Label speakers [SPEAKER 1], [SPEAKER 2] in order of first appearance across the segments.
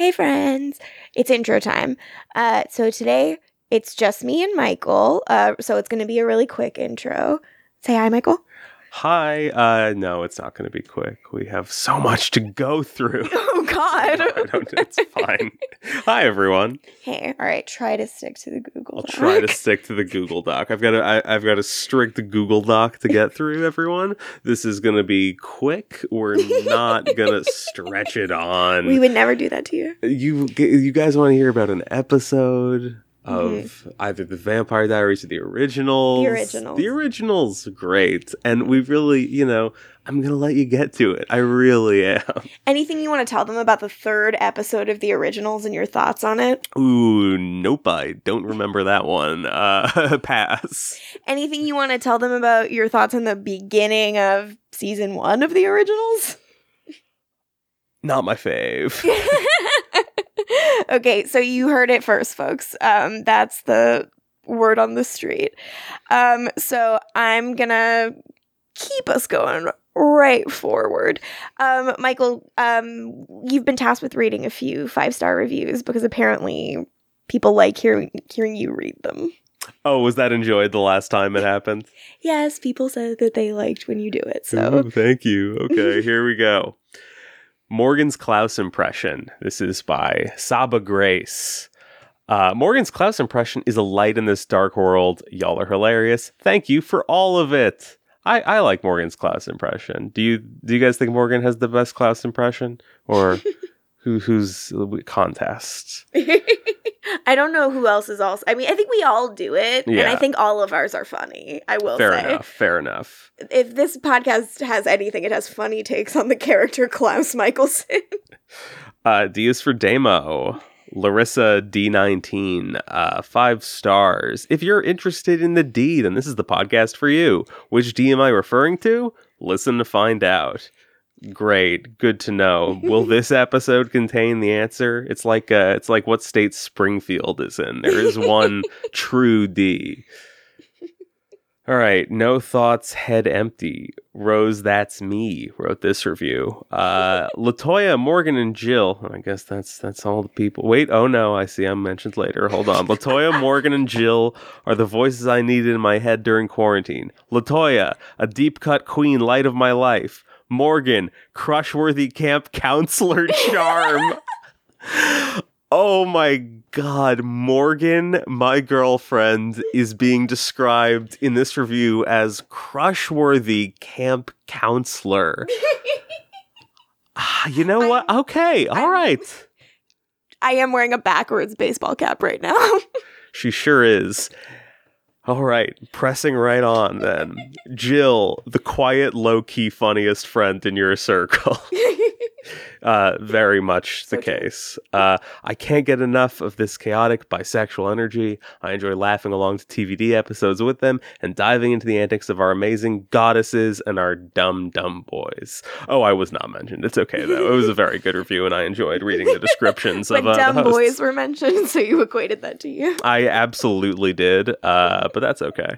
[SPEAKER 1] Hey, friends. It's intro time. Uh, so today it's just me and Michael. Uh, so it's going to be a really quick intro. Say hi, Michael.
[SPEAKER 2] Hi. Uh, no, it's not going to be quick. We have so much to go through.
[SPEAKER 1] God.
[SPEAKER 2] No, it's fine. Hi, everyone.
[SPEAKER 1] Hey, all right. Try to stick to the Google.
[SPEAKER 2] I'll
[SPEAKER 1] Doc.
[SPEAKER 2] try to stick to the Google Doc. I've got a, I, I've got a strict Google Doc to get through. Everyone, this is going to be quick. We're not going to stretch it on.
[SPEAKER 1] We would never do that to you.
[SPEAKER 2] you you guys want to hear about an episode of either the Vampire Diaries or the originals?
[SPEAKER 1] Mm-hmm. The originals.
[SPEAKER 2] The originals, great. And we really, you know, I'm gonna let you get to it. I really am.
[SPEAKER 1] Anything you want to tell them about the third episode of the originals and your thoughts on it?
[SPEAKER 2] Ooh, nope. I don't remember that one. Uh, pass.
[SPEAKER 1] Anything you want to tell them about your thoughts on the beginning of season one of the originals?
[SPEAKER 2] Not my fave.
[SPEAKER 1] okay, so you heard it first, folks. Um, that's the word on the street. Um, so I'm gonna keep us going right forward. Um, Michael, um, you've been tasked with reading a few five star reviews because apparently people like hearing hearing you read them.
[SPEAKER 2] Oh, was that enjoyed the last time it happened?
[SPEAKER 1] Yes, people said that they liked when you do it. So
[SPEAKER 2] Ooh, thank you. Okay, here we go. Morgan's Klaus impression. This is by Saba Grace. Uh, Morgan's Klaus impression is a light in this dark world. Y'all are hilarious. Thank you for all of it. I, I like Morgan's Klaus impression. Do you do you guys think Morgan has the best Klaus impression, or who who's contest?
[SPEAKER 1] I don't know who else is also. I mean, I think we all do it, and I think all of ours are funny. I will
[SPEAKER 2] Fair
[SPEAKER 1] say.
[SPEAKER 2] enough. Fair enough.
[SPEAKER 1] if this podcast has anything, it has funny takes on the character Klaus Mikaelson.
[SPEAKER 2] Uh, D is for Damo. Larissa D19, uh, five stars. If you're interested in the D, then this is the podcast for you. Which D am I referring to? Listen to find out. Great, good to know. Will this episode contain the answer? It's like uh, it's like what state Springfield is in. There is one true D. All right, no thoughts, head empty. Rose, that's me. Wrote this review. Uh, Latoya, Morgan, and Jill. I guess that's that's all the people. Wait, oh no, I see. I'm mentioned later. Hold on. Latoya, Morgan, and Jill are the voices I needed in my head during quarantine. Latoya, a deep cut queen, light of my life. Morgan, crushworthy camp counselor charm. Oh my god, Morgan, my girlfriend, is being described in this review as crushworthy camp counselor. Ah, you know what? Okay, all
[SPEAKER 1] I'm-
[SPEAKER 2] right.
[SPEAKER 1] I am wearing a backwards baseball cap right now.
[SPEAKER 2] She sure is. All right, pressing right on then. Jill, the quiet, low key, funniest friend in your circle. uh, very much the case. Uh, I can't get enough of this chaotic bisexual energy. I enjoy laughing along to TVD episodes with them and diving into the antics of our amazing goddesses and our dumb, dumb boys. Oh, I was not mentioned. It's okay though. It was a very good review, and I enjoyed reading the descriptions of uh,
[SPEAKER 1] dumb boys were mentioned, so you equated that to you.
[SPEAKER 2] I absolutely did, uh, but that's okay.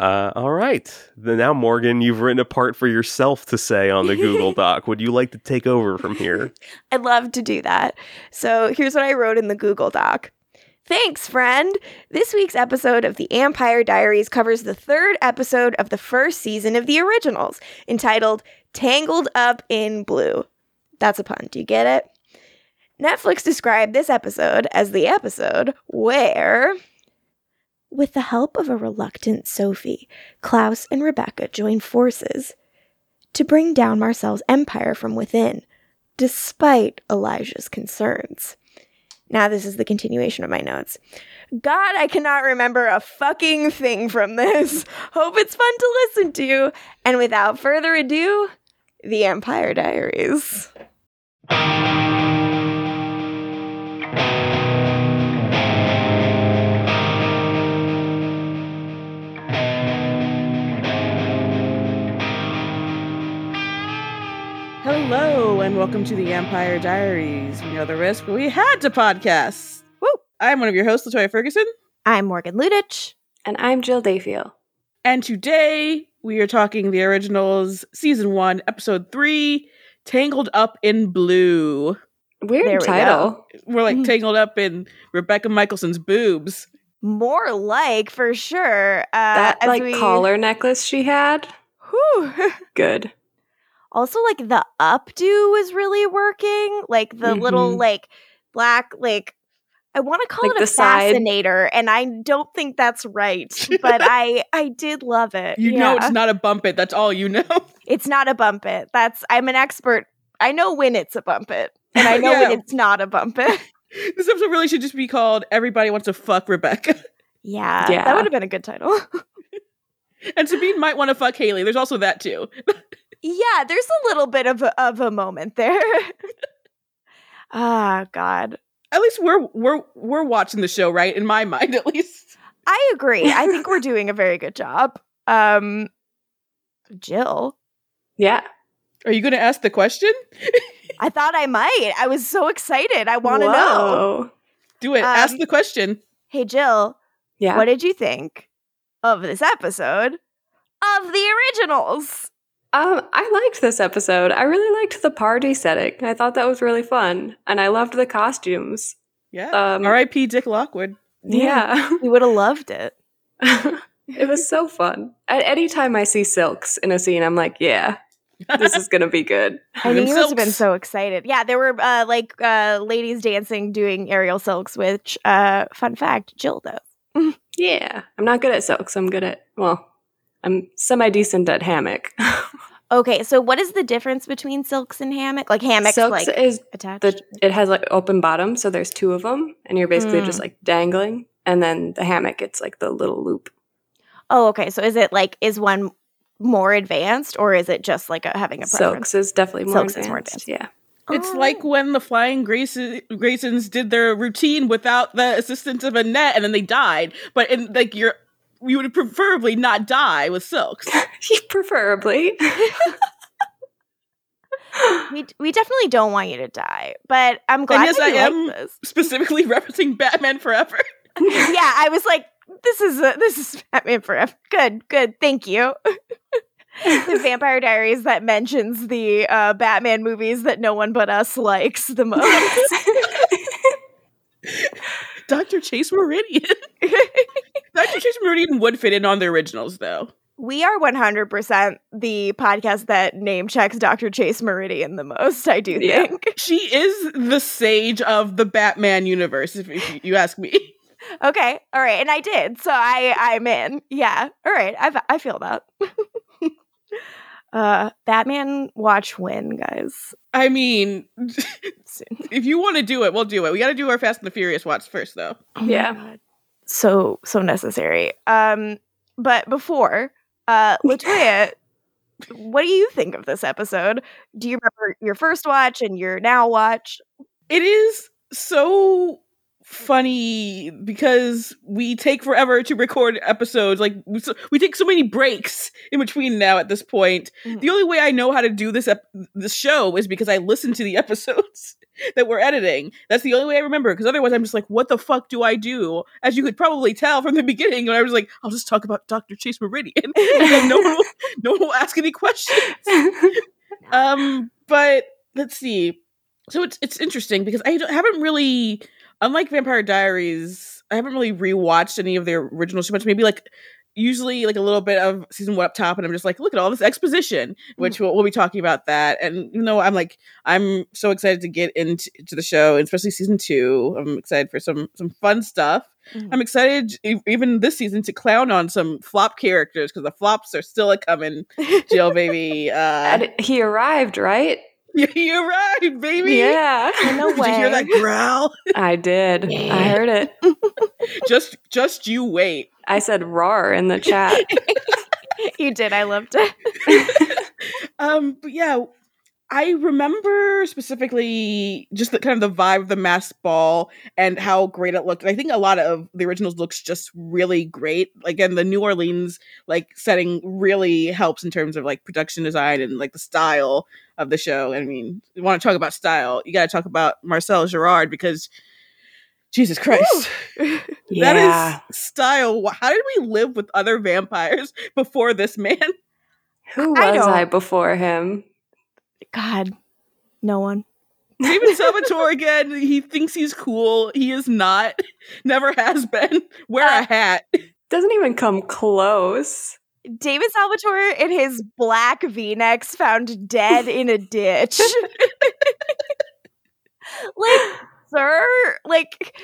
[SPEAKER 2] Uh, all right. Then now, Morgan, you've written a part for yourself to say on the Google Doc. Would you like to take over from here?
[SPEAKER 1] I'd love to do that. So here's what I wrote in the Google Doc. Thanks, friend. This week's episode of The AMPire Diaries covers the third episode of the first season of the originals, entitled Tangled Up in Blue. That's a pun. Do you get it? Netflix described this episode as the episode where, with the help of a reluctant Sophie, Klaus and Rebekah join forces to bring down Marcel's empire from within despite Elijah's concerns. Now, this is the continuation of my notes. God, I cannot remember a fucking thing from this. Hope it's fun to listen to. And without further ado, The AMPire Diaries.
[SPEAKER 3] And welcome to the AMPire Diaries. We know the risk, but we had to podcast. Woo! I'm one of your hosts, LaToya Ferguson,
[SPEAKER 1] I'm Morgan Lutich.
[SPEAKER 4] And I'm Jill Defiel.
[SPEAKER 3] and today we are talking the originals, season one, episode three, Tangled Up in Blue.
[SPEAKER 1] There
[SPEAKER 4] Weird
[SPEAKER 1] we
[SPEAKER 4] title.
[SPEAKER 3] We're like
[SPEAKER 1] Mhm.
[SPEAKER 3] tangled up in Rebekah Mikaelson's boobs.
[SPEAKER 1] More like for sure. Uh,
[SPEAKER 4] That like
[SPEAKER 1] we-
[SPEAKER 4] collar necklace she had.
[SPEAKER 1] Whew.
[SPEAKER 4] Good.
[SPEAKER 1] Also, like the updo was really working. Like the little
[SPEAKER 4] Mhm.
[SPEAKER 1] like black like. I want to call
[SPEAKER 4] Like
[SPEAKER 1] it a
[SPEAKER 4] the side-
[SPEAKER 1] fascinator, and I don't think that's right, but I I did love it.
[SPEAKER 3] You know it's not a bump it. That's all you know.
[SPEAKER 1] It's not a bump it. That's I'm an expert. I know when it's a bump it, and I know when it's not a bump it.
[SPEAKER 3] this episode really should just be called "Everybody Wants to Fuck Rebekah,"
[SPEAKER 1] yeah,
[SPEAKER 4] yeah.
[SPEAKER 1] that would have been a good title.
[SPEAKER 3] and Sabine might want to fuck Hayley. There's also that too.
[SPEAKER 1] Yeah, there's a little bit of a, of a moment there. Ah, God,
[SPEAKER 3] At least we're we're we're watching the show, right? In my mind, at least.
[SPEAKER 1] I agree. I think we're doing a very good job. Um, Jill,
[SPEAKER 4] Yeah.
[SPEAKER 3] Are you going to ask the question?
[SPEAKER 1] I thought I might. I was so excited. I want to know.
[SPEAKER 3] Do it. ask
[SPEAKER 1] Um,
[SPEAKER 3] the question.
[SPEAKER 1] Hey, Jill,
[SPEAKER 4] Yeah.
[SPEAKER 1] what did you think of this episode of the originals?
[SPEAKER 4] Um, I liked this episode. I really liked the party setting. I thought that was really fun, and I loved the costumes.
[SPEAKER 3] Yeah.
[SPEAKER 4] Um,
[SPEAKER 3] R.I.P. Dick Lockwood.
[SPEAKER 4] Yeah,
[SPEAKER 1] You would have loved it.
[SPEAKER 4] it was so fun. At any time I see silks in a scene, I'm like, yeah, this is gonna be good.
[SPEAKER 1] I
[SPEAKER 3] Them
[SPEAKER 1] mean, you must have been so excited. Yeah, there were uh, like uh, ladies dancing doing aerial silks, which, uh, fun fact, Jill does.
[SPEAKER 4] Yeah, I'm not good at silks. I'm good at well, I'm semi decent at hammock.
[SPEAKER 1] Okay, so what is the difference between silks and hammock? Like hammocks,
[SPEAKER 4] silks
[SPEAKER 1] like
[SPEAKER 4] is
[SPEAKER 1] attached.
[SPEAKER 4] the it has like open bottom, so there's two of them, and you're basically
[SPEAKER 1] Mm.
[SPEAKER 4] just like dangling. And then the hammock, it's like the little loop.
[SPEAKER 1] oh, okay. So is it like is one more advanced, or is it just like a, having a preference?
[SPEAKER 4] Silks is definitely more
[SPEAKER 1] Silks is more advanced.
[SPEAKER 4] Yeah.
[SPEAKER 3] It's like when the Flying Graces, Graysons did their routine without the assistance of a net, and then they died. But in like you're, you would preferably not die with silks.
[SPEAKER 4] Preferably.
[SPEAKER 1] we we definitely don't want you to die, but I'm glad
[SPEAKER 3] yes,
[SPEAKER 1] that you
[SPEAKER 3] I am
[SPEAKER 1] this.
[SPEAKER 3] Specifically referencing Batman Forever.
[SPEAKER 1] yeah, I was like, this is a, this is Batman Forever. Good, good. Thank you. the Vampire Diaries that mentions the uh, Batman movies that no one but us likes the most.
[SPEAKER 3] Dr. Chase Meridian. Dr. Chase Meridian would fit in on the originals, though.
[SPEAKER 1] we are 100% the podcast that name checks Dr. Chase Meridian the most, I do
[SPEAKER 4] Yeah.
[SPEAKER 1] think.
[SPEAKER 3] She is the sage of the Batman universe, if, if you ask me.
[SPEAKER 1] Okay, all right, and I did, so I I'm in. Yeah, all right, I I feel that. uh, Batman watch win, guys.
[SPEAKER 3] I mean, if you want to do it, we'll do it. We got to do our Fast and the Furious watch first, though.
[SPEAKER 1] Oh my
[SPEAKER 4] Yeah.
[SPEAKER 1] So so necessary. Um but before, uh Latoya, what do you think of this episode? Do you remember your first watch and your now watch?
[SPEAKER 3] It is so funny because we take forever to record episodes. Like we, so, we take so many breaks in between now. At this point,
[SPEAKER 1] Mhm.
[SPEAKER 3] the only way I know how to do this ep- this show is because I listen to the episodes that we're editing. That's the only way I remember. Because otherwise, I'm just like, what the fuck do I do? As you could probably tell from the beginning, when I was like, I'll just talk about Doctor Chase Meridian, and then no one will, no one will ask any questions. Um, but let's see. So it's it's interesting because I don't- haven't really, unlike Vampire Diaries, I haven't really rewatched any of their original so much. Maybe like usually like a little bit of season one up top, and I'm just like, look at all this exposition, which we'll, we'll be talking about that. And you know, I'm like, I'm so excited to get into to the show, and especially season two. I'm excited for some some fun stuff.
[SPEAKER 1] Mhm.
[SPEAKER 3] I'm excited even this season to clown on some flop characters because the flops are still a coming. Jill, baby. Uh,
[SPEAKER 4] and he arrived, right?
[SPEAKER 3] you're right, baby.
[SPEAKER 4] Yeah.
[SPEAKER 1] No
[SPEAKER 3] Did you hear that growl?
[SPEAKER 4] I did. I heard it.
[SPEAKER 3] just, just you wait.
[SPEAKER 4] I said roar in the chat.
[SPEAKER 1] you did. I loved it.
[SPEAKER 3] Um, but yeah, I remember specifically just the kind of the vibe of the mass ball and how great it looked. And I think a lot of the originals looks just really great. Like, and the New Orleans like setting really helps in terms of like production design and like the style of the show. I mean, you want to talk about style, you got to talk about Marcel Gerard because Jesus Christ.
[SPEAKER 4] Yeah.
[SPEAKER 3] That is style. How did we live with other vampires before this man?
[SPEAKER 4] Who
[SPEAKER 1] I
[SPEAKER 4] was I,
[SPEAKER 1] don't-
[SPEAKER 4] before him?
[SPEAKER 1] God, no one.
[SPEAKER 3] Damon Salvatore again. He thinks he's cool. He is not. Never has been. Wear
[SPEAKER 1] Uh,
[SPEAKER 3] a hat.
[SPEAKER 4] Doesn't even come close.
[SPEAKER 1] Damon Salvatore in his black V-necks found dead in a ditch. like, sir, like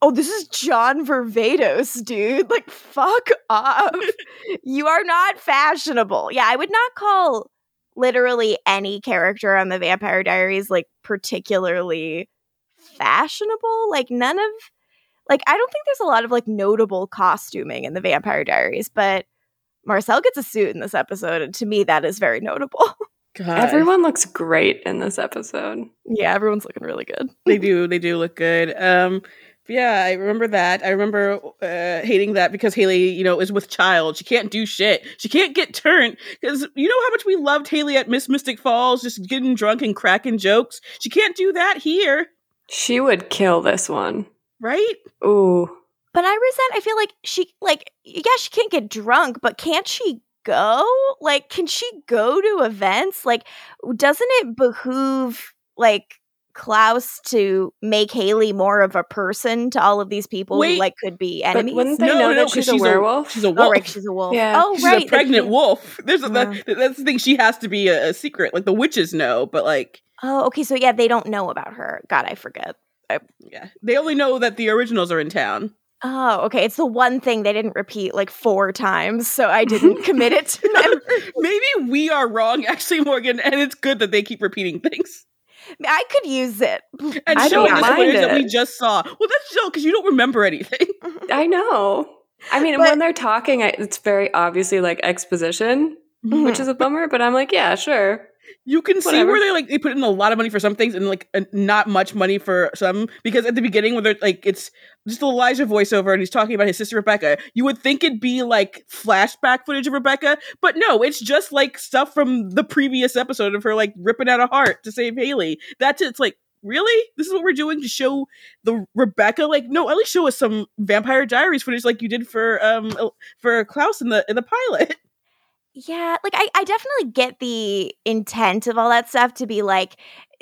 [SPEAKER 1] Oh, this is John Varvatos, dude. Like, fuck off. you are not fashionable. Yeah, I would not call literally any character on the Vampire Diaries like particularly fashionable. Like, none of like I don't think there's a lot of like notable costuming in the Vampire Diaries, but Marcel gets a suit in this episode, and to me that is very notable.
[SPEAKER 3] God.
[SPEAKER 4] Everyone looks great in this episode.
[SPEAKER 1] yeah, everyone's looking really good.
[SPEAKER 3] they do. They do look good. Um, yeah, I remember that. I remember uh, hating that because Hayley, you know, is with child. She can't do shit. She can't get turned because you know how much we loved Hayley at Miss Mystic Falls, just getting drunk and cracking jokes. She can't do that here,
[SPEAKER 4] She would kill this one.
[SPEAKER 3] right?
[SPEAKER 4] Ooh.
[SPEAKER 1] But I resent. I feel like she like yeah she can't get drunk, but can't she go? Like, can she go to events? Like, doesn't it behoove like Klaus to make Hayley more of a person to all of these people
[SPEAKER 3] Wait.
[SPEAKER 1] who like could be
[SPEAKER 4] But
[SPEAKER 1] enemies?
[SPEAKER 4] wouldn't they know that
[SPEAKER 3] 'cause
[SPEAKER 4] she's a werewolf?
[SPEAKER 3] she's a
[SPEAKER 1] oh,
[SPEAKER 3] wolf.
[SPEAKER 1] right, she's a wolf.
[SPEAKER 4] Yeah.
[SPEAKER 1] Oh,
[SPEAKER 3] She's
[SPEAKER 1] right.
[SPEAKER 3] a pregnant
[SPEAKER 1] can't-
[SPEAKER 3] wolf. There's a,
[SPEAKER 1] Yeah.
[SPEAKER 3] that, that's the thing. She has to be a, a secret. Like the witches know, but like,
[SPEAKER 1] Oh, okay. So yeah, they don't know about her. God, I forget.
[SPEAKER 3] yeah, they only know that the originals are in town.
[SPEAKER 1] Oh, okay. It's the one thing they didn't repeat like four times, so I didn't commit it to memory.
[SPEAKER 3] Maybe we are wrong, actually, Morgan, and it's good that they keep repeating things.
[SPEAKER 1] I could use it.
[SPEAKER 3] And
[SPEAKER 4] I
[SPEAKER 3] showing
[SPEAKER 4] don't
[SPEAKER 3] us
[SPEAKER 4] mind
[SPEAKER 3] footage that
[SPEAKER 4] it.
[SPEAKER 3] we just saw. Well, that's so because you don't remember anything.
[SPEAKER 4] I know. I mean,
[SPEAKER 1] But-
[SPEAKER 4] when they're talking, I, it's very obviously like exposition, which mm-hmm. is a bummer, but I'm like, yeah, sure.
[SPEAKER 3] You can see where they like they put in a lot of money for some things and like not much money for some because at the beginning when they're like it's just Elijah voiceover and he's talking about his sister Rebekah. You would think it'd be like flashback footage of Rebekah, but no, it's just like stuff from the previous episode of her like ripping out a heart to save Hayley. That's it. It's like really this is what we're doing to show the Rebekah like no at least show us some Vampire Diaries footage like you did for um for Klaus in the in the pilot.
[SPEAKER 1] Yeah, like I, I definitely get the intent of all that stuff to be like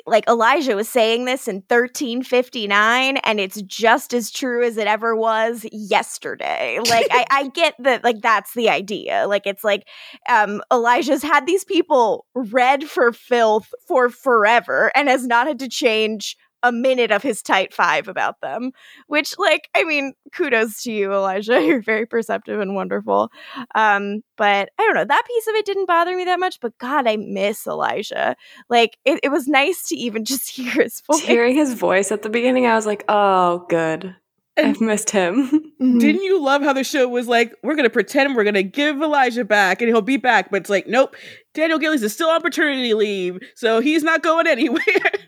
[SPEAKER 1] like Elijah was saying this in 1359 and it's just as true as it ever was yesterday. Like I, I get that like that's the idea. Like it's like um Elijah's had these people read for filth for forever and has not had to change a minute of his tight five about them. Which like I mean, kudos to you, Elijah. You're very perceptive and wonderful. Um, but I don't know, that piece of it didn't bother me that much, but God, I miss Elijah. Like it, it was nice to even just hear his voice.
[SPEAKER 4] Hearing his voice at the beginning, I was like, oh, good.
[SPEAKER 3] And-
[SPEAKER 4] I've missed him.
[SPEAKER 1] Mhm.
[SPEAKER 3] Didn't you love how the show was like, we're gonna pretend we're gonna give Elijah back and he'll be back, but it's like, nope, Daniel Gillies is still on paternity leave, so he's not going anywhere.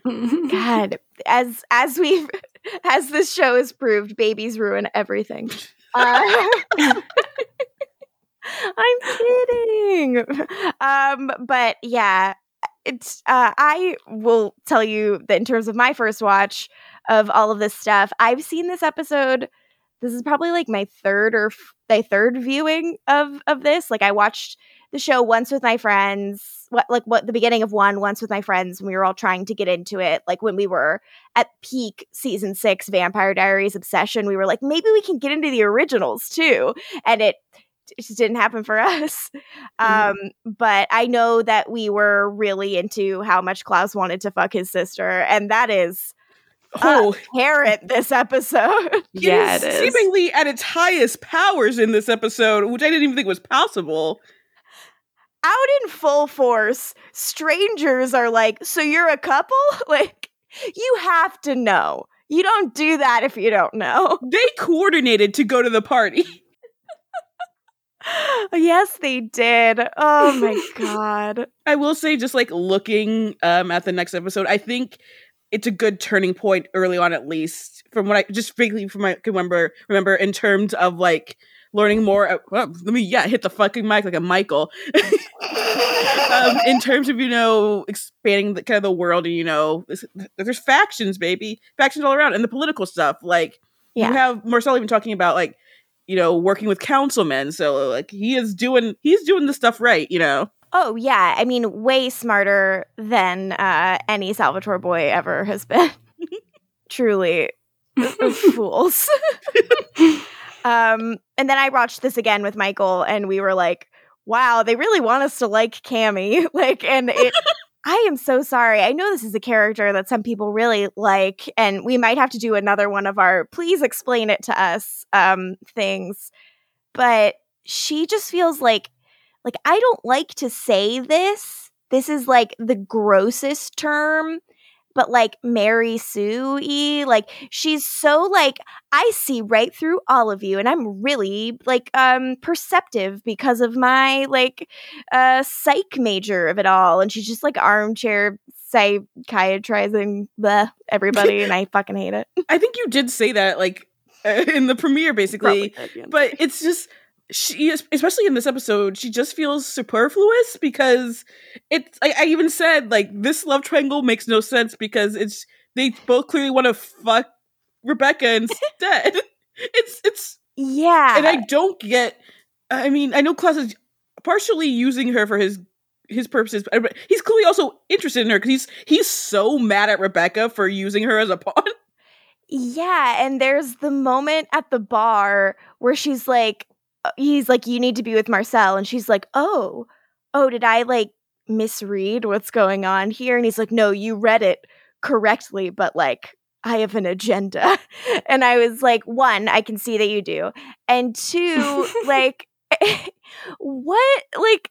[SPEAKER 1] God, as as we've as this show has proved, babies ruin everything. Uh, I'm kidding. Um, but yeah, it's uh, I will tell you that in terms of my first watch of all of this stuff, I've seen this episode. This is probably like my third or f- my third viewing of of this. Like I watched the show once with my friends, what like what the beginning of one once with my friends when we were all trying to get into it. Like when we were at peak season six Vampire Diaries obsession, we were like maybe we can get into the originals too, and it it just didn't happen for us. Um, but I know that we were really into how much Klaus wanted to fuck his sister, and that is
[SPEAKER 3] oh,
[SPEAKER 1] apparent this episode.
[SPEAKER 4] yeah, it is.
[SPEAKER 3] seemingly at its highest powers in this episode, which I didn't even think was possible.
[SPEAKER 1] Out in full force, strangers are like, "So you're a couple?" Like, you have to know. You don't do that if you don't know.
[SPEAKER 3] They coordinated to go to the party.
[SPEAKER 1] yes, they did. Oh my god.
[SPEAKER 3] I will say, just like looking um, at the next episode, I think it's a good turning point early on, at least from what I just vaguely from I can remember. Remember in terms of like learning more. uh, well, let me yeah hit the fucking mic like a Michael. um, in terms of you know expanding the kind of the world and you know this, there's factions, baby, factions all around, and the political stuff. Like
[SPEAKER 1] Yeah.
[SPEAKER 3] you have Marcel even talking about like you know working with councilmen. So like he is doing he's doing the stuff right. You know.
[SPEAKER 1] Oh yeah, I mean, way smarter than uh, any Salvatore boy ever has been. Truly, fools. Um, and then I watched this again with Michael, and we were like, "Wow, they really want us to like Cami." like, and it. I am so sorry. I know this is a character that some people really like, and we might have to do another one of our please explain it to us um, things. But she just feels like like I don't like to say this. This is like the grossest term, but like Mary Sue y, like she's so like I see right through all of you, and I'm really like um perceptive because of my like uh psych major of it all, and she's just like armchair psychiatrizing the everybody, and I fucking hate it.
[SPEAKER 3] I think you did say that like in the premiere, basically,
[SPEAKER 1] did, yeah.
[SPEAKER 3] but it's just she is especially in this episode she just feels superfluous because it's I, I even said like this love triangle makes no sense because it's they both clearly want to fuck rebekah instead. It's it's
[SPEAKER 1] yeah,
[SPEAKER 3] and i don't get i mean i know klaus is partially using her for his his purposes but he's clearly also interested in her because he's he's so mad at rebekah for using her as a pawn.
[SPEAKER 1] Yeah, and there's the moment at the bar where she's like, he's like, you need to be with Marcel. And she's like, oh, oh, did I like misread what's going on here? And he's like, no, you read it correctly, but like, I have an agenda. And I was like, one, I can see that you do. And two, like, what, like,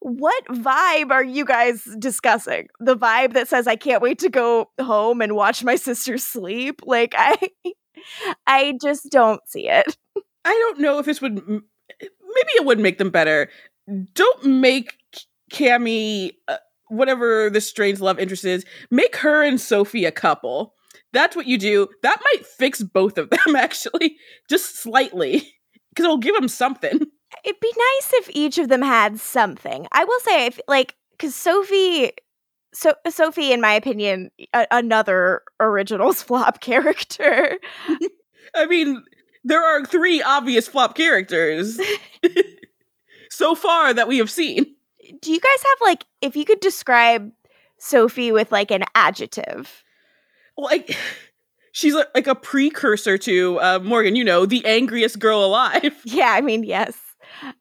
[SPEAKER 1] what vibe are you guys discussing? The vibe that says I can't wait to go home and watch my sister sleep? Like I I just don't see it.
[SPEAKER 3] I don't know if this would. Maybe it would make them better. Don't make Cami uh, whatever the strange love interest is. Make her and Sophie a couple. That's what you do. That might fix both of them actually, just slightly, because it'll give them something.
[SPEAKER 1] It'd be nice if each of them had something. I will say if like cuz Sophie so Sophie in my opinion a- another originals flop character.
[SPEAKER 3] I mean, there are three obvious flop characters so far that we have seen.
[SPEAKER 1] Do you guys have like if you could describe Sophie with like an adjective?
[SPEAKER 3] Well, Like, she's like, like a precursor to uh, Morgan. You know, the angriest girl alive.
[SPEAKER 1] Yeah, I mean, yes.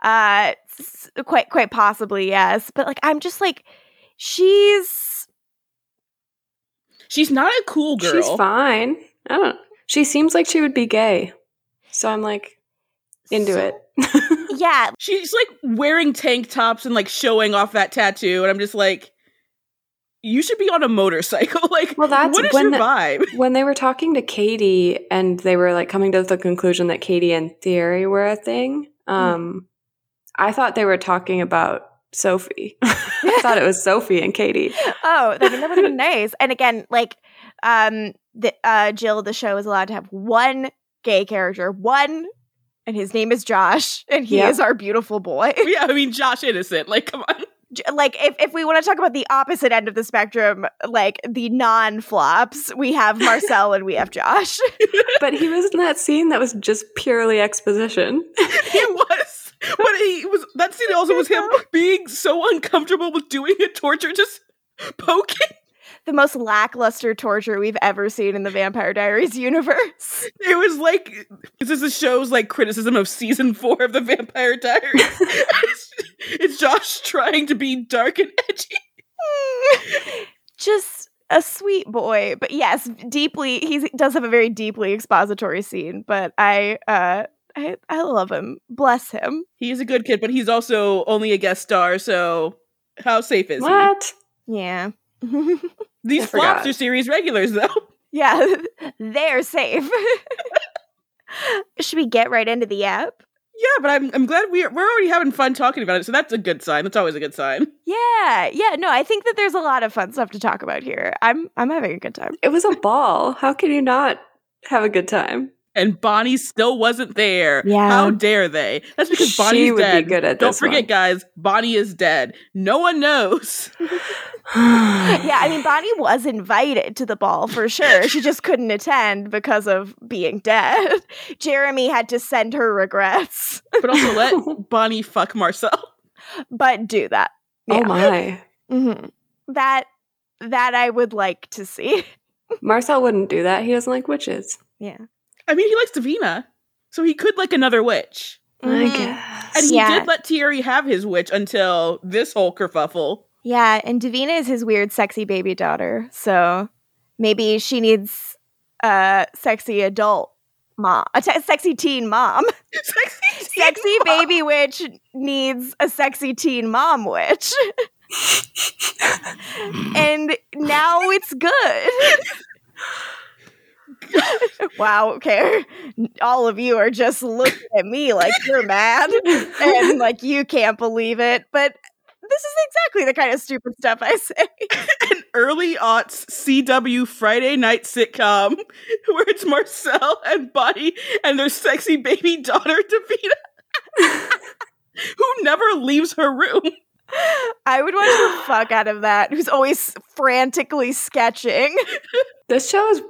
[SPEAKER 1] Uh quite quite possibly, yes. But like I'm just like she's
[SPEAKER 3] She's not a cool girl.
[SPEAKER 4] She's fine. I don't. She seems like she would be gay, so I'm like into
[SPEAKER 1] so-
[SPEAKER 4] it.
[SPEAKER 1] Yeah,
[SPEAKER 3] She's like wearing tank tops and like showing off that tattoo, and I'm just like, you should be on a motorcycle. like,
[SPEAKER 4] Well, that's
[SPEAKER 3] what is
[SPEAKER 4] when
[SPEAKER 3] your
[SPEAKER 4] the-
[SPEAKER 3] vibe?
[SPEAKER 4] when they were talking to Katie and they were like coming to the conclusion that Katie and Thierry were a thing, um, I thought they were talking about Sophie. I thought it was Sophie and Katie.
[SPEAKER 1] oh, I mean, that would have been nice. And again, like, um, the uh, Jill, the show is allowed to have one gay character, one, and his name is Josh, and he
[SPEAKER 4] Yep.
[SPEAKER 1] is our beautiful boy.
[SPEAKER 3] yeah, I mean, Josh Innocent. Like, come on.
[SPEAKER 1] Like, if if we want to talk about the opposite end of the spectrum, like the non-flops, we have Marcel and we have Josh.
[SPEAKER 4] But he was in that scene that was just purely exposition.
[SPEAKER 3] he was. But he was. That scene also was him being so uncomfortable with doing a torture, just poking.
[SPEAKER 1] The most lackluster torture we've ever seen in the Vampire Diaries universe.
[SPEAKER 3] It was like this is the show's like criticism of season four of the Vampire Diaries. it's, it's Josh trying to be dark and edgy.
[SPEAKER 1] Just a sweet boy, but yes, deeply. He does have a very deeply expository scene, but I, uh, I, I love him. Bless him.
[SPEAKER 3] He's a good kid, but he's also only a guest star, so how safe is
[SPEAKER 4] What?
[SPEAKER 1] Yeah,
[SPEAKER 3] he? These
[SPEAKER 4] I
[SPEAKER 3] flops
[SPEAKER 4] forgot.
[SPEAKER 3] are series regulars, though.
[SPEAKER 1] yeah, they're safe. Should we get right into the app?
[SPEAKER 3] Yeah, but I'm I'm glad we're we're already having fun talking about it, so that's a good sign. That's always a good sign.
[SPEAKER 1] Yeah, yeah. No, I think that there's a lot of fun stuff to talk about here. I'm, I'm having a good time.
[SPEAKER 4] It was a ball. How can you not have a good time?
[SPEAKER 3] And Bonnie still wasn't there.
[SPEAKER 1] Yeah.
[SPEAKER 3] How dare they? That's because
[SPEAKER 4] She
[SPEAKER 3] Bonnie's
[SPEAKER 4] would be
[SPEAKER 3] dead.
[SPEAKER 4] good at
[SPEAKER 3] Don't
[SPEAKER 4] this
[SPEAKER 3] forget,
[SPEAKER 4] one.
[SPEAKER 3] guys, Bonnie is dead. No one knows.
[SPEAKER 1] Yeah, I mean, Bonnie was invited to the ball for sure. She just couldn't attend because of being dead. Jeremy had to send her regrets,
[SPEAKER 3] But also let Bonnie fuck Marcel.
[SPEAKER 1] but do that.
[SPEAKER 4] Oh
[SPEAKER 1] Yeah.
[SPEAKER 4] my.
[SPEAKER 1] hmm That that I would like to see.
[SPEAKER 4] Marcel wouldn't do that. He doesn't like witches.
[SPEAKER 1] yeah.
[SPEAKER 3] I mean, he likes Davina, so he could like another witch.
[SPEAKER 4] I
[SPEAKER 1] Mhm.
[SPEAKER 4] guess.
[SPEAKER 3] And he
[SPEAKER 1] Yeah.
[SPEAKER 3] did let Thierry have his witch until this whole kerfuffle.
[SPEAKER 1] Yeah, and Davina is his weird, sexy baby daughter. So maybe she needs a sexy adult mom, a te- sexy teen mom.
[SPEAKER 3] Sexy,
[SPEAKER 1] sexy baby witch needs a sexy teen mom witch. and now it's good. wow, okay. All of you are just looking at me like you're mad and like you can't believe it. But this is exactly the kind of stupid stuff I say.
[SPEAKER 3] An early aughts CW Friday night sitcom where it's Marcel and Buddy and their sexy baby daughter Davina, who never leaves her room.
[SPEAKER 1] I would watch the fuck out of that. Who's always frantically sketching.
[SPEAKER 4] This show is,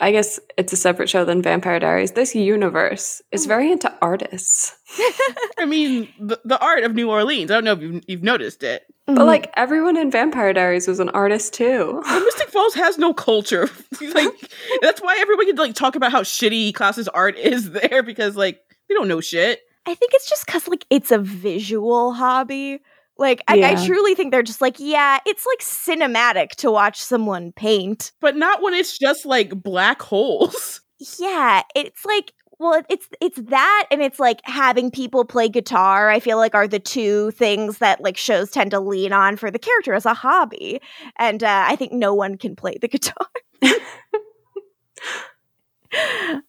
[SPEAKER 4] I guess it's a separate show than Vampire Diaries. This universe is mm. very into artists.
[SPEAKER 3] I mean, the, the art of New Orleans. I don't know if you've, you've noticed it.
[SPEAKER 4] But mm-hmm. like everyone in Vampire Diaries was an artist too.
[SPEAKER 3] But Mystic Falls has no culture. like that's why everyone can like talk about how shitty classes art is there because like they don't know shit.
[SPEAKER 1] I think it's just because like it's a visual hobby. Like I, I truly think they're just like, yeah, it's like cinematic to watch someone paint.
[SPEAKER 3] But not when it's just like black holes.
[SPEAKER 1] Yeah, it's like well, it's it's that and it's like having people play guitar. I feel like are the two things that like shows tend to lean on for the character as a hobby. And uh, I think no one can play the guitar.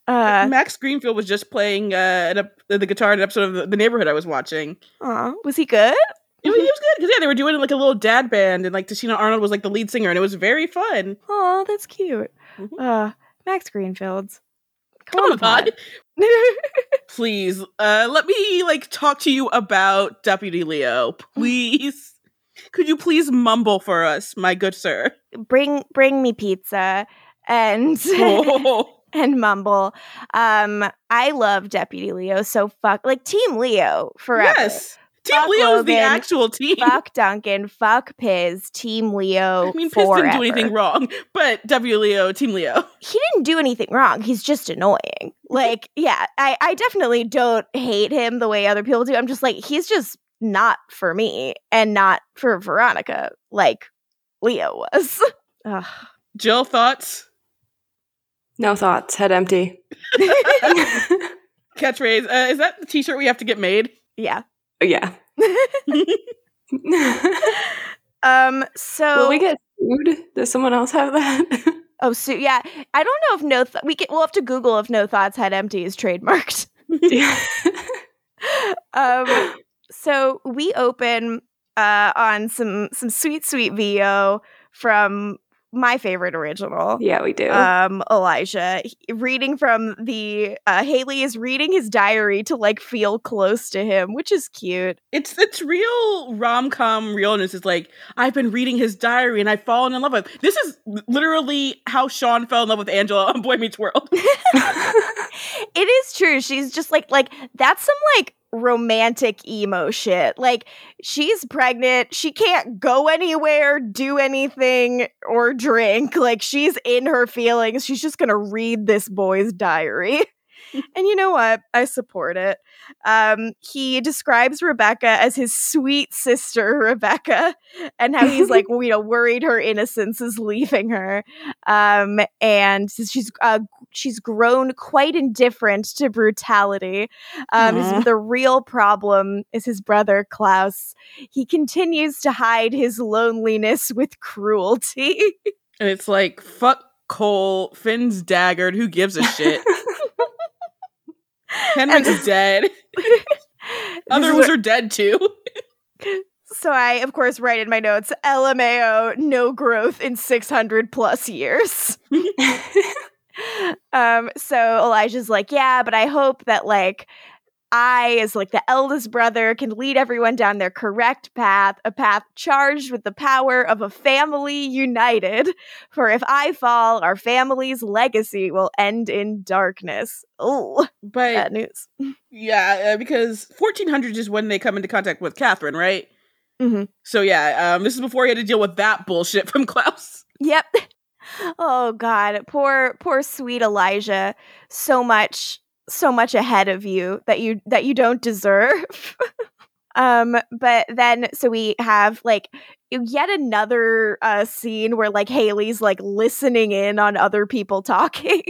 [SPEAKER 1] uh,
[SPEAKER 3] Max Greenfield was just playing uh, an ep- the guitar in an episode of the, the Neighborhood I was watching.
[SPEAKER 1] aw, was he good?
[SPEAKER 3] It was, it was good because yeah, they were doing like a little dad band, and like Tichina Arnold was like the lead singer, and it was very fun.
[SPEAKER 1] Oh, that's cute.
[SPEAKER 3] Mhm.
[SPEAKER 1] Uh, Max Greenfields.
[SPEAKER 3] Come on, the pod. Please, uh, let me like talk to you about Deputy Leo. Please, could you please mumble for us, my good sir?
[SPEAKER 1] bring bring me pizza and
[SPEAKER 3] Oh.
[SPEAKER 1] and mumble. Um, I love Deputy Leo so fuck like Team Leo forever.
[SPEAKER 3] Yes, Team
[SPEAKER 1] Fuck
[SPEAKER 3] Leo's the actual team.
[SPEAKER 1] Fuck Duncan, fuck Piz, Team Leo.
[SPEAKER 3] I mean, Piz
[SPEAKER 1] forever.
[SPEAKER 3] didn't do anything wrong, but W Leo, Team Leo.
[SPEAKER 1] He didn't do anything wrong. He's just annoying. Like, yeah, I, I definitely don't hate him the way other people do. I'm just like, he's just not for me and not for Veronica, like Leo was. Ugh.
[SPEAKER 3] Jill, thoughts?
[SPEAKER 4] No thoughts, head empty.
[SPEAKER 3] Catchphrase. Uh, is that the T-shirt we have to get made?
[SPEAKER 1] Yeah.
[SPEAKER 4] Yeah.
[SPEAKER 1] Um. So
[SPEAKER 4] Will we get sued? Does someone else have that?
[SPEAKER 1] Oh, so yeah, I don't know if no. Th- we can. We'll have to Google if no thoughts had empty is trademarked.
[SPEAKER 4] yeah.
[SPEAKER 1] um. So we open uh on some some sweet sweet VO from my favorite original.
[SPEAKER 4] yeah, we do.
[SPEAKER 1] Um, Elijah He- reading from the uh, Hayley is reading his diary to like feel close to him, which is cute.
[SPEAKER 3] It's it's real rom com realness. It's like I've been reading his diary and I've fallen in love with. This is literally how Shawn fell in love with Angela on Boy Meets World.
[SPEAKER 1] it is true. She's just like like that's some like romantic emo shit. Like she's pregnant, she can't go anywhere, do anything or drink. Like she's in her feelings. She's just going to read this boy's diary. and you know what? I support it. Um he describes Rebekah as his sweet sister Rebekah and how he's like, you know, worried her innocence is leaving her. Um and she's uh she's grown quite indifferent to brutality. Um,
[SPEAKER 3] Aw.
[SPEAKER 1] the real problem is his brother Klaus. He continues to hide his loneliness with cruelty.
[SPEAKER 3] and it's like fuck Kol, Finn's daggered. Who gives a shit? Henrik's dead.
[SPEAKER 1] This
[SPEAKER 3] Other ones are dead too.
[SPEAKER 1] so I, of course, write in my notes: LMAO, no growth in six hundred plus years. um, so Elijah's like, yeah, but I hope that like I, as like the eldest brother, can lead everyone down their correct path, a path charged with the power of a family united. For if I fall, our family's legacy will end in darkness. Oh,
[SPEAKER 3] But
[SPEAKER 1] bad news.
[SPEAKER 3] yeah, uh, because 1400 is when they come into contact with Katherine, right?
[SPEAKER 1] Mhm.
[SPEAKER 3] So yeah, um, this is before he had to deal with that bullshit from Klaus.
[SPEAKER 1] Yep. Oh God, poor poor sweet Elijah. So much, so much ahead of you that you that you don't deserve. um, but then so we have like yet another uh scene where like Hayley's like listening in on other people talking.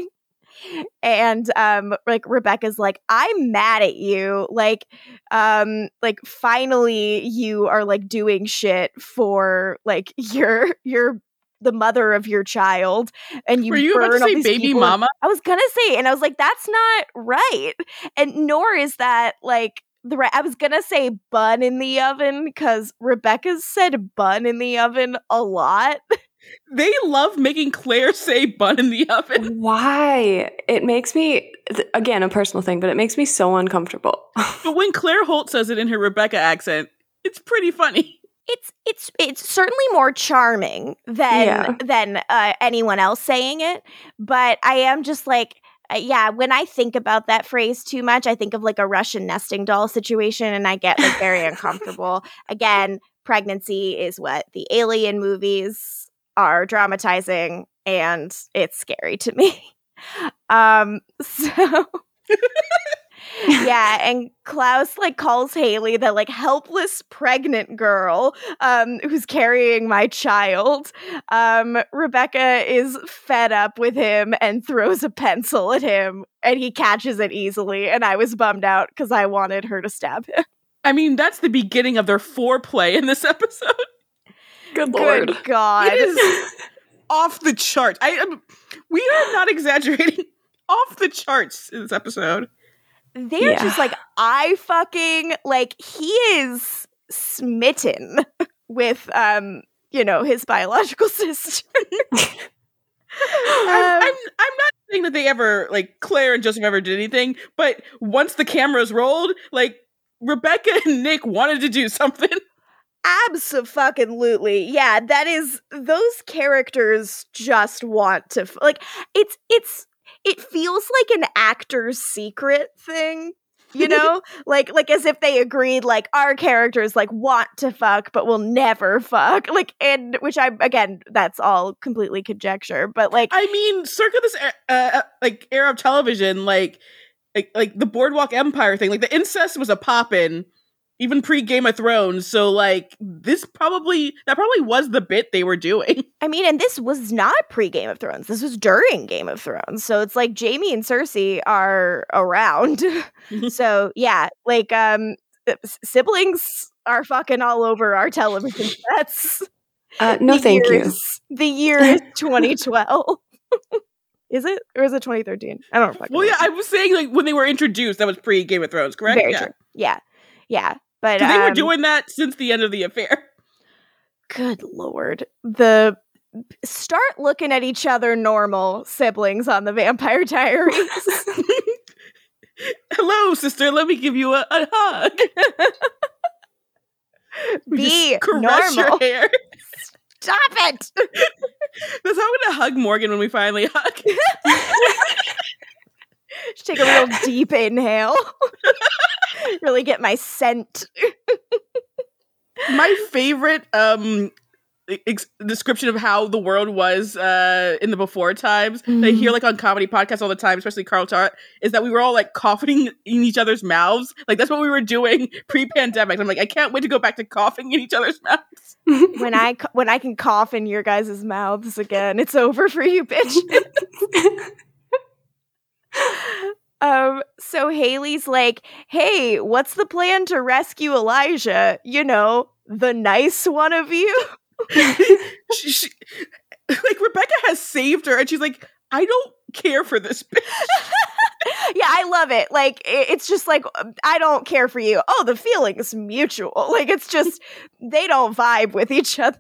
[SPEAKER 1] And um like Rebekah's like I'm mad at you like um like finally you are like doing shit for like your your the mother of your child and you
[SPEAKER 3] Were you about
[SPEAKER 1] burn
[SPEAKER 3] to
[SPEAKER 1] all
[SPEAKER 3] say
[SPEAKER 1] these
[SPEAKER 3] baby
[SPEAKER 1] people-
[SPEAKER 3] mama?
[SPEAKER 1] I was gonna say and I was like that's not right and nor is that like the right I was gonna say bun in the oven because Rebekah's said bun in the oven a lot
[SPEAKER 3] They love making Claire say bun in the oven.
[SPEAKER 4] Why? It makes me, th- again, a personal thing, but it makes me so uncomfortable.
[SPEAKER 3] But when Claire Holt says it in her Rebekah accent, it's pretty funny.
[SPEAKER 1] It's it's it's certainly more charming than
[SPEAKER 4] Yeah.
[SPEAKER 1] than uh, anyone else saying it but i am just like uh, yeah when i think about that phrase too much i think of like a russian nesting doll situation and i get like very uncomfortable again pregnancy is what the alien movies are dramatizing and it's scary to me um so yeah, and Klaus like calls Hayley the like helpless pregnant girl um who's carrying my child. Um Rebekah is fed up with him and throws a pencil at him and he catches it easily and I was bummed out cuz I wanted her to stab him.
[SPEAKER 3] I mean, that's the beginning of their foreplay in this episode.
[SPEAKER 4] Good lord.
[SPEAKER 1] Good god.
[SPEAKER 3] It is off the charts. I am. We are not exaggerating. Off the charts in this episode.
[SPEAKER 1] They're
[SPEAKER 4] Yeah.
[SPEAKER 1] just like I fucking like he is smitten with um you know his biological sister.
[SPEAKER 3] I'm,
[SPEAKER 1] Um,
[SPEAKER 3] I'm, I'm not saying that they ever like Claire and Joseph ever did anything, but once the cameras rolled, like Rebekah and Nick wanted to do something.
[SPEAKER 1] Absolutely. Yeah, that is those characters just want to like it's it's it feels like an actor's secret thing. You know? like like as if they agreed like our characters like want to fuck but will never fuck. Like and which I again that's all completely conjecture, but like
[SPEAKER 3] I mean, circa this uh, like era of television, like like like the Boardwalk Empire thing, like the incest was a poppin', even pre Game of Thrones. So like this probably that probably was the bit they were doing.
[SPEAKER 1] I mean, and this was not pre Game of Thrones. This was during Game of Thrones. So it's like Jaime and Cersei are around. so yeah, like um siblings are fucking all over our television sets.
[SPEAKER 4] Uh, no,
[SPEAKER 1] The
[SPEAKER 4] thank
[SPEAKER 1] year
[SPEAKER 4] you.
[SPEAKER 1] The year is 2012. is it? Or is it 2013? I don't fucking
[SPEAKER 3] Well,
[SPEAKER 1] know.
[SPEAKER 3] yeah, I was saying like when they were introduced, that was pre Game of Thrones, correct?
[SPEAKER 1] Very
[SPEAKER 3] yeah.
[SPEAKER 1] true. Yeah. Yeah. But
[SPEAKER 3] 'Cause they were
[SPEAKER 1] um,
[SPEAKER 3] doing that since the end of the affair.
[SPEAKER 1] good lord. The start looking at each other normal siblings on the Vampire Diaries.
[SPEAKER 3] Hello, sister. Let me give you a, a hug.
[SPEAKER 1] Be
[SPEAKER 3] caress
[SPEAKER 1] normal.
[SPEAKER 3] your hair.
[SPEAKER 1] Stop it.
[SPEAKER 3] That's how I'm gonna hug Morgan when we finally hug.
[SPEAKER 1] Just take a real deep inhale. really get my scent.
[SPEAKER 3] My favorite um ex- description of how the world was uh in the before times that I hear like on comedy podcasts all the time, especially Carl Tart, is that we were all like coughing in each other's mouths. Like that's what we were doing pre-pandemic. I'm like, I can't wait to go back to coughing in each other's mouths.
[SPEAKER 1] when I when I can cough in your guys' mouths again, it's over for you, bitch. Um, so Hayley's like, "Hey, what's the plan to rescue Elijah? You know, the nice one of you."
[SPEAKER 3] she, she, like Rebekah has saved her, and she's like, I don't care for this bitch.
[SPEAKER 1] yeah, I love it. Like i- it's just like um, I don't care for you. Oh, the feeling is mutual. Like it's just they don't vibe with each other.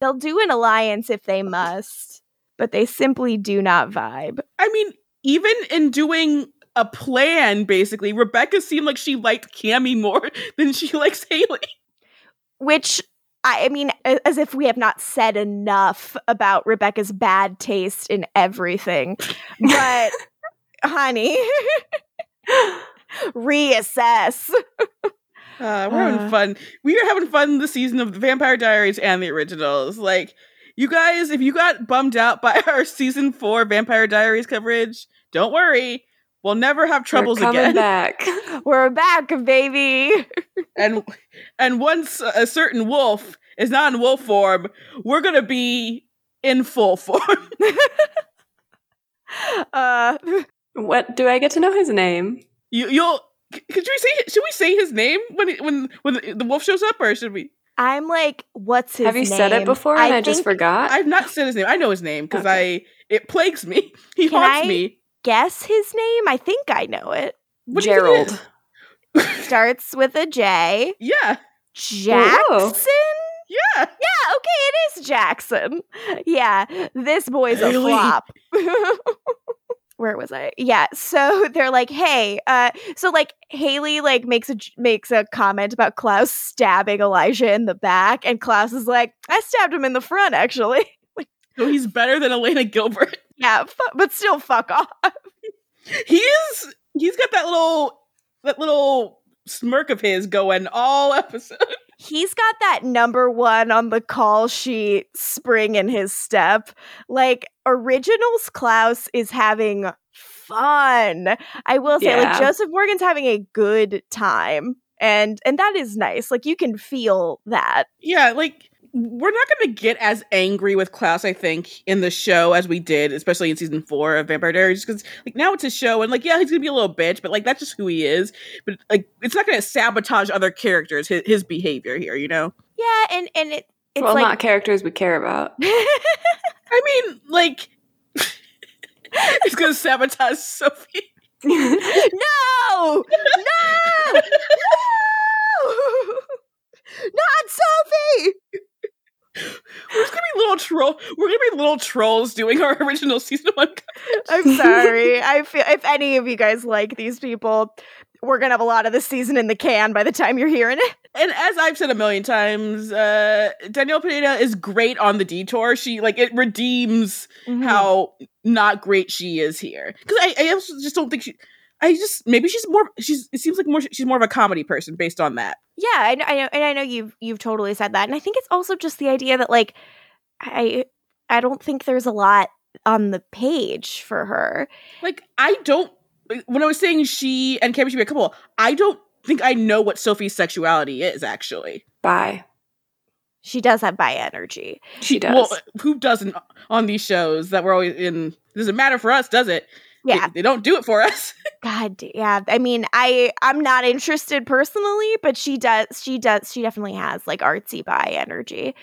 [SPEAKER 1] They'll do an alliance if they must, but they simply do not vibe.
[SPEAKER 3] I mean, even in doing a plan, basically, Rebekah seemed like she liked Cami more than she likes Hayley.
[SPEAKER 1] Which I mean, as if we have not said enough about Rebekah's bad taste in everything. But honey, reassess.
[SPEAKER 3] Uh, we're having
[SPEAKER 1] Uh.
[SPEAKER 3] fun. We are having fun this season of the Vampire Diaries and the originals. Like, you guys, if you got bummed out by our season four Vampire Diaries coverage, don't worry. We'll never have troubles
[SPEAKER 4] We're coming
[SPEAKER 3] again.
[SPEAKER 4] back.
[SPEAKER 1] We're back, baby.
[SPEAKER 3] And and once a certain wolf is not in wolf form, we're gonna be in full form.
[SPEAKER 1] Uh,
[SPEAKER 4] what do I get to know his name?
[SPEAKER 3] you, you'll. Could we say? Should we say his name when he, when when the, the wolf shows up, or should we?
[SPEAKER 1] I'm like, what's his
[SPEAKER 4] Have you said it before and I, just
[SPEAKER 1] think-
[SPEAKER 4] forgot?
[SPEAKER 3] I've not said his name. I know his name because
[SPEAKER 4] Okay.
[SPEAKER 3] I it plagues me. He
[SPEAKER 1] Can
[SPEAKER 3] haunts
[SPEAKER 1] I-
[SPEAKER 3] me.
[SPEAKER 1] Guess his name? I think I know it.
[SPEAKER 3] What do you think it
[SPEAKER 4] Gerald.
[SPEAKER 1] Starts with a J.
[SPEAKER 3] Yeah, oh,
[SPEAKER 1] Jackson?
[SPEAKER 3] yeah.
[SPEAKER 1] Yeah, okay, it is Jackson. Yeah, this boy's a flop. Where was I? Yeah, so they're like, "Hey, uh so like Hayley like makes a makes a comment about Klaus stabbing Elijah in the back and Klaus is like, "I stabbed him in the front actually."
[SPEAKER 3] So he's better than Elena Gilbert.
[SPEAKER 1] Yeah, fu- but still fuck off.
[SPEAKER 3] He is. He's got that little that little smirk of his going all episode.
[SPEAKER 1] He's got that number 1 on the call sheet spring in his step. Like originals Klaus is having fun. I will say like Joseph Morgan's having a good time. And and that is nice. Like you can feel that.
[SPEAKER 3] Yeah, like we're not going to get as angry with Klaus, I think, in the show as we did, especially in season four of Vampire Diaries, because like now it's a show, and like yeah, he's gonna be a little bitch, but like that's just who he is. But like it's not going to sabotage other characters his, his behavior here, you know.
[SPEAKER 1] Yeah, and and it it's
[SPEAKER 4] well,
[SPEAKER 1] like
[SPEAKER 4] not characters we care about.
[SPEAKER 3] I mean, like it's going to sabotage Sophie.
[SPEAKER 1] no! No! No! Not Sophie!
[SPEAKER 3] We're just gonna be little troll. We're gonna be little trolls doing our original season one.
[SPEAKER 1] I'm sorry. I feel if any of you guys like these people, we're gonna have a lot of this season in the can by the time you're hearing it.
[SPEAKER 3] And as I've said a million times, uh, Danielle Pineda is great on the detour. She like it redeems
[SPEAKER 1] Mm-hmm.
[SPEAKER 3] how not great she is here. Because I, I just don't think she. I just maybe she's more. She's. It seems like more. She's more of a comedy person based on that.
[SPEAKER 1] Yeah, I know, I know, and I know you've you've totally said that, and I think it's also just the idea that like I I don't think there's a lot on the page for her.
[SPEAKER 3] Like I don't. When I was saying she and Cameron should be a couple, I don't think I know what Sophie's sexuality is actually.
[SPEAKER 4] Bye.
[SPEAKER 1] She does have bi energy.
[SPEAKER 4] She does.
[SPEAKER 3] Well, who doesn't on these shows that we're always in? Doesn't matter for us, does it? They-
[SPEAKER 1] Yeah,
[SPEAKER 3] they, don't do it for us.
[SPEAKER 1] God, yeah. I mean, I I'm not interested personally, but she does. She does. She definitely has like artsy by energy.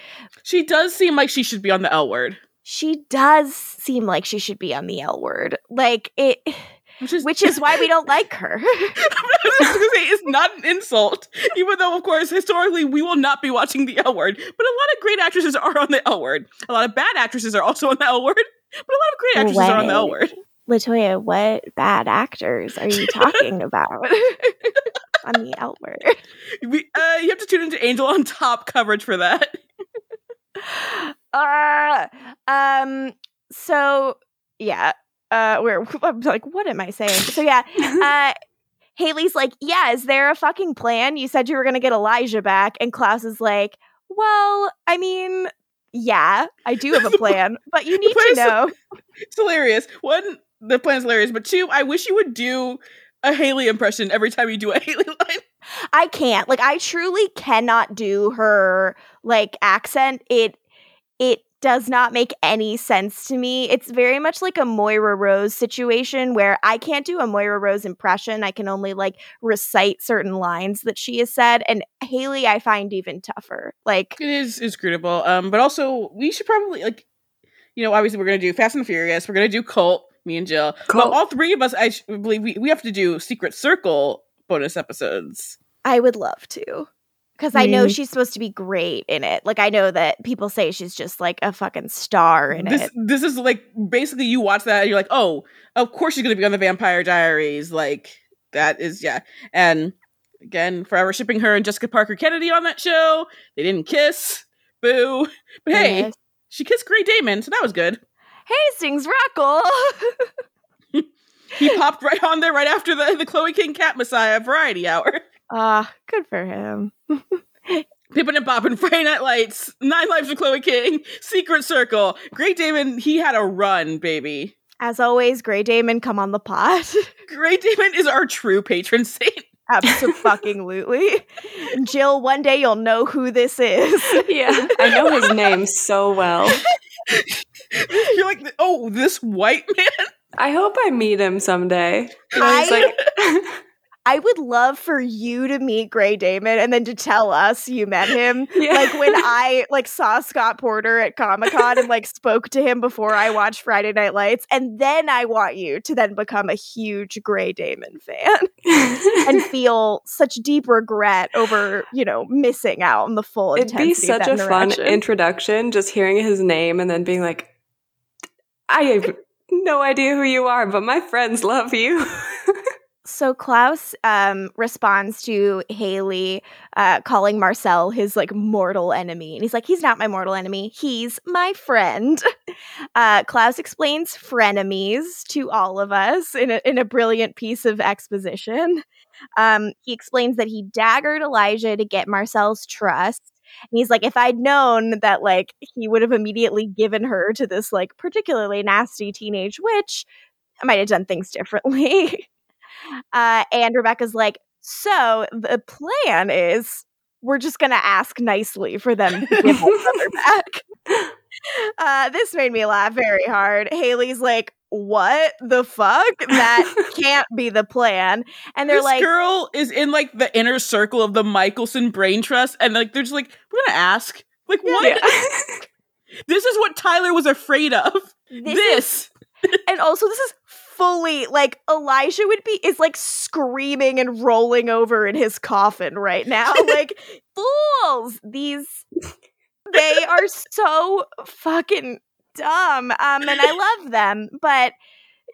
[SPEAKER 3] she does seem like she should be on the L word,
[SPEAKER 1] She does seem like she should be on the L word, like it,
[SPEAKER 3] which is
[SPEAKER 1] which is why we don't like her.
[SPEAKER 3] I was just gonna say it's not an insult, even though of course historically we will not be watching the L word. But a lot of great actresses are on the L word. A lot of bad actresses are also on the L word. But a lot of great actresses are on the L word.
[SPEAKER 1] Latoya, what bad actors are you talking about on the word?
[SPEAKER 3] We, uh, you have to tune into Angel on Top coverage for that.
[SPEAKER 1] Uh, um. So yeah. Uh, where I'm like, what am I saying? So yeah. Uh, Hayley's like, yeah. Is there a fucking plan? You said you were gonna get Elijah back, and Klaus is like, well, I mean, yeah, I do have a plan, but you need to know.
[SPEAKER 3] It's hilarious. One, the plan's hilarious, but two, I wish you would do a Hayley impression every time you do a Hayley line.
[SPEAKER 1] I can't. Like, I truly cannot do her like accent. It it does not make any sense to me. It's very much like a Moira Rose situation where I can't do a Moira Rose impression. I can only like recite certain lines that she has said. And Hayley, I find even tougher. Like,
[SPEAKER 3] It is inscrutable. Um, but also we should probably like, you know, obviously we're gonna do Fast and Furious. We're gonna do Cult. Me and Jill. But all three of us, I believe we, we have to do Secret Circle bonus episodes.
[SPEAKER 1] I would love to. Because I know she's supposed to be great in it. Like, I know that people say she's just like a fucking star in
[SPEAKER 3] This
[SPEAKER 1] it.
[SPEAKER 3] this is like basically you watch that and you're like, oh, of course she's gonna be on the Vampire Diaries. Like that is yeah. And again, forever shipping her and Jessica Parker Kennedy on that show. They didn't kiss. Boo. But hey,
[SPEAKER 1] Yes.
[SPEAKER 3] she kissed Grey Damon, so that was good.
[SPEAKER 1] Hastings Ruckle.
[SPEAKER 3] He popped right on there right after the, the Chloe King Cat Messiah Variety Hour.
[SPEAKER 1] Ah, good for him.
[SPEAKER 3] Pippin and Boppin, Friday Night Lights, Nine Lives of Chloe King, Secret Circle. Grey Damon, he had a run, baby.
[SPEAKER 1] As always, Grey Damon, come on the pod.
[SPEAKER 3] Grey Damon is our true patron saint.
[SPEAKER 1] Absolutely. Jill, one day you'll know who this is.
[SPEAKER 4] Yeah, I know his name so well.
[SPEAKER 3] You're like, oh, this white man?
[SPEAKER 4] I hope I meet him someday. You know,
[SPEAKER 1] I-
[SPEAKER 4] like,
[SPEAKER 1] I would love for you to meet Grey Damon and then to tell us you met him.
[SPEAKER 4] Yeah.
[SPEAKER 1] Like when I like saw Scott Porter at Comic Con and like spoke to him before I watched Friday Night Lights, and then I want you to then become a huge Grey Damon fan and feel such deep regret over you know missing out on the full.
[SPEAKER 4] It'd be
[SPEAKER 1] intensity of
[SPEAKER 4] such a
[SPEAKER 1] that
[SPEAKER 4] fun introduction, just hearing his name and then being like, I have no idea who you are, but my friends love you.
[SPEAKER 1] So Klaus um, responds to Hayley uh, calling Marcel his like mortal enemy, and he's like, "He's not my mortal enemy. He's my friend." Uh, Klaus explains frenemies to all of us in a, in a brilliant piece of exposition. Um, he explains that he daggered Elijah to get Marcel's trust. And he's like, if I'd known that, like, he would have immediately given her to this, like, particularly nasty teenage witch, I might have done things differently. Uh, and Rebekah's like, so the plan is we're just going to ask nicely for them to give brother back. Uh, this made me laugh very hard. Hayley's like, what the fuck? That can't be the plan. And they're
[SPEAKER 3] this
[SPEAKER 1] like,
[SPEAKER 3] girl is in like the inner circle of the Mikaelson Brain Trust, and like they're just like, we're gonna ask. Like, what?
[SPEAKER 4] Yeah.
[SPEAKER 3] This is what Tyler was afraid of.
[SPEAKER 1] this,
[SPEAKER 3] This.
[SPEAKER 1] is- and also this is fully like Elijah would be is like screaming and rolling over in his coffin right now. like fools, these they are so fucking dumb. Um, and I love them, but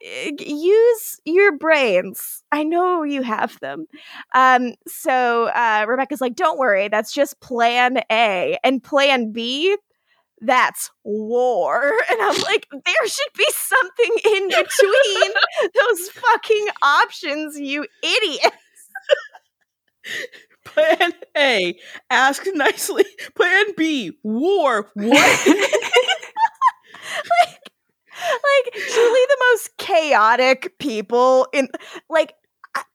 [SPEAKER 1] uh, use your brains. I know you have them. Um, so uh, Rebekah's like, "Don't worry, that's just Plan A, and Plan B." That's war. And I'm like, there should be something in between those fucking options, you idiots.
[SPEAKER 3] Plan A, ask nicely. Plan B, war. What?
[SPEAKER 1] like like truly the most chaotic people in like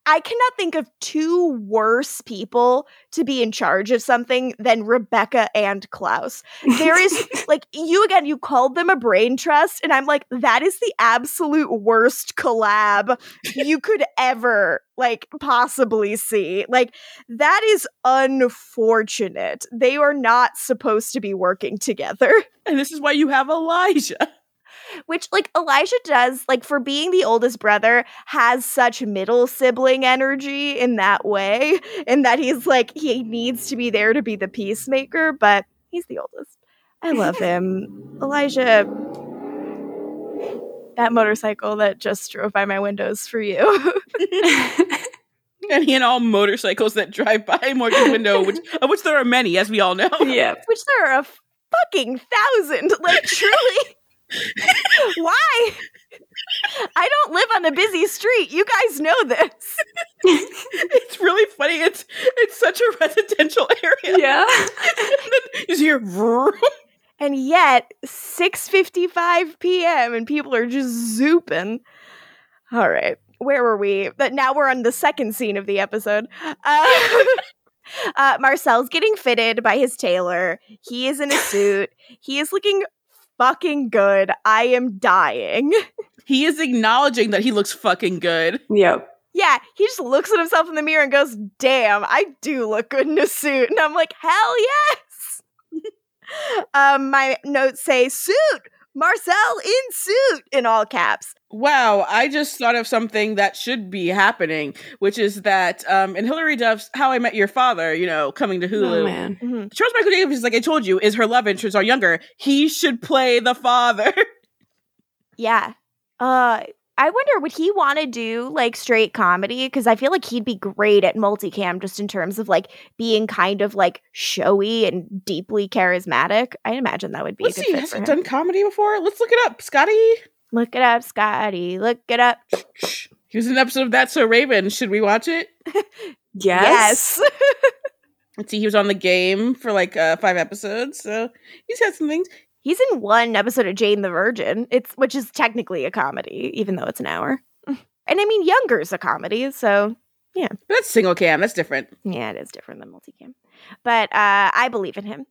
[SPEAKER 1] I, cannot think of two worse people to be in charge of something than Rebekah and Klaus. There is like you again, you called them a brain trust, and I'm like, that is the absolute worst collab you could ever like possibly see. Like that is unfortunate. They are not supposed to be working together.
[SPEAKER 3] and this is why you have Elijah.
[SPEAKER 1] Which like Elijah does like for being the oldest brother has such middle sibling energy in that way in that he's like he needs to be there to be the peacemaker but he's the oldest. I love him. Elijah. That motorcycle that just drove by my windows for you.
[SPEAKER 3] And he and all motorcycles that drive by Morgan's window, which, of which there are many, as we all know.
[SPEAKER 4] yeah.
[SPEAKER 1] which there are a fucking thousand like truly why I don't live on a busy street you guys know this
[SPEAKER 3] It's really funny. It's it's such a residential area.
[SPEAKER 4] Yeah.
[SPEAKER 3] you just hear vroom.
[SPEAKER 1] And yet, 6:55 p.m. and people are just zooping. All right, where were we? But now we're on the second scene of the episode. Uh, uh, Marcel's getting fitted by his tailor. He is in a suit. He is looking fucking good. I am dying.
[SPEAKER 3] He is acknowledging that he looks fucking good.
[SPEAKER 4] Yep.
[SPEAKER 1] Yeah, he just looks at himself in the mirror and goes, "Damn, I do look good in a suit." And I'm like, "Hell yes!" um, my notes say, "Suit, Marcel in suit" in all caps.
[SPEAKER 3] Wow, I just thought of something that should be happening, which is that um, in Hilary Duff's How I Met Your Father, you know, coming to Hulu,
[SPEAKER 4] Oh man.
[SPEAKER 1] Mhm.
[SPEAKER 3] Charles Michael Davis, like I told you, is her love interest are younger. He should play the father.
[SPEAKER 1] Yeah. Uh, I wonder would he want to do like straight comedy? Because I feel like he'd be great at multicam, just in terms of like being kind of like showy and deeply charismatic. I imagine that would be
[SPEAKER 3] Let's see, has he done comedy before? Let's look it up. Scotty.
[SPEAKER 1] Look it up, Scotty. Look it up.
[SPEAKER 3] Here's an episode of That's So Raven. Should we watch it?
[SPEAKER 4] Yes.
[SPEAKER 1] Yes.
[SPEAKER 3] Let's see, he was on the game for like uh, five episodes, so he's had some things.
[SPEAKER 1] He's in one episode of Jane the Virgin. It's which is technically a comedy, even though it's an hour. And I mean, Younger's a comedy, so
[SPEAKER 3] But that's single cam. That's different.
[SPEAKER 1] yeah, it is different than multicam. But uh, I believe in him.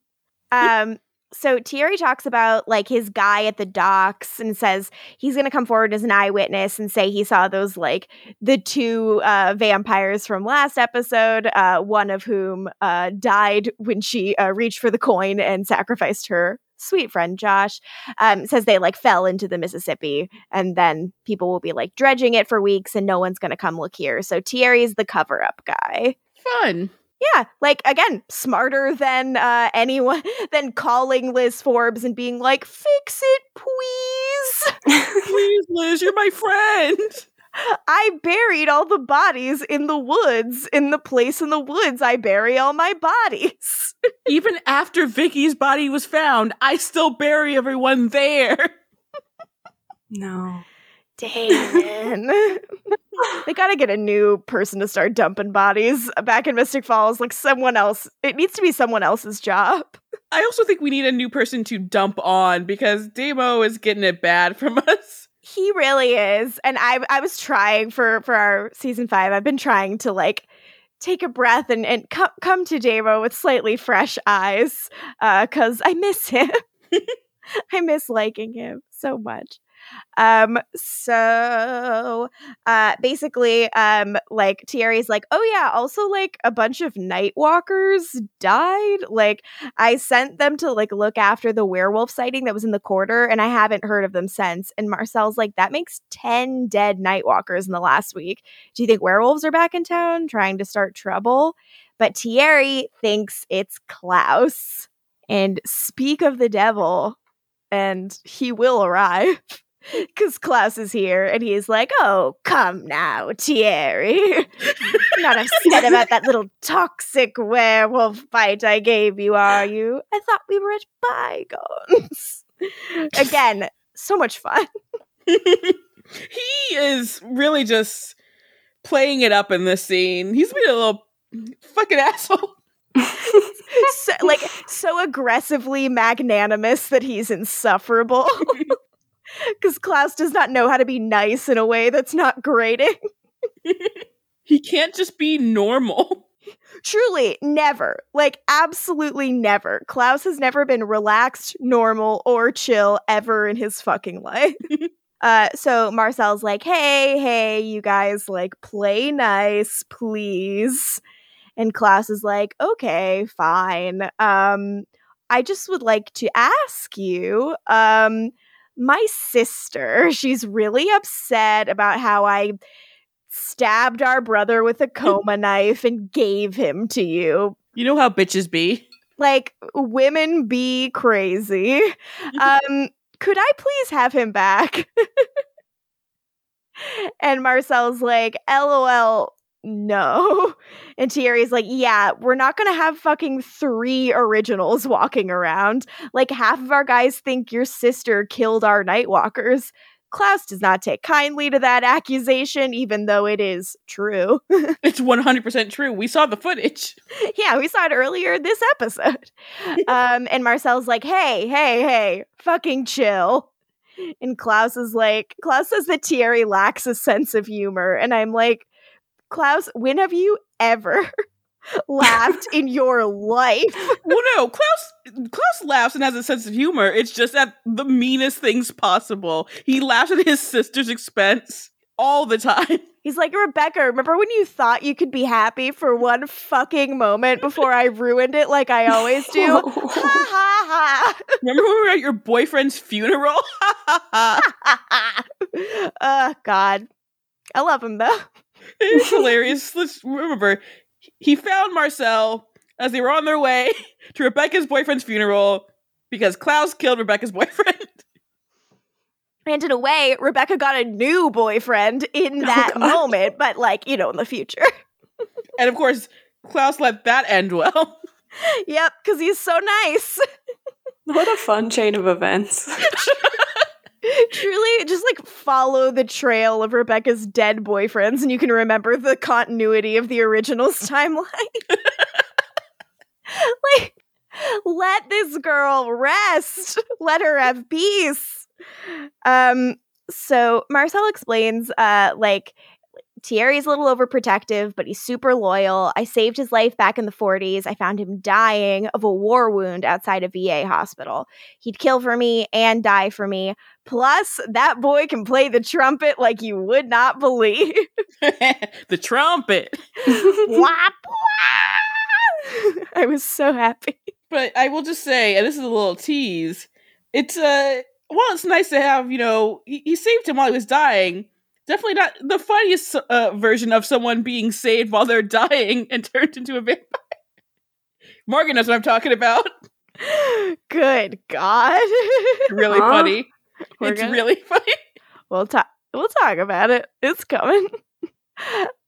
[SPEAKER 1] Um, so Thierry talks about like his guy at the docks and says he's going to come forward as an eyewitness and say he saw those like the two uh, vampires from last episode, uh, one of whom uh, died when she uh, reached for the coin and sacrificed her sweet friend Josh. Um, says they like fell into the Mississippi and then people will be like dredging it for weeks and no one's going to come look here. So Thierry's the cover up guy.
[SPEAKER 3] Fun.
[SPEAKER 1] Yeah, like again, smarter than uh, anyone than calling Liz Forbes and being like, "Fix it, please."
[SPEAKER 3] Please, Liz, you're my friend.
[SPEAKER 1] I buried all the bodies in the woods. In the place in the woods, I bury all my bodies.
[SPEAKER 3] Even after Vicki's body was found, I still bury everyone there.
[SPEAKER 4] no.
[SPEAKER 1] Damon. they gotta get a new person to start dumping bodies back in Mystic Falls. Like someone else. It needs to be someone else's job.
[SPEAKER 3] I also think we need a new person to dump on because Damo is getting it bad from us.
[SPEAKER 1] He really is. And I I was trying for for our season 5. I've been trying to like take a breath and and come come to Damo with slightly fresh eyes uh cuz I miss him. I miss liking him so much. Um so uh basically um like Thierry's like, "Oh yeah, also like a bunch of night walkers died. Like I sent them to like look after the werewolf sighting that was in the quarter and I haven't heard of them since." And Marcel's like, "That makes 10 dead night walkers in the last week. Do you think werewolves are back in town trying to start trouble?" But Thierry thinks it's Klaus. And speak of the devil, and he will arrive because Klaus is here and he's like, Oh, come now, Thierry. Not upset about that little toxic werewolf bite I gave you, are you? I thought we were at bygones. Again, so much fun.
[SPEAKER 3] he is really just playing it up in this scene. He's being a little fucking asshole.
[SPEAKER 1] So, like, so aggressively magnanimous that he's insufferable. Because Klaus does not know how to be nice in a way that's not grating.
[SPEAKER 3] He can't just be normal.
[SPEAKER 1] Truly, never. Like, absolutely never. Klaus has never been relaxed, normal, or chill ever in his fucking life. uh, so Marcel's like, hey, hey, you guys, like, play nice, please. And Klaus is like, okay, fine. Um, I just would like to ask you, um, my sister, she's really upset about how I stabbed our brother with a coma knife and gave him to you.
[SPEAKER 3] You know how bitches be.
[SPEAKER 1] Like women be crazy. Um could I please have him back? and Marcel's like, LOL, no. And Thierry's like, yeah, we're not gonna have fucking three originals walking around. Like half of our guys think your sister killed our Nightwalkers. Klaus does not take kindly to that accusation, even though it is true.
[SPEAKER 3] It's 100% true. We saw the footage.
[SPEAKER 1] yeah, we saw it earlier this episode. um, and Marcel's like, hey, hey, hey, fucking chill. And Klaus is like, Klaus says that Thierry lacks a sense of humor. And I'm like, Klaus, when have you ever laughed in your life?
[SPEAKER 3] Well, no, Klaus Klaus laughs and has a sense of humor. It's just at the meanest things possible. He laughs at his sister's expense all the time.
[SPEAKER 1] He's like, Rebekah, remember when you thought you could be happy for one fucking moment before I ruined it like I always do? ha ha ha.
[SPEAKER 3] Remember when we were at your boyfriend's funeral?
[SPEAKER 1] Ha ha ha. oh, God. I love him though.
[SPEAKER 3] It's hilarious. Let's remember, he found Marcel as they were on their way to Rebekah's boyfriend's funeral because Klaus killed Rebekah's boyfriend.
[SPEAKER 1] And in a way, Rebekah got a new boyfriend in
[SPEAKER 4] Oh,
[SPEAKER 1] that
[SPEAKER 4] God.
[SPEAKER 1] moment, but like, you know, in the future.
[SPEAKER 3] And of course, Klaus let that end well.
[SPEAKER 1] yep, because he's so nice.
[SPEAKER 4] What a fun chain of events.
[SPEAKER 1] Truly, just like follow the trail of Rebekah's dead boyfriends, and you can remember the continuity of the original's timeline. like, let this girl rest. Let her have peace. Um. So Marcel explains, uh, like Thierry's a little overprotective, but he's super loyal. I saved his life back in the 40s. I found him dying of a war wound outside a VA hospital. He'd kill for me and die for me. Plus, that boy can play the trumpet like you would not believe.
[SPEAKER 3] the trumpet.
[SPEAKER 1] I was so happy.
[SPEAKER 3] But I will just say, and this is a little tease, it's uh well, it's nice to have, you know, he, he saved him while he was dying. Definitely not the funniest uh, version of someone being saved while they're dying and turned into a vampire. Morgan knows what I'm talking about.
[SPEAKER 1] Good God.
[SPEAKER 3] really
[SPEAKER 4] Huh?
[SPEAKER 3] funny.
[SPEAKER 1] We're
[SPEAKER 3] it's
[SPEAKER 1] gonna-
[SPEAKER 3] really funny.
[SPEAKER 1] we'll talk we'll talk about it it's coming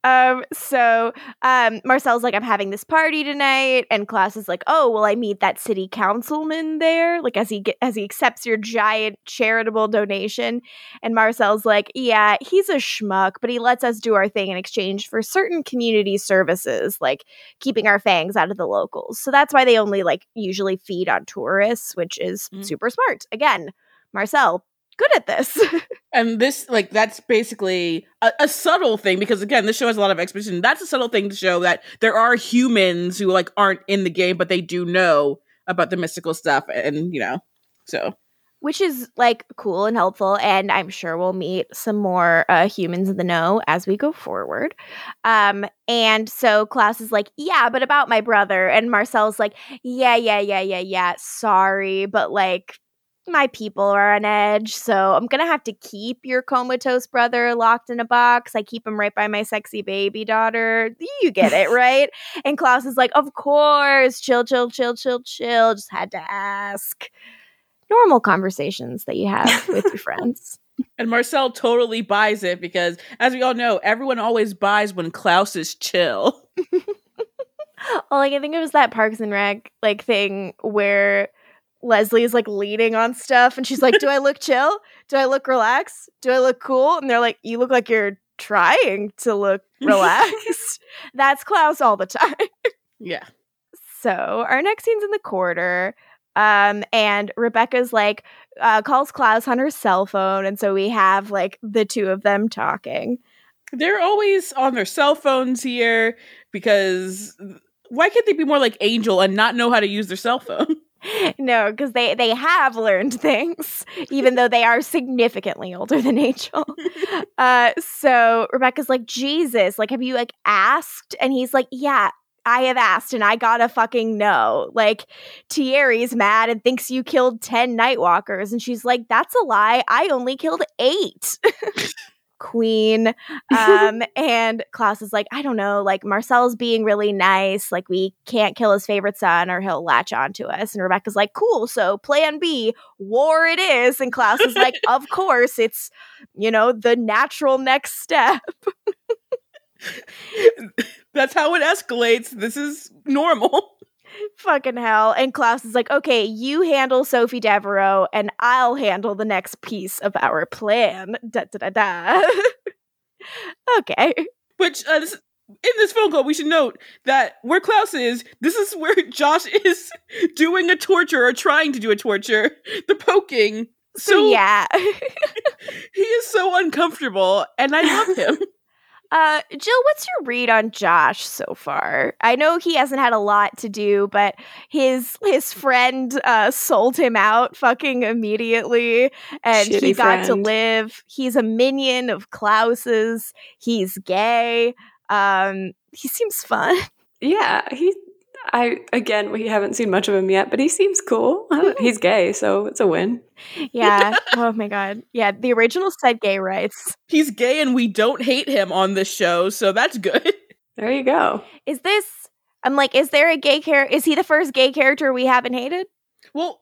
[SPEAKER 1] um so um marcel's like i'm having this party tonight and class is like oh will i meet that city councilman there? Like as he get, as he accepts your giant charitable donation. And marcel's like yeah he's a schmuck but he lets us do our thing in exchange for certain community services like keeping our fangs out of the locals. So that's why they only like usually feed on tourists which is
[SPEAKER 3] Mm.
[SPEAKER 1] super smart. Again marcel good at this
[SPEAKER 3] And this, like, that's basically a, a subtle thing because, again, this show has a lot of exposition. That's a subtle thing to show that there are humans who, like, aren't in the game, but they do know about the mystical stuff. And, you know, so.
[SPEAKER 1] which is like cool and helpful and i'm sure we'll meet some more uh, humans in the know as we go forward um and so klaus is like yeah but about my brother and marcel's like yeah yeah yeah yeah yeah sorry but like my people are on edge so i'm gonna have to keep your comatose brother locked in a box. I keep him right by my sexy baby daughter. You get it right? And klaus is like of course chill chill chill chill chill. Just had to ask. Normal conversations that you have with your friends.
[SPEAKER 3] And Marcel totally buys it because, as we all know, everyone always buys when Klaus is chill.
[SPEAKER 1] Well, like I think it was that Parks and Rec like thing where Leslie is like leaning on stuff and she's like, "Do I look chill? Do I look relaxed? Do I look cool?" And they're like, "You look like you're trying to look relaxed." That's Klaus all the time.
[SPEAKER 3] Yeah.
[SPEAKER 1] So our next scene's in the corridor. Um, and Rebekah's like uh, calls Klaus on her cell phone, and so we have like the two of them talking.
[SPEAKER 3] They're always on their cell phones here because why can't they be more like Angel and not know how to use their cell phone?
[SPEAKER 1] no, because they they have learned things, even though they are significantly older than Angel. uh, so Rebekah's like, Jesus, like, have you like asked? And he's like, Yeah, I have asked, and I gotta fucking know. Like, Thierry's mad and thinks you killed ten Nightwalkers, and she's like, That's a lie. I only killed eight. Queen. Um, and Klaus is like, I don't know, like Marcel's being really nice. Like, we can't kill his favorite son or he'll latch on to us. And Rebekah's like, cool. So, plan B, war it is. And Klaus is like, of course, it's, you know, the natural next step.
[SPEAKER 3] That's how it escalates. This is normal.
[SPEAKER 1] Fucking hell. And Klaus is like, okay, you handle Sophie Deveraux and I'll handle the next piece of our plan. Da da da da. okay.
[SPEAKER 3] Which uh, this, in this phone call, we should note that where Klaus is, this is where Josh is doing a torture or trying to do a torture. The poking.
[SPEAKER 1] So,
[SPEAKER 3] So
[SPEAKER 1] yeah.
[SPEAKER 3] he is so uncomfortable, and I love him.
[SPEAKER 1] Uh, Jill, what's your read on Josh so far? I know he hasn't had a lot to do, but his his friend uh sold him out fucking immediately, and he
[SPEAKER 4] Shitty
[SPEAKER 1] got to live. He's a minion of Klaus's. He's gay. Um, he seems fun.
[SPEAKER 4] Yeah, he. I again, we haven't seen much of him yet, but he seems cool. Uh, he's gay, so it's a win.
[SPEAKER 1] Yeah. oh my god. Yeah. The original said gay rights.
[SPEAKER 3] He's gay, and we don't hate him on this show, so that's good.
[SPEAKER 4] There you go.
[SPEAKER 1] Is this? I'm like, is there a gay character? Is he the first gay character we haven't hated?
[SPEAKER 3] Well,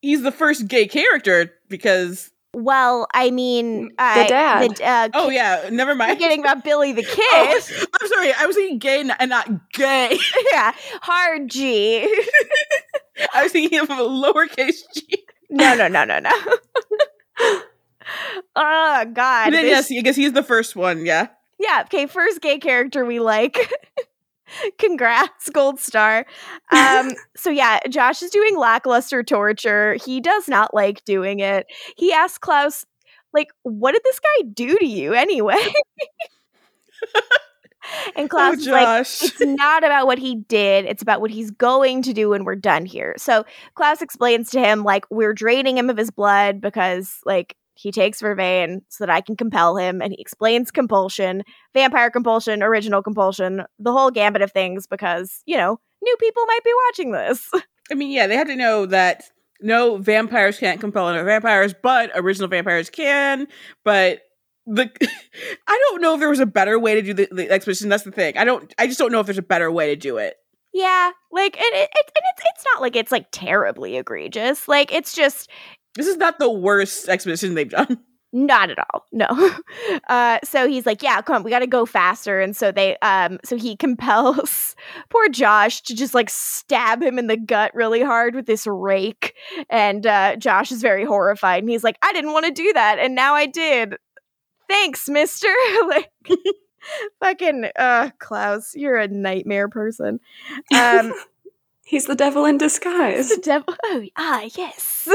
[SPEAKER 3] he's the first gay character because.
[SPEAKER 1] Well, I mean,
[SPEAKER 4] The
[SPEAKER 1] uh,
[SPEAKER 4] dad.
[SPEAKER 1] The, uh,
[SPEAKER 3] Oh yeah, never mind.
[SPEAKER 1] forgetting about Billy the Kid.
[SPEAKER 3] Oh, I'm sorry. I was thinking gay and and not gay.
[SPEAKER 1] yeah, hard G.
[SPEAKER 3] I was thinking of a lowercase g.
[SPEAKER 1] No, no, no, no, no. Oh God.
[SPEAKER 3] And then
[SPEAKER 1] this-
[SPEAKER 3] yes, I guess he's the first one. Yeah.
[SPEAKER 1] Yeah. Okay. First gay character we like. Congrats, gold star. Um, so yeah, Josh is doing lackluster torture. He does not like doing it. He asks Klaus, like, what did this guy do to you anyway? and Klaus
[SPEAKER 3] oh,
[SPEAKER 1] is like, it's not about what he did it's about what he's going to do when we're done here so klaus explains to him like we're draining him of his blood because like he takes vervain so that i can compel him and he explains compulsion vampire compulsion original compulsion the whole gambit of things because you know new people might be watching this
[SPEAKER 3] I mean, yeah, they had to know that no vampires can't compel other vampires, but original vampires can. But the I don't know if there was a better way to do the, the expedition. That's the thing. I don't. I just don't know if there's a better way to do it.
[SPEAKER 1] yeah like it, it, it, and it's, it's not like it's like terribly egregious like it's just
[SPEAKER 3] This is not the worst expedition they've done.
[SPEAKER 1] Not at all. No. Uh, so he's like, yeah, come on, we got to go faster. And so they, um, so he compels poor Josh to just like stab him in the gut really hard with this rake. And uh, Josh is very horrified. And he's like, I didn't want to do that. And now I did. Thanks, mister. like, fucking, uh, Klaus, you're a nightmare person. Um,
[SPEAKER 4] He's the devil in disguise.
[SPEAKER 1] the devil. Oh, ah, yes.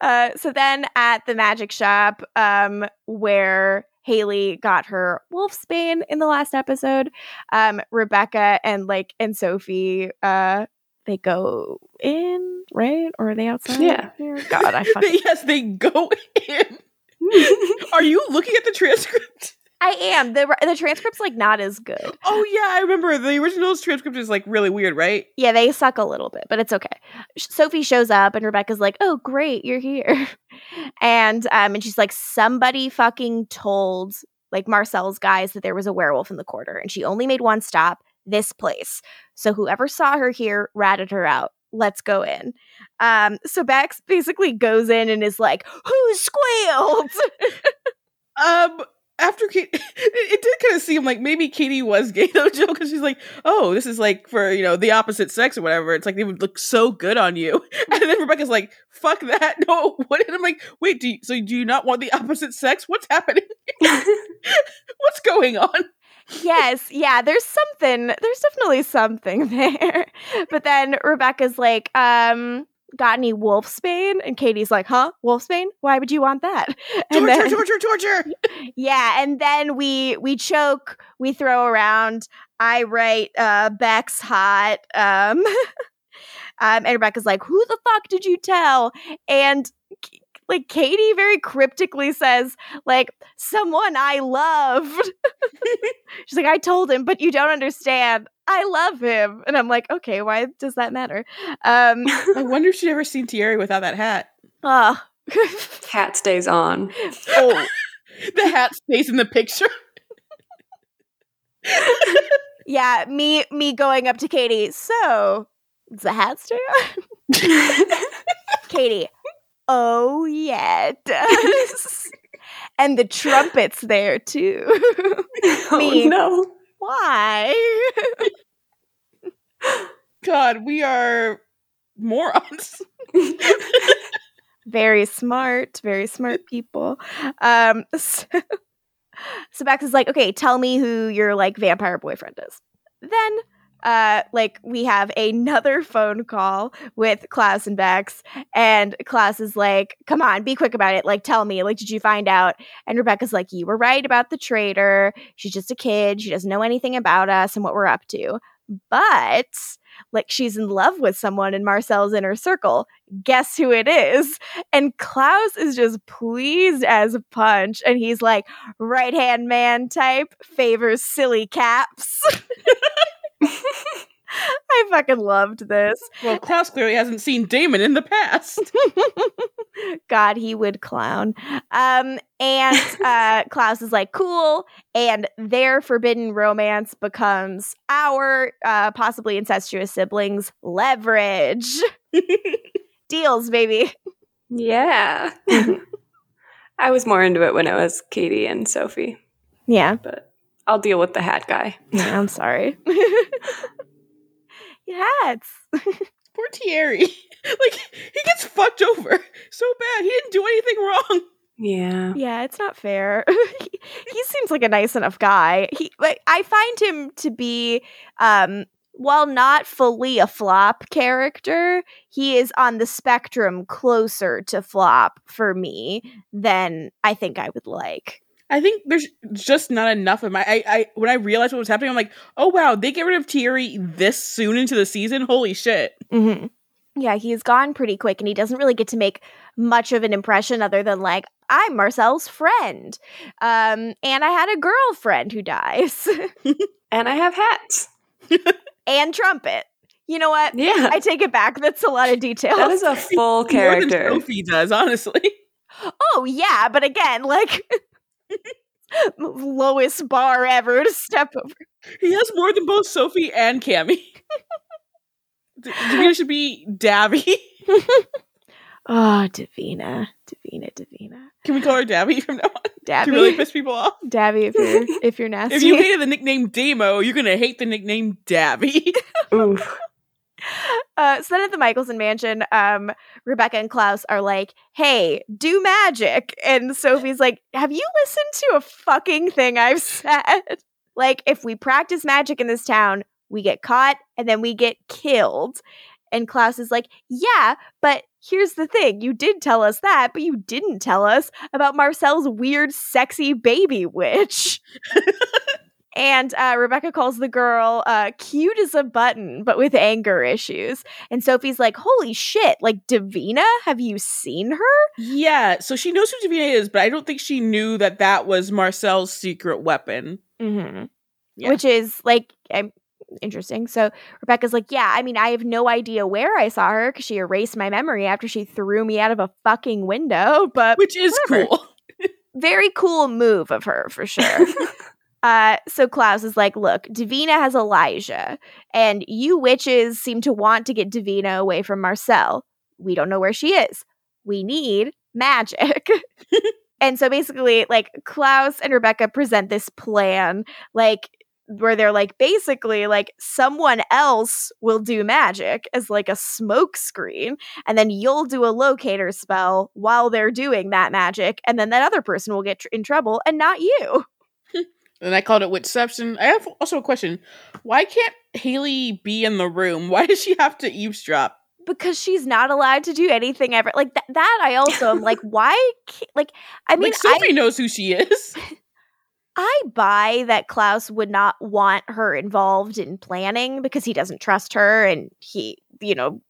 [SPEAKER 1] Uh, so then at the magic shop, um, where Hayley got her wolfsbane in the last episode, um, Rebekah and like and Sophie, uh, they go in, right? Or are they outside?
[SPEAKER 4] Yeah.
[SPEAKER 1] Here? God, I fucking.
[SPEAKER 3] Yes, they go in. Are you looking at the transcript?
[SPEAKER 1] I am. The the transcript's like not as good.
[SPEAKER 3] Oh yeah, I remember the original transcript is like really weird, right?
[SPEAKER 1] Yeah, they suck a little bit, but it's okay. Sophie shows up and Rebekah's like, "Oh, great, you're here," and um, and she's like, "Somebody fucking told like Marcel's guys that there was a werewolf in the quarter, and she only made one stop, this place. So whoever saw her here ratted her out. Let's go in." Um, so Bex basically goes in and is like, "Who squealed?"
[SPEAKER 3] Um, after Kate, it, it did kind of seem like maybe Katie was gay though, Jill, because she's like, "Oh, this is like for you know the opposite sex or whatever." It's like they would look so good on you, and then Rebekah's like, "Fuck that, no." What? And I'm like, "Wait, do you, so do you not want the opposite sex? What's happening? What's going on?"
[SPEAKER 1] yes, yeah, there's something, there's definitely something there. But then Rebekah's like, um, got any wolfsbane? And Katie's like, huh? Wolfsbane? Why would you want that? And
[SPEAKER 3] Torture,
[SPEAKER 1] then,
[SPEAKER 3] torture, torture.
[SPEAKER 1] yeah, and then we we choke, we throw around. I write uh Beck's hot. Um, um and Rebekah's like, who the fuck did you tell? And like Katie very cryptically says, like, someone I loved. She's like, I told him, but you don't understand. I love him. And I'm like, okay, why does that matter? Um
[SPEAKER 3] I wonder if she'd ever seen Thierry without that hat.
[SPEAKER 1] uh,
[SPEAKER 4] Hat stays on.
[SPEAKER 3] Oh, the hat stays in the picture.
[SPEAKER 1] yeah, me me going up to Katie. So does the hat stay on? Katie. Oh yeah, it does. and the trumpet's there too. Me.
[SPEAKER 4] oh no.
[SPEAKER 1] Why?
[SPEAKER 3] God, we are morons.
[SPEAKER 1] very smart, very smart people. Um, so, so is like, okay, tell me who your like vampire boyfriend is. Then, uh, like we have another phone call with Klaus and Bex, and Klaus is like, come on, be quick about it. Like, tell me, like, did you find out? And Rebekah's like, you were right about the traitor. She's just a kid. She doesn't know anything about us and what we're up to. But like she's in love with someone in Marcel's inner circle. Guess who it is? And Klaus is just pleased as punch. And he's like, right hand man type, favors silly caps. I fucking loved this.
[SPEAKER 3] Well, Klaus clearly hasn't seen Damon in the past.
[SPEAKER 1] God, he would clown. Um, and uh, Klaus is like, cool. And their forbidden romance becomes our uh, possibly incestuous siblings' leverage. Deals, baby.
[SPEAKER 4] Yeah. I was more into it when it was Katie and Sophie,
[SPEAKER 1] Yeah.
[SPEAKER 4] but I'll deal with the hat guy.
[SPEAKER 1] Yeah, I'm sorry. Hats.
[SPEAKER 3] Poor Thierry. like, he gets fucked over so bad. He didn't do anything wrong.
[SPEAKER 4] Yeah.
[SPEAKER 1] Yeah, it's not fair. he, he seems like a nice enough guy. He like I find him to be um while not fully a flop character, he is on the spectrum closer to flop for me than I think I would like.
[SPEAKER 3] I think there's just not enough of my. I, I when I realized what was happening, I'm like, oh wow, they get rid of Thierry this soon into the season. Holy shit!
[SPEAKER 1] Mm-hmm. Yeah, he's gone pretty quick, and he doesn't really get to make much of an impression other than like I'm Marcel's friend, um, and I had a girlfriend who dies,
[SPEAKER 4] And I have hats.
[SPEAKER 1] and trumpet. You know what?
[SPEAKER 4] Yeah.
[SPEAKER 1] I take it back. That's a lot of details.
[SPEAKER 4] that is a full
[SPEAKER 3] More than
[SPEAKER 4] character.
[SPEAKER 3] Sophie does, honestly.
[SPEAKER 1] oh yeah, but again, like lowest bar ever to step over.
[SPEAKER 3] He has more than both Sophie and Cami. D- Davina should be Davy.
[SPEAKER 1] Oh, Davina, Davina, Davina,
[SPEAKER 3] Can we call her Davy from now on?
[SPEAKER 1] Dabby,
[SPEAKER 3] To really piss people off.
[SPEAKER 1] Dabby. If you're if you're nasty,
[SPEAKER 3] If you hated the nickname Damo, you're gonna hate the nickname Davy.
[SPEAKER 4] Oof.
[SPEAKER 1] uh, so then at the Mikaelson mansion, um, Rebekah and Klaus are like, "Hey, do magic," and Sophie's like, "Have you listened to a fucking thing I've said? Like, if we practice magic in this town, we get caught and then we get killed." And Klaus is like, "Yeah, but here's the thing: you did tell us that, but you didn't tell us about Marcel's weird, sexy baby witch." And uh, Rebekah calls the girl uh, cute as a button, but with anger issues. And Sophie's like, holy shit, like Davina? Have you seen her?
[SPEAKER 3] yeah, so she knows who Davina is, but I don't think she knew that that was Marcel's secret weapon.
[SPEAKER 1] Mm-hmm.
[SPEAKER 3] Yeah.
[SPEAKER 1] Which is like, I'm interesting. So Rebekah's like, yeah, I mean, I have no idea where I saw her because she erased my memory after she threw me out of a fucking window. But
[SPEAKER 3] Which is
[SPEAKER 1] whatever.
[SPEAKER 3] cool.
[SPEAKER 1] very cool move of her for sure. uh, so Klaus is like, look, Davina has Elijah, and you witches seem to want to get Davina away from Marcel. We don't know where she is. We need magic. and so basically, like Klaus and Rebekah present this plan, like where they're like basically like someone else will do magic as like a smoke screen and then you'll do a locator spell while they're doing that magic and then that other person will get tr- in trouble and not you
[SPEAKER 3] And I called it Witchception. I have also a question. Why can't Hayley be in the room? Why does she have to eavesdrop?
[SPEAKER 1] because she's not allowed to do anything ever like th- that i also am like why like i mean
[SPEAKER 3] like Sophie knows who she is.
[SPEAKER 1] I buy that Klaus would not want her involved in planning because he doesn't trust her and he, you know,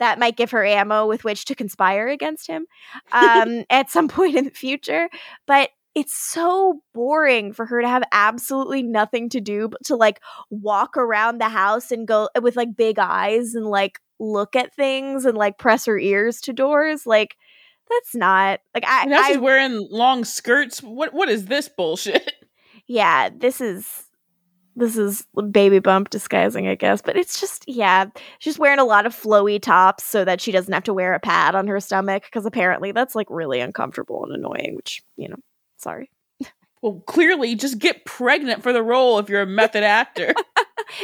[SPEAKER 1] that might give her ammo with which to conspire against him um, at some point in the future. But it's so boring for her to have absolutely nothing to do but to like walk around the house and go eh, with like big eyes and like look at things and like press her ears to doors. Like, that's not like I,
[SPEAKER 3] now
[SPEAKER 1] I
[SPEAKER 3] she's wearing long skirts. What what is this bullshit?
[SPEAKER 1] yeah, this is this is baby bump disguising, I guess. But it's just yeah, she's wearing a lot of flowy tops so that she doesn't have to wear a pad on her stomach because apparently that's like really uncomfortable and annoying. Which you know, sorry.
[SPEAKER 3] Well, clearly, just get pregnant for the role if you're a method actor.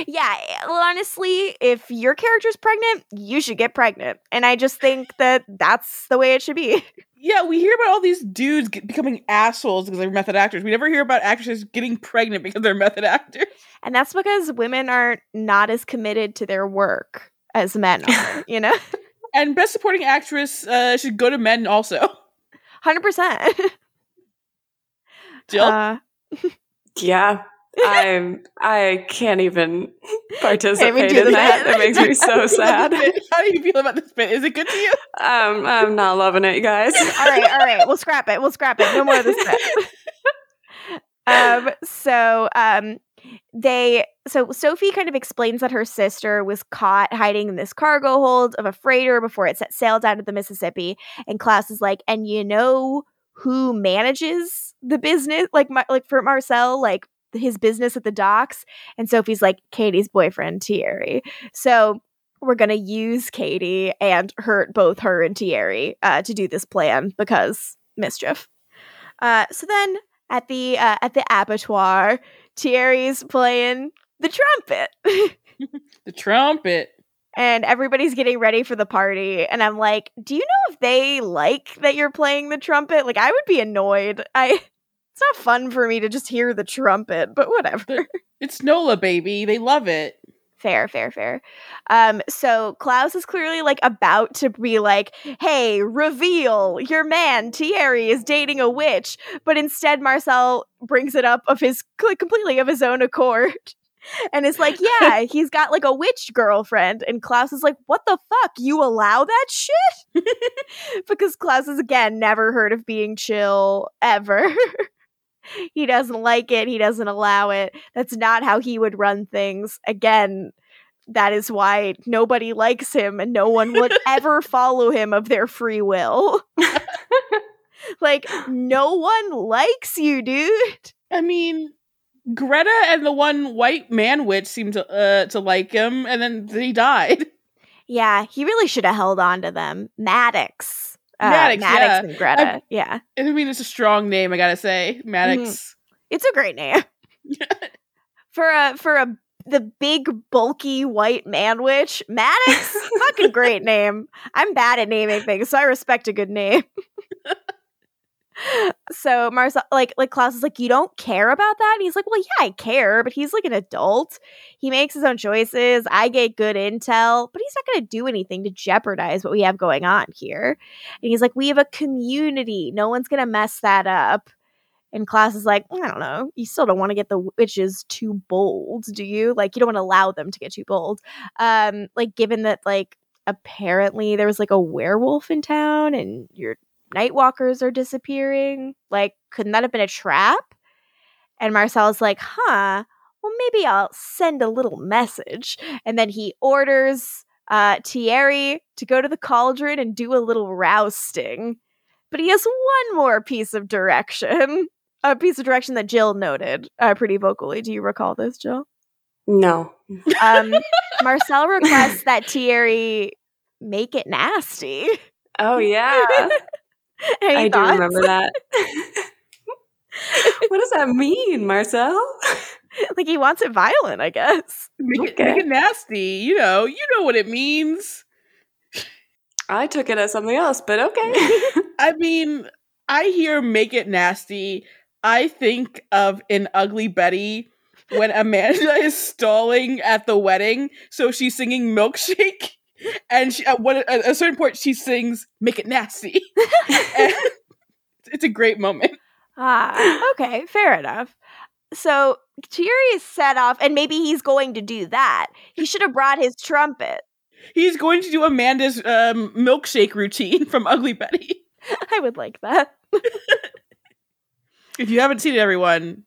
[SPEAKER 1] Yeah, honestly, if your character's pregnant, you should get pregnant, and I just think that that's the way it should be.
[SPEAKER 3] yeah, we hear about all these dudes get, becoming assholes because they're method actors. We never hear about actresses getting pregnant because they're method actors.
[SPEAKER 1] And that's because women are not as committed to their work as men are. You know,
[SPEAKER 3] And best supporting actress uh, should go to men also.
[SPEAKER 1] hundred percent.
[SPEAKER 3] Jill,
[SPEAKER 1] Uh,
[SPEAKER 4] Yeah. I'm I can't even participate
[SPEAKER 1] do
[SPEAKER 4] in that.
[SPEAKER 1] bit.
[SPEAKER 4] It makes me so sad.
[SPEAKER 3] How do you feel about this bit? Is it good to you?
[SPEAKER 4] Um, I'm not loving it, you guys.
[SPEAKER 1] all right, all right. We'll scrap it. We'll scrap it. No more of this bit. um. So, um, they. So Sophie kind of explains that her sister was caught hiding in this cargo hold of a freighter before it set sail down to the Mississippi. And Klaus is like, and you know who manages the business, like, like for Marcel, like his business at the docks. And Sophie's like Katie's boyfriend Thierry. So we're gonna use Katie and hurt both her and Thierry uh, to do this plan because mischief. Uh, so then at the uh, at the abattoir, Thierry's playing the trumpet.
[SPEAKER 3] The trumpet.
[SPEAKER 1] And everybody's getting ready for the party. And I'm like, do you know if they like that you're playing the trumpet? Like, I would be annoyed. I. It's not fun for me to just hear the trumpet, but whatever.
[SPEAKER 3] It's Nola, baby. They love it.
[SPEAKER 1] Fair, fair, fair. Um, so Klaus is clearly like about to be like, hey, reveal your man, Thierry, is dating a witch. But instead, Marcel brings it up of his completely of his own accord. And it's like, yeah, he's got like a witch girlfriend. And Klaus is like, what the fuck? You allow that shit? because Klaus is, again never heard of being chill ever. he doesn't like it. He doesn't allow it. That's not how he would run things. Again, that is why nobody likes him and no one would ever follow him of their free will. like, no one likes you, dude.
[SPEAKER 3] I mean, Greta and the one white man witch seemed to uh, to like him, and then he died.
[SPEAKER 1] Yeah, he really should have held on to them. Maddox. Uh,
[SPEAKER 3] Maddox,
[SPEAKER 1] Maddox
[SPEAKER 3] yeah.
[SPEAKER 1] and Greta. yeah.
[SPEAKER 3] I mean, it's a strong name, I gotta say, Maddox.
[SPEAKER 1] It's a great name. for a for a the big bulky white man witch maddox fucking great name i'm bad at naming things so i respect a good name so marcel like like klaus is like you don't care about that and he's like well yeah i care but he's like an adult he makes his own choices i get good intel but he's not going to do anything to jeopardize what we have going on here and he's like we have a community no one's going to mess that up and Klaus is like, I don't know. You still don't want to get the witches too bold, do you? Like, you don't want to allow them to get too bold. Um, like, given that, like, apparently there was like a werewolf in town and your nightwalkers are disappearing. Like, couldn't that have been a trap? And Marcel's like, huh, well, maybe I'll send a little message. And then he orders uh, Thierry to go to the cauldron and do a little rousting. But he has one more piece of direction a piece of direction that Jill noted uh, pretty vocally. Do you recall this, Jill?
[SPEAKER 4] No.
[SPEAKER 1] Um, Marcel requests that Thierry make it nasty.
[SPEAKER 4] Oh yeah.
[SPEAKER 1] Any
[SPEAKER 4] I do remember that. what does that mean, Marcel?
[SPEAKER 1] like he wants it violent, I guess.
[SPEAKER 3] Make, it,
[SPEAKER 4] Okay.
[SPEAKER 3] make it nasty. You know, you know what it means.
[SPEAKER 4] I took it as something else, but okay.
[SPEAKER 3] I mean, I hear make it nasty. I think of an ugly Betty when Amanda is stalling at the wedding. So she's singing milkshake. And she, at, one, at a certain point, she sings "Make It Nasty." It's a great moment.
[SPEAKER 1] Ah, okay, fair enough. So is set off, and maybe he's going to do that. He should have brought his trumpet.
[SPEAKER 3] He's going to do Amanda's um, milkshake routine from Ugly Betty.
[SPEAKER 1] I would like that.
[SPEAKER 3] If you haven't seen it, everyone,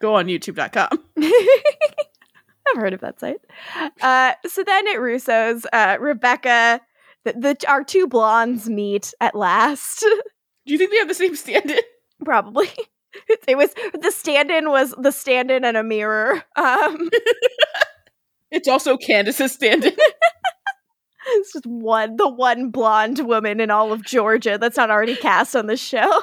[SPEAKER 3] go on YouTube.com.
[SPEAKER 1] Heard of that site. Uh, so then at Rousseau's, uh, Rebekah, the, the our two blondes meet at last.
[SPEAKER 3] Do you think they have the same stand-in?
[SPEAKER 1] Probably. It was the stand-in was the stand-in and a mirror. Um,
[SPEAKER 3] It's also Candice's stand-in.
[SPEAKER 1] it's just one, the one blonde woman in all of Georgia that's not already cast on the show.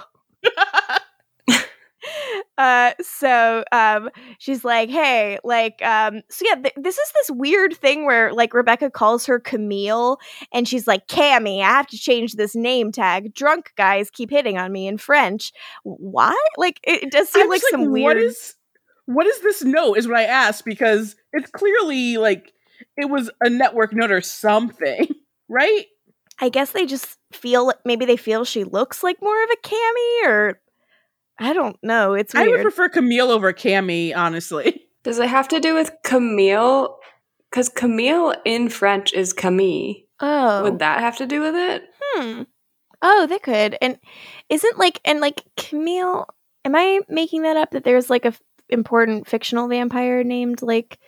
[SPEAKER 1] Uh so um she's like hey like um so yeah th- this is this weird thing where like rebekah calls her camille and she's like cami i have to change this name tag drunk guys keep hitting on me in french what like it, it does seem
[SPEAKER 3] I'm
[SPEAKER 1] like some
[SPEAKER 3] What
[SPEAKER 1] weird
[SPEAKER 3] is what is this note? Is what I asked because it's clearly like it was a network note or something, right?
[SPEAKER 1] i guess they just feel maybe they feel she looks like more of a cami or i don't know it's
[SPEAKER 3] I would prefer Camille over Cami, honestly.
[SPEAKER 4] Does it have to do with Camille? Because Camille in French is Camille.
[SPEAKER 1] oh
[SPEAKER 4] Would that have to do with it?
[SPEAKER 1] Hmm. Oh, they could. And isn't like and like Camille? Am I making that up? That there's like a f- important fictional vampire named like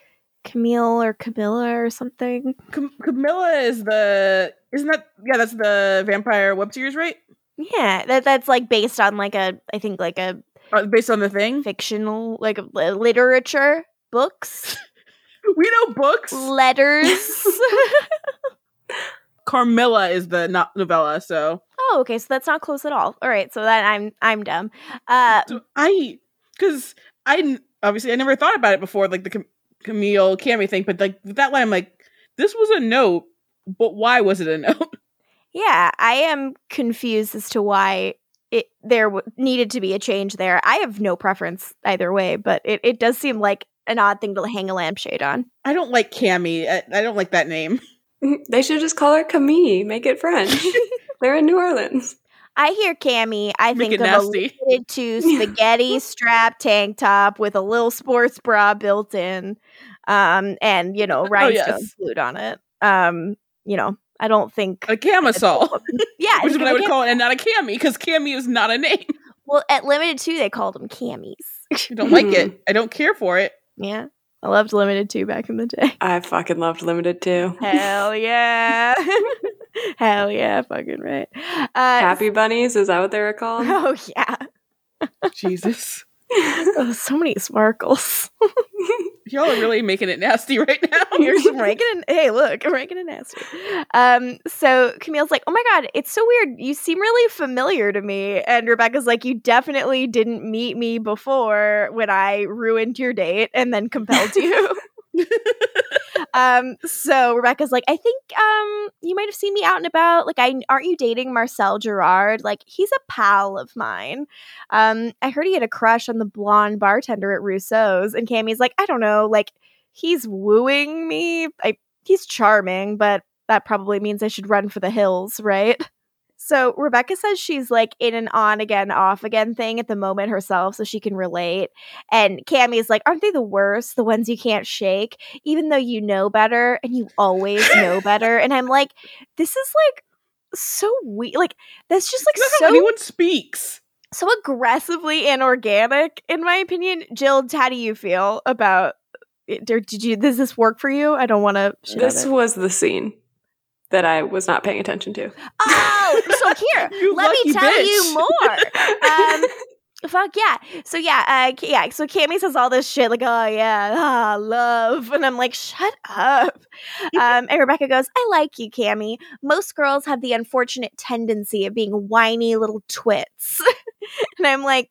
[SPEAKER 1] Camille or Camilla or something?
[SPEAKER 3] Cam- Carmilla is the isn't that yeah that's the vampire web series right?
[SPEAKER 1] Yeah, that that's like based on like a I think like a
[SPEAKER 3] Uh, based on the thing.
[SPEAKER 1] fictional like li- literature books
[SPEAKER 3] We know books.
[SPEAKER 1] letters.
[SPEAKER 3] Carmilla is the not novella, so,
[SPEAKER 1] oh, okay, so that's not close at all. All right, so then I'm I'm dumb. Uh,
[SPEAKER 3] so I because I obviously I never thought about it before like the Cam- Camille Cami thing, but like that line I'm like this was a note but why was it a no?
[SPEAKER 1] Yeah, I am confused as to why it there w- needed to be a change there. I have no preference either way, but it, it does seem like an odd thing to hang a lampshade on.
[SPEAKER 3] I don't like Cami. I, I don't like that name.
[SPEAKER 4] They should just call her Camille. Make it French. They're in New Orleans.
[SPEAKER 1] I hear Cami, I
[SPEAKER 3] Make
[SPEAKER 1] think
[SPEAKER 3] it
[SPEAKER 1] of a
[SPEAKER 3] nasty.
[SPEAKER 1] Limited Too spaghetti strap tank top with a little sports bra built in, um, and you know rhinestones
[SPEAKER 3] Oh, yes.
[SPEAKER 1] glued on it. Um, you know, I don't think.
[SPEAKER 3] A camisole,
[SPEAKER 1] yeah,
[SPEAKER 3] which is what I would
[SPEAKER 1] like-
[SPEAKER 3] call it, and not a Cami, because Cami is not a name.
[SPEAKER 1] Well, at Limited Too, they called them cammies.
[SPEAKER 3] I don't like it. I don't care for it.
[SPEAKER 1] yeah, I loved Limited Too back in the day.
[SPEAKER 4] I fucking loved Limited Too.
[SPEAKER 1] Hell yeah. Hell yeah, fucking right. Uh,
[SPEAKER 4] Happy Bunnies, is that what they were called?
[SPEAKER 1] Oh yeah.
[SPEAKER 3] Jesus.
[SPEAKER 1] Oh, so many sparkles.
[SPEAKER 3] Y'all are really making it nasty right now.
[SPEAKER 1] You're it. Hey, look, I'm ranking it nasty. Um, so Camille's like, oh my god, it's so weird. You seem really familiar to me. And Rebekah's like, you definitely didn't meet me before when I ruined your date and then compelled you. um, so Rebekah's like, I think um you might have seen me out and about. Like, I aren't you dating Marcel Gerard? Like, he's a pal of mine. Um, I heard he had a crush on the blonde bartender at Rousseau's, and Cami's like, I don't know, like he's wooing me. I he's charming, but that probably means I should run for the hills, right? So Rebekah says she's like in an on again, off again thing at the moment herself, so she can relate. And Cami's like, aren't they the worst? The ones you can't shake, even though you know better and you always know better. And I'm like, this is like so weird. Like that's just like
[SPEAKER 3] That's
[SPEAKER 1] so
[SPEAKER 3] anyone speaks.
[SPEAKER 1] so aggressively inorganic, in my opinion. Jill, how do you feel about? Eh, did did you does this work for you? I don't want to.
[SPEAKER 4] This was the scene that I was not paying attention to.
[SPEAKER 1] Oh, so here, let me tell
[SPEAKER 3] bitch.
[SPEAKER 1] you more. Um, fuck yeah. So yeah, uh, yeah. So Cami says all this shit like, oh yeah, ah, love, and I'm like, shut up. Um, and Rebekah goes, I like you, Cami. Most girls have the unfortunate tendency of being whiny little twits, and I'm like,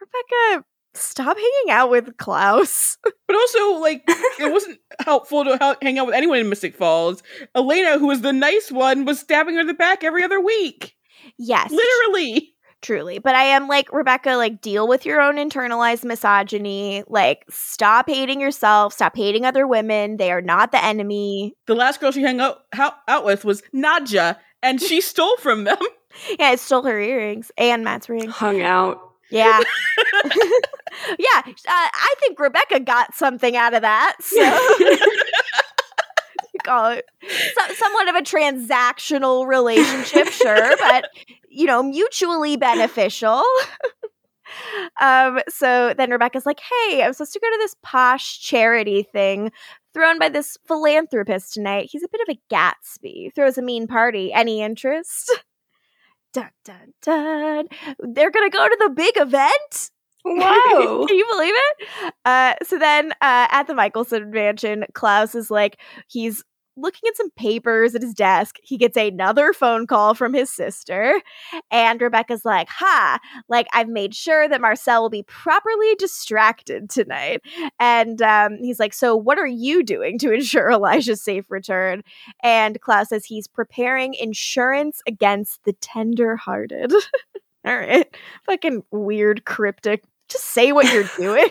[SPEAKER 1] Rebekah, stop hanging out with Klaus.
[SPEAKER 3] But also, like, it wasn't helpful to ha- hang out with anyone in Mystic Falls. Elena, who was the nice one, was stabbing her in the back every other week.
[SPEAKER 1] Yes,
[SPEAKER 3] Literally.
[SPEAKER 1] truly but i am like rebekah like deal with your own internalized misogyny like stop hating yourself stop hating other women they are not the enemy
[SPEAKER 3] The last girl she hung out, out, out with was Nadia, and she stole from them.
[SPEAKER 1] yeah it stole her earrings and matt's ring
[SPEAKER 4] Hung out.
[SPEAKER 1] Yeah. Yeah uh, i think rebekah got something out of that so call it so, somewhat of a transactional relationship sure but you know mutually beneficial. Um so then rebekah's like hey i'm supposed to go to this posh charity thing thrown by this philanthropist tonight. He's a bit of a gatsby throws a mean party. Any interest dun dun dun they're gonna go to the big event
[SPEAKER 4] Wow.
[SPEAKER 1] Can you believe it? Uh, so then uh, at the Mikaelson mansion, Klaus is like, he's looking at some papers at his desk. He gets another phone call from his sister. And Rebekah's like, ha, like I've made sure that Marcel will be properly distracted tonight. And um, he's like, so what are you doing to ensure Elijah's safe return? And Klaus says he's preparing insurance against the tender-hearted. All right. Fucking weird, cryptic. Just say what you're doing.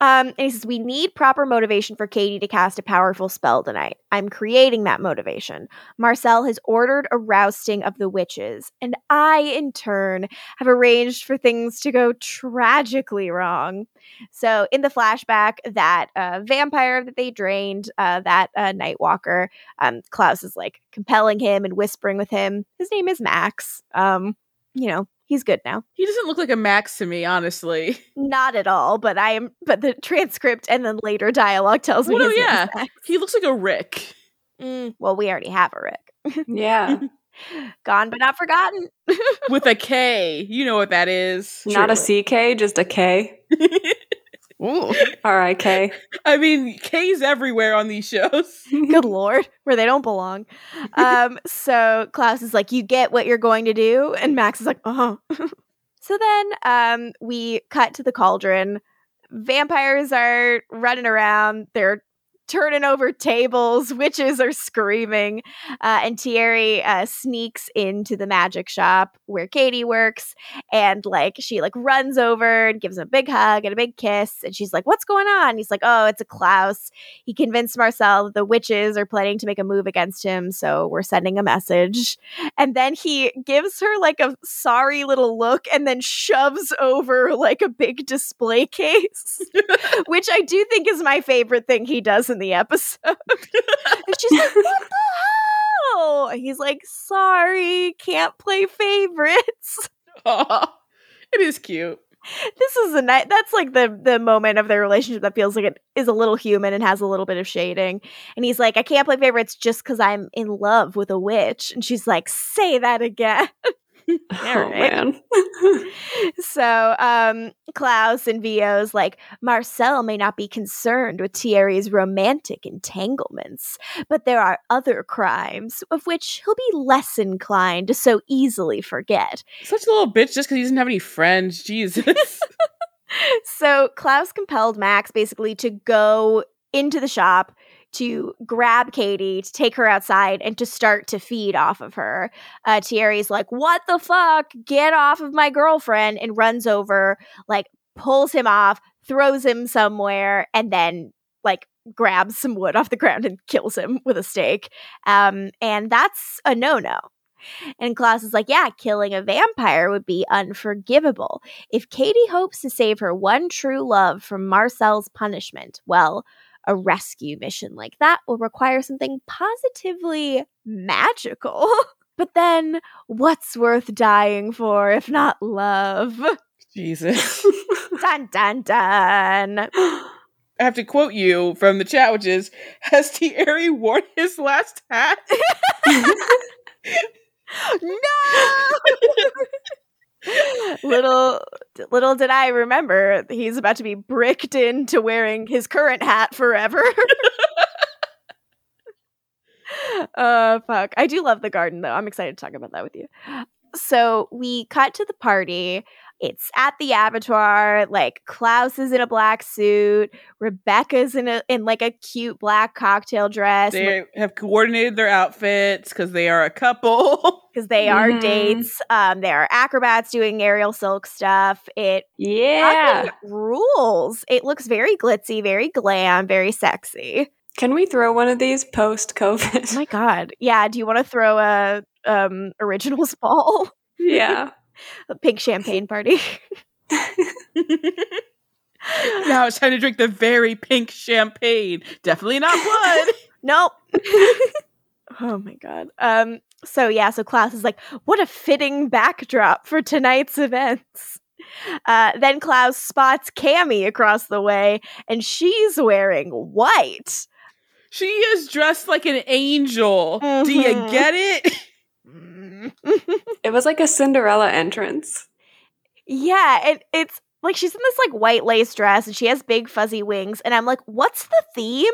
[SPEAKER 1] Um, and he says, We need proper motivation for Katie to cast a powerful spell tonight. I'm creating that motivation. Marcel has ordered a rousting of the witches, and I, in turn, have arranged for things to go tragically wrong. So, in the flashback, that uh, vampire that they drained, uh, that uh, Nightwalker, um, Klaus is like compelling him and whispering with him. His name is Max. Um, you know, he's good now.
[SPEAKER 3] He doesn't look like a Max to me, honestly.
[SPEAKER 1] Not at all, but I am. But the transcript and then later dialogue tells me.
[SPEAKER 3] Well, no,
[SPEAKER 1] his name is
[SPEAKER 3] yeah. He looks like a Rick.
[SPEAKER 1] Mm, well, we already have a Rick.
[SPEAKER 4] Yeah.
[SPEAKER 1] Gone but not forgotten.
[SPEAKER 3] with a K. You know what that is.
[SPEAKER 4] Not a CK, just a K.
[SPEAKER 3] Ooh.
[SPEAKER 4] R-I-K.
[SPEAKER 3] I mean, K's everywhere on these shows.
[SPEAKER 1] Good lord, where they don't belong. Um, so Klaus is like, "You get what you're going to do," and Max is like, "Uh huh." so then, um, we cut to the cauldron. Vampires are running around. They're turning over tables. Witches are screaming. Uh, and Thierry uh, sneaks into the magic shop where Katie works. And like she like runs over and gives him a big hug and a big kiss. And she's like, What's going on? He's like, Oh, it's a Klaus. He convinced Marcel that the witches are planning to make a move against him. So we're sending a message. And then he gives her like a sorry little look and then shoves over like a big display case, which I do think is my favorite thing he does in the episode. and she's like, What the hell? He's like, Sorry, can't play favorites.
[SPEAKER 3] Aw, it is cute.
[SPEAKER 1] This is a night that's like the the moment of their relationship that feels like it is a little human and has a little bit of shading. And he's like, I can't play favorites just because I'm in love with a witch. And she's like, say that again.
[SPEAKER 4] oh man.
[SPEAKER 1] so um Klaus and Vio's like Marcel may not be concerned with Thierry's romantic entanglements, but there are other crimes of which he'll be less inclined to so easily forget.
[SPEAKER 3] Such a little bitch just because he doesn't have any friends. Jesus.
[SPEAKER 1] So Klaus compelled Max basically to go into the shop to grab Katie, to take her outside, and to start to feed off of her. Uh, Thierry's like, What the fuck? Get off of my girlfriend, and runs over, like, pulls him off, throws him somewhere, and then, like, grabs some wood off the ground and kills him with a stake. Um, and that's a no no. And Klaus is like, yeah, killing a vampire would be unforgivable. If Katie hopes to save her one true love from Marcel's punishment, well, a rescue mission like that will require something positively magical. but then, what's worth dying for if not love?
[SPEAKER 3] Jesus.
[SPEAKER 1] dun dun dun.
[SPEAKER 3] I have to quote you from the chat, which is Has Thierry worn his last hat?
[SPEAKER 1] no! little little did I remember he's about to be bricked into wearing his current hat forever. uh fuck. I do love the garden though. I'm excited to talk about that with you. So we cut to the party. It's at the abattoir. Like Klaus is in a black suit. Rebecca's in a in like a cute black cocktail dress.
[SPEAKER 3] They have coordinated their outfits because they are a couple.
[SPEAKER 1] because they are
[SPEAKER 4] Mhm.
[SPEAKER 1] dates. Um, they are acrobats doing aerial silk stuff. It
[SPEAKER 4] Yeah.
[SPEAKER 1] rules. It looks very glitzy, very glam, very sexy.
[SPEAKER 4] Can we throw one of these post COVID?
[SPEAKER 1] Oh
[SPEAKER 4] COVID?
[SPEAKER 1] my god, yeah. Do you want to throw a um originals ball,
[SPEAKER 4] yeah.
[SPEAKER 1] A pink champagne party?
[SPEAKER 3] now it's time to drink the very pink champagne. Definitely not blood.
[SPEAKER 1] nope. oh my god. Um. So yeah. So Klaus is like, what a fitting backdrop for tonight's events. Uh, then Klaus spots Cami across the way, and she's wearing white.
[SPEAKER 3] she is dressed like an angel. Do you
[SPEAKER 1] Mhm.
[SPEAKER 3] get it?
[SPEAKER 4] It was like a Cinderella entrance.
[SPEAKER 1] yeah, it, it's like she's in this like white lace dress and she has big fuzzy wings, and I'm like, what's the theme?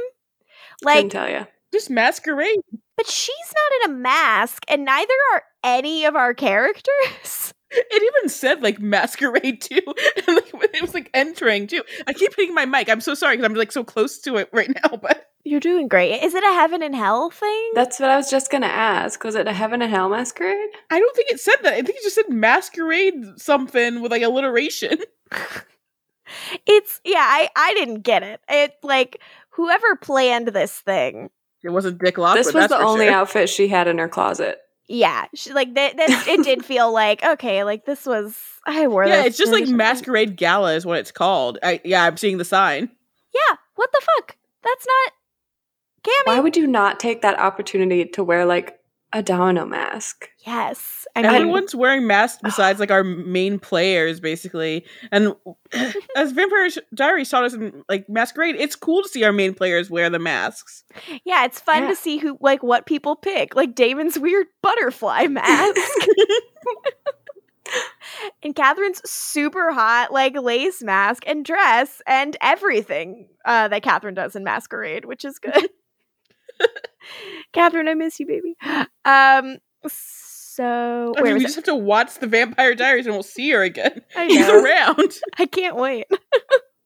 [SPEAKER 4] Couldn't
[SPEAKER 1] Like,
[SPEAKER 4] tell you.
[SPEAKER 3] Just masquerade.
[SPEAKER 1] but she's not in a mask, and neither are any of our characters.
[SPEAKER 3] It even said like masquerade too. And like it was like entering too. I keep hitting my mic. I'm so sorry because I'm like so close to it right now, but
[SPEAKER 1] You're doing great. Is it a heaven and hell thing?
[SPEAKER 4] That's what I was just gonna ask. Was it a heaven and hell masquerade?
[SPEAKER 3] I don't think it said that. I think it just said masquerade something with like alliteration.
[SPEAKER 1] it's yeah, I I didn't get it. It like whoever planned this thing.
[SPEAKER 3] It wasn't Dick Lockwood.
[SPEAKER 4] this was
[SPEAKER 3] that's
[SPEAKER 4] the
[SPEAKER 3] for
[SPEAKER 4] only
[SPEAKER 3] sure.
[SPEAKER 4] outfit she had in her closet.
[SPEAKER 1] Yeah, she, like that. that it did feel like okay, like this was I wore.
[SPEAKER 3] Yeah,
[SPEAKER 1] this
[SPEAKER 3] it's just like masquerade gala is what it's called. I yeah, I'm seeing the sign.
[SPEAKER 1] Yeah, what the fuck? That's not Cami.
[SPEAKER 4] Why would you not take that opportunity to wear like a domino mask?
[SPEAKER 1] yes, I mean,
[SPEAKER 3] Everyone's wearing masks besides like our main players, basically. And as Vampire Diaries taught us in like masquerade, it's cool to see our main players wear the masks.
[SPEAKER 1] yeah, it's fun
[SPEAKER 4] Yeah.
[SPEAKER 1] to see who like what people pick. Like Damon's weird butterfly mask. and Katherine's super hot, like lace mask and dress and everything uh, that Katherine does in Masquerade, which is good. Katherine, I miss you, baby. Um, so
[SPEAKER 3] I mean, we
[SPEAKER 1] was
[SPEAKER 3] just have to watch the Vampire Diaries and we'll see her again.
[SPEAKER 1] I
[SPEAKER 3] She's
[SPEAKER 1] know.
[SPEAKER 3] around.
[SPEAKER 1] I can't wait.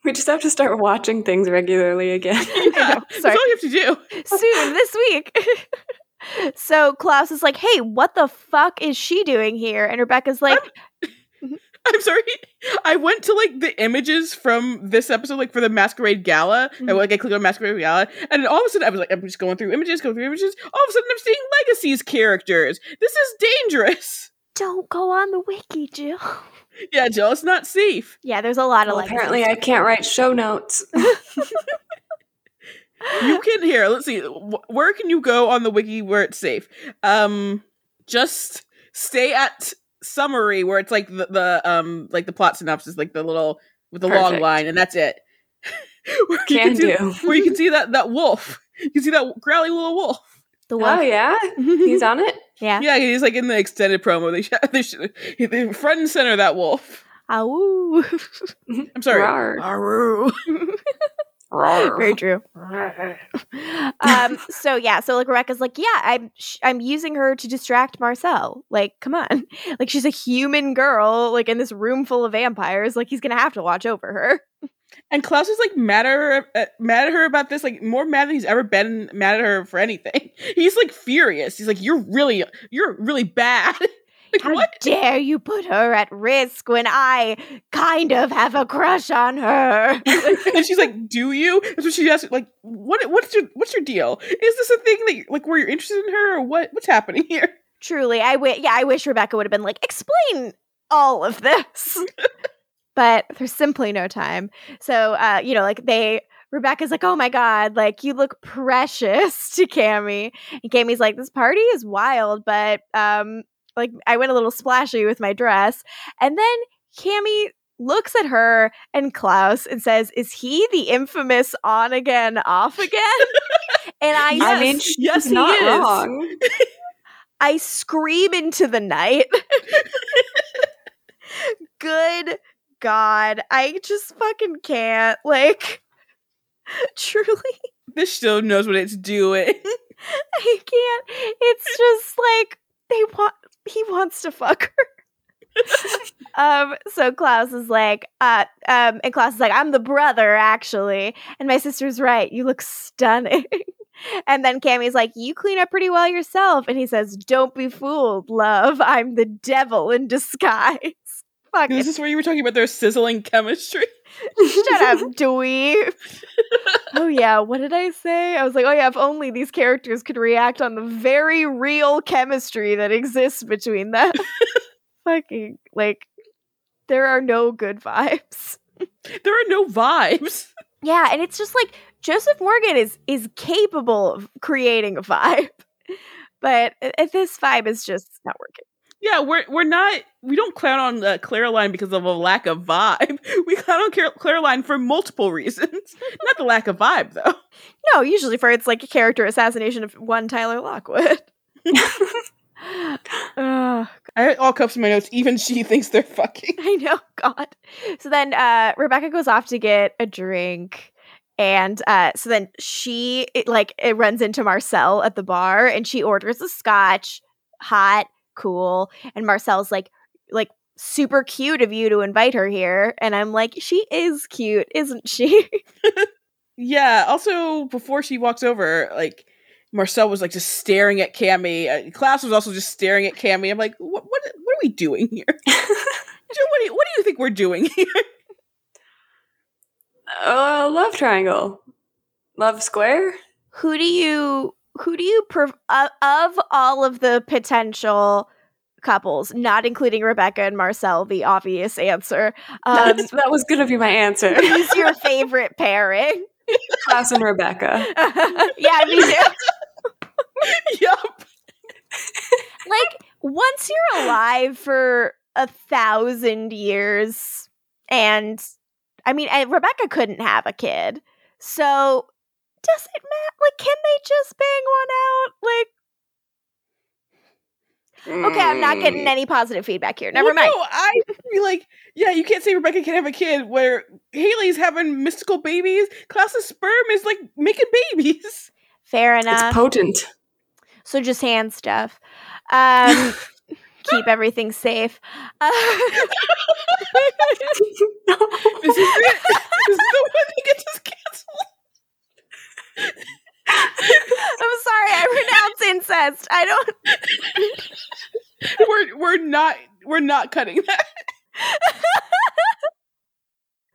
[SPEAKER 4] We just have to start watching things regularly again.
[SPEAKER 3] Yeah, that's all you have to do.
[SPEAKER 1] soon this week. so Klaus is like, "Hey, what the fuck is she doing here?" And Rebekah's like,
[SPEAKER 3] I'm sorry. I went to like the images from this episode, like for the Masquerade Gala. I
[SPEAKER 1] Mhm.
[SPEAKER 3] like I clicked on Masquerade Gala, and all of a sudden I was like, I'm just going through images, going through images. All of a sudden I'm seeing legacies characters. This is dangerous.
[SPEAKER 1] "Don't go on the wiki, Jill."
[SPEAKER 3] Yeah, Jill, it's not safe.
[SPEAKER 1] Yeah, there's a lot of
[SPEAKER 4] Well,
[SPEAKER 1] like
[SPEAKER 4] apparently, I can't write show notes.
[SPEAKER 3] You can hear. Let's see. Where can you go on the wiki where it's safe? Um, just stay at summary where it's like the, the um like the plot synopsis, like the little with the long line, and that's it. where you
[SPEAKER 4] Can
[SPEAKER 3] see-
[SPEAKER 4] do.
[SPEAKER 3] where you can see that that wolf. You can see that growly little wolf.
[SPEAKER 1] the
[SPEAKER 4] Oh
[SPEAKER 1] one.
[SPEAKER 4] yeah, he's on it.
[SPEAKER 1] yeah.
[SPEAKER 3] Yeah, he's like in the extended promo. They should, they should they front and center that wolf.
[SPEAKER 1] Ow.
[SPEAKER 3] I'm sorry.
[SPEAKER 4] Rawr.
[SPEAKER 3] Arroo.
[SPEAKER 1] Very true. um. So yeah. So like Rebekah's like, yeah, I'm sh- I'm using her to distract Marcel. Like, come on. Like she's a human girl. Like in this room full of vampires. Like he's gonna have to watch over her.
[SPEAKER 3] And Klaus is like mad at her, uh, mad at her about this, like more mad than he's ever been mad at her for anything. He's like furious. He's like, "You're really, you're really bad." Like
[SPEAKER 1] How
[SPEAKER 3] what?
[SPEAKER 1] dare you put her at risk when I kind of have a crush on her?
[SPEAKER 3] and she's like, "Do you?" That's what she asked. Like, what? What's your What's your deal? Is this a thing that you- like where you're interested in her, or what? What's happening here?
[SPEAKER 1] Truly, I wish. Yeah, I wish Rebekah would have been like, explain all of this. but there's simply no time. So, uh, you know, like they. Rebekah's like, oh my god, like you look precious to Cami, and Cami's like, this party is wild, but um, like I went a little splashy with my dress, and then Cami looks at her and Klaus and says, "Is he the infamous on again, off again?" and I,
[SPEAKER 3] Yes.
[SPEAKER 4] I mean, she's
[SPEAKER 3] yes, he
[SPEAKER 4] not
[SPEAKER 3] is.
[SPEAKER 4] wrong.
[SPEAKER 1] I scream into the night. Good God. I just fucking can't. Like, truly,
[SPEAKER 3] This show knows what it's doing.
[SPEAKER 1] I can't. It's just like they want, he wants to fuck her. um, so Klaus is like, uh, um, and Klaus is like, I'm the brother, actually. And my sister's right. You look stunning. and then Cami's like, You clean up pretty well yourself. And he says, Don't be fooled, love. I'm the devil in disguise. Fuck
[SPEAKER 3] Is this where you were talking about their sizzling chemistry?
[SPEAKER 1] Shut up, dweeb. oh yeah, what did I say? I was like, oh yeah, if only these characters could react on the very real chemistry that exists between them. Fucking like there are no good vibes.
[SPEAKER 3] There are no vibes.
[SPEAKER 1] Yeah, and it's just like Joseph Morgan is is capable of creating a vibe. But uh, this vibe is just not working.
[SPEAKER 3] Yeah, we're we're not. We don't clown on uh, Klaroline because of a lack of vibe. We clown on Car- Klaroline for multiple reasons. Not the lack of vibe, though.
[SPEAKER 1] No, usually for it's like a character assassination of one Tyler Lockwood. Ugh,
[SPEAKER 3] I had all cups in my notes. Even she thinks they're fucking.
[SPEAKER 1] I know, God. So then uh Rebekah goes off to get a drink. And uh so then she it, like it runs into Marcel at the bar and she orders a scotch, hot, cool. And Marcel's like like super cute of you to invite her here. And I'm like, she is cute, isn't she?
[SPEAKER 3] Yeah. Also, before she walks over, like Marcel was like just staring at Cami. Uh, Klaus was also just staring at Cami. I'm like, what? What? What are we doing here? What do you What do you think we're doing here?
[SPEAKER 4] Uh, love triangle, love square.
[SPEAKER 1] who do you who do you uh, of all of the potential couples, not including Rebekah and Marcel, the obvious answer. Um,
[SPEAKER 4] that was gonna be my answer.
[SPEAKER 1] who's your favorite pairing?
[SPEAKER 4] Klaus and Rebekah.
[SPEAKER 1] yeah, me too.
[SPEAKER 3] yup.
[SPEAKER 1] Like once you're alive for a thousand years, and I mean, and Rebekah couldn't have a kid, so does it matter? Like, can they just bang one out? Like, okay, I'm not getting any positive feedback here. Never
[SPEAKER 3] Well,
[SPEAKER 1] mind.
[SPEAKER 3] No, I be like, yeah, you can't say Rebekah can have a kid where Hayley's having mystical babies. Klaus's sperm is like making babies.
[SPEAKER 1] Fair
[SPEAKER 4] It's
[SPEAKER 1] enough.
[SPEAKER 4] potent.
[SPEAKER 1] so just hand stuff. Um, keep everything safe. Uh,
[SPEAKER 3] This is it. this is the
[SPEAKER 1] podcast. I don't.
[SPEAKER 3] we're we're not we're not cutting that.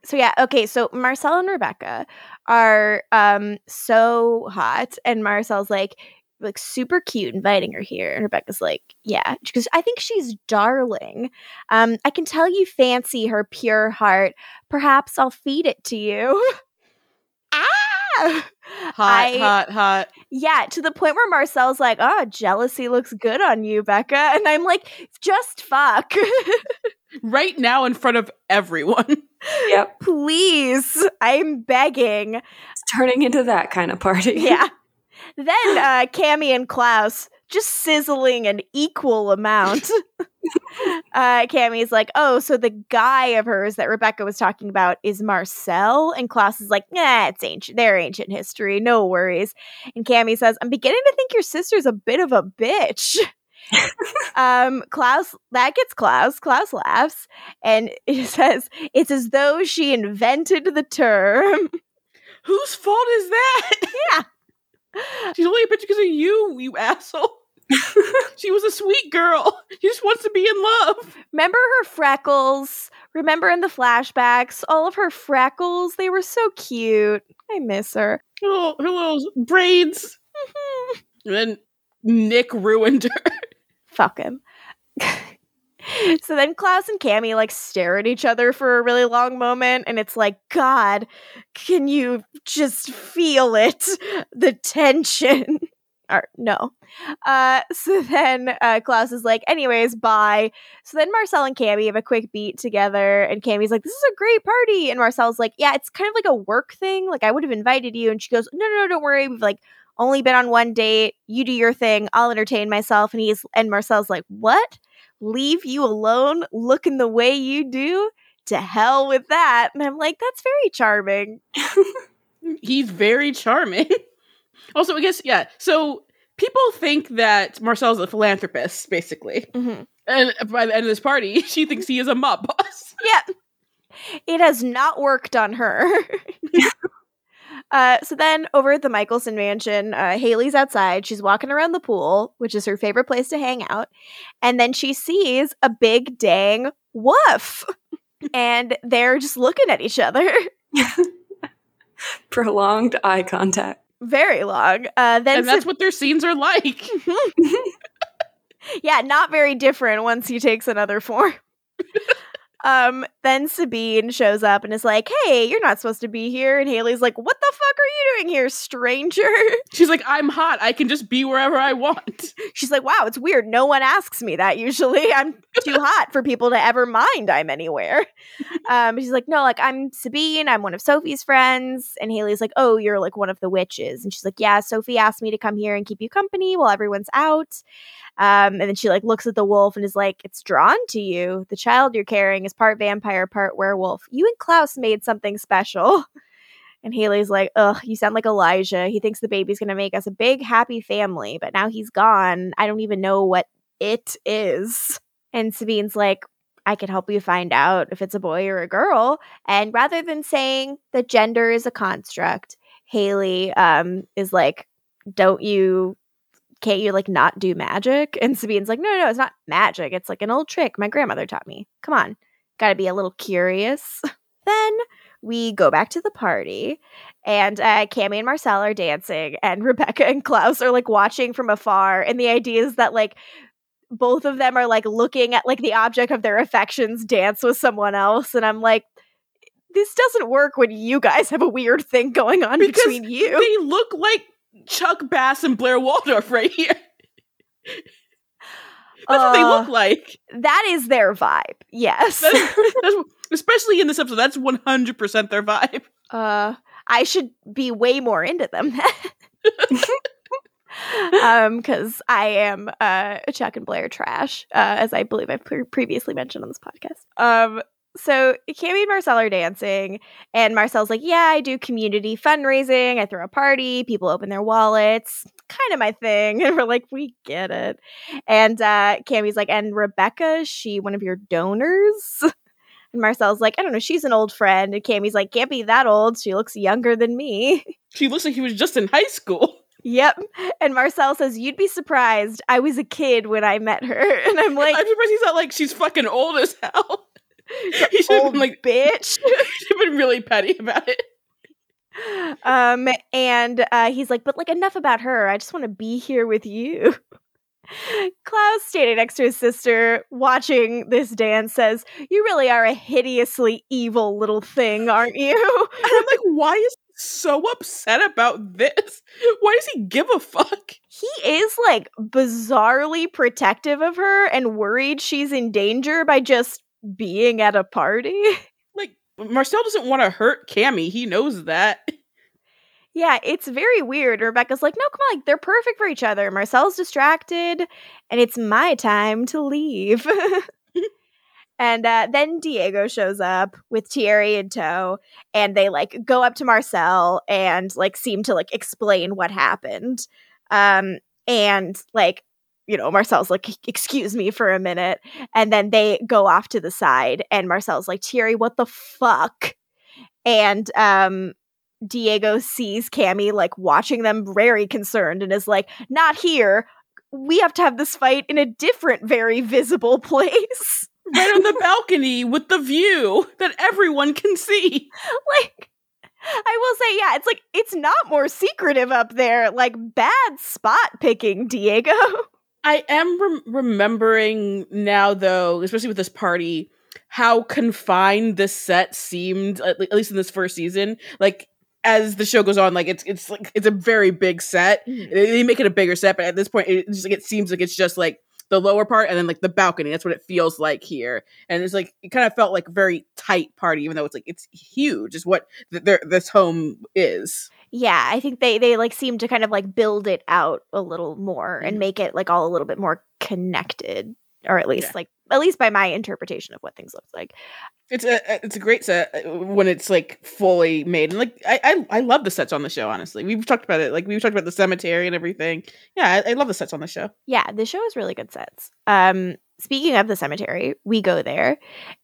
[SPEAKER 1] So yeah, okay. So Marcel and Rebekah are um so hot, and Marcel's like like super cute, inviting her here, and Rebekah's like, yeah, because I think she's darling. Um, I can tell you fancy her pure heart. Perhaps I'll feed it to you.
[SPEAKER 3] Hot,
[SPEAKER 1] I-
[SPEAKER 3] hot, hot.
[SPEAKER 1] Yeah, to the point where Marcel's like, "Oh, jealousy looks good on you, Bekah," and I'm like, "Just fuck,
[SPEAKER 3] Right now in front of everyone.
[SPEAKER 4] Yep.
[SPEAKER 1] please, I'm begging."
[SPEAKER 4] It's turning into that kind of party.
[SPEAKER 1] Yeah. then uh, Cami and Klaus just sizzling an equal amount. Uh, Cami's like, "Oh, so the guy of hers that Rebekah was talking about is Marcel," and Klaus is like, "Nah, it's ancient. They're ancient history. No worries." And Cami says, "I'm beginning to think your sister's a bit of a bitch." um klaus that gets klaus klaus laughs and he says it's as though she invented the term
[SPEAKER 3] Whose fault is that? Yeah. She's only a bitch because of you, you asshole. she was a sweet girl. She just wants to be in love.
[SPEAKER 1] remember her freckles remember in the flashbacks all of her freckles they were so cute i miss her
[SPEAKER 3] Her little, her little braids. Mm-hmm. And then Nik ruined her.
[SPEAKER 1] fuck him so then klaus and Cami like stare at each other for a really long moment and it's like god can you just feel it the tension or no. Uh so then uh klaus is like anyways bye. So then marcel and Cami have a quick beat together and Cami's like this is a great party. And marcel's like yeah it's kind of like a work thing. Like i would have invited you. And she goes no no no don't worry. We've like only been on one date. You do your thing. I'll entertain myself. And he's and marcel's like what? Leave you alone? Looking the way you do? To hell with that. And i'm like that's very charming.
[SPEAKER 3] He's very charming. also, I guess, yeah. So people think that Marcel's a philanthropist, basically.
[SPEAKER 1] Mhm.
[SPEAKER 3] And by the end of this party, she thinks he is a mob boss.
[SPEAKER 1] yeah it has not worked on her Uh, so then over at the Mikaelson mansion, uh, Hayley's outside. She's walking around the pool, which is her favorite place to hang out. And then she sees a big dang woof. and they're just looking at each other
[SPEAKER 4] Prolonged eye contact.
[SPEAKER 1] Very long. Uh, then
[SPEAKER 3] and that's what their scenes are like.
[SPEAKER 1] yeah, not very different once he takes another form. um, then Sabine shows up and is like, "Hey, you're not supposed to be here." And Hayley's like, "What the fuck are you doing here, stranger?"
[SPEAKER 3] She's like, I'm hot. I can just be wherever I want.
[SPEAKER 1] She's like, "Wow, it's weird. No one asks me that usually. I'm too hot for people to ever mind I'm anywhere." Um, she's like, "No, like I'm Sabine. I'm one of Sophie's friends." And Hayley's like, "Oh, you're like one of the witches." And she's like, "Yeah, Sophie asked me to come here and keep you company while everyone's out." Um, and then she like looks at the wolf and is like, "It's drawn to you. The child you're carrying is part vampire, part werewolf. You and Klaus made something special." And Hayley's like, ugh, you sound like Elijah. He thinks the baby's to make us a big, happy family, but now he's gone. I don't even know what it is. And Sabine's like, I can help you find out if it's a boy or a girl. And rather than saying that gender is a construct, Hayley um, is like, don't you, can't you like not do magic? And Sabine's like, no, no, no, it's not magic. It's like an old trick my grandmother taught me. Come on, gotta be a little curious. then we go back to the party and uh, Cami and Marcel are dancing and Rebekah and Klaus are like watching from afar and the idea is that like both of them are like looking at like the object of their affections dance with someone else and I'm like this doesn't work when you guys have a weird thing going on
[SPEAKER 3] Because
[SPEAKER 1] between you.
[SPEAKER 3] They look like Chuck Bass and Blair Waldorf right here. That's what they
[SPEAKER 1] Uh,
[SPEAKER 3] look like.
[SPEAKER 1] That is their vibe. Yes.
[SPEAKER 3] That's, that's, especially in this episode, that's 100% their vibe.
[SPEAKER 1] uh I should be way more into them um because i am uh chuck and blair trash uh as i believe i've pre- previously mentioned on this podcast um so Cami and Marcel are dancing, and Marcel's like, "Yeah, I do community fundraising. I throw a party. People open their wallets. Kind of my thing." And we're like, "We get it." And uh, Cami's like, "And Rebekah, is she one of your donors?" And Marcel's like, "I don't know. She's an old friend." And Cami's like, "Can't be that old. She looks younger than me."
[SPEAKER 3] She looks like he was just in high school.
[SPEAKER 1] Yep. And Marcel says, You'd be surprised. I was a kid when I met her. And I'm like,
[SPEAKER 3] I'm surprised he's not like she's fucking old as hell. he should have been like
[SPEAKER 1] bitch.
[SPEAKER 3] he should have been really petty about it.
[SPEAKER 1] Um, and uh, he's like, But like, enough about her. I just want to be here with you. Klaus, standing next to his sister, watching this dance, says, You really are a hideously evil little thing, aren't you?
[SPEAKER 3] And I'm like, why is he so upset about this? Why does he give a fuck?
[SPEAKER 1] he is like bizarrely protective of her and worried she's in danger by just being at a party.
[SPEAKER 3] Like Marcel doesn't want to hurt Cami. He knows that.
[SPEAKER 1] yeah, it's very weird. Rebekah's like, no, come on, like they're perfect for each other. Marcel's distracted, and it's my time to leave. and uh, then Diego shows up with Thierry in tow, and they like go up to Marcel and like seem to like explain what happened. Um, and like you know, Marcel's like, excuse me for a minute. And then they go off to the side, and Marcel's like, Thierry, what the fuck? And um, Diego sees Cami like watching them very concerned and is like, not here. We have to have this fight in a different, very visible place.
[SPEAKER 3] Right on the balcony with the view that everyone can see.
[SPEAKER 1] like, I will say, yeah, it's like, it's not more secretive up there. Like, bad spot picking, Diego.
[SPEAKER 3] I am rem- remembering now, though, especially with this party, how confined this set seemed, at, le- at least in this first season. Like as the show goes on, like it's it's like it's a very big set. Mm. They, they make it a bigger set, but at this point, it just like it seems like it's just like the lower part and then like the balcony. That's what it feels like here, and it's like it kind of felt like a very tight party, even though it's like it's huge. Is what th- their this home is.
[SPEAKER 1] Yeah, I think they they like seem to kind of like build it out a little more and
[SPEAKER 3] Mhm.
[SPEAKER 1] make it like all a little bit more connected, or at least
[SPEAKER 3] Yeah.
[SPEAKER 1] like at least by my interpretation of what things look like.
[SPEAKER 3] It's a it's a great set uh, when it's like fully made, and like I I, I love the sets on the show. Honestly, we've talked about it. Like we've talked about the cemetery and everything. Yeah, I, I love the sets on the show.
[SPEAKER 1] Yeah, the show is really good sets. Um, speaking of the cemetery, we go there,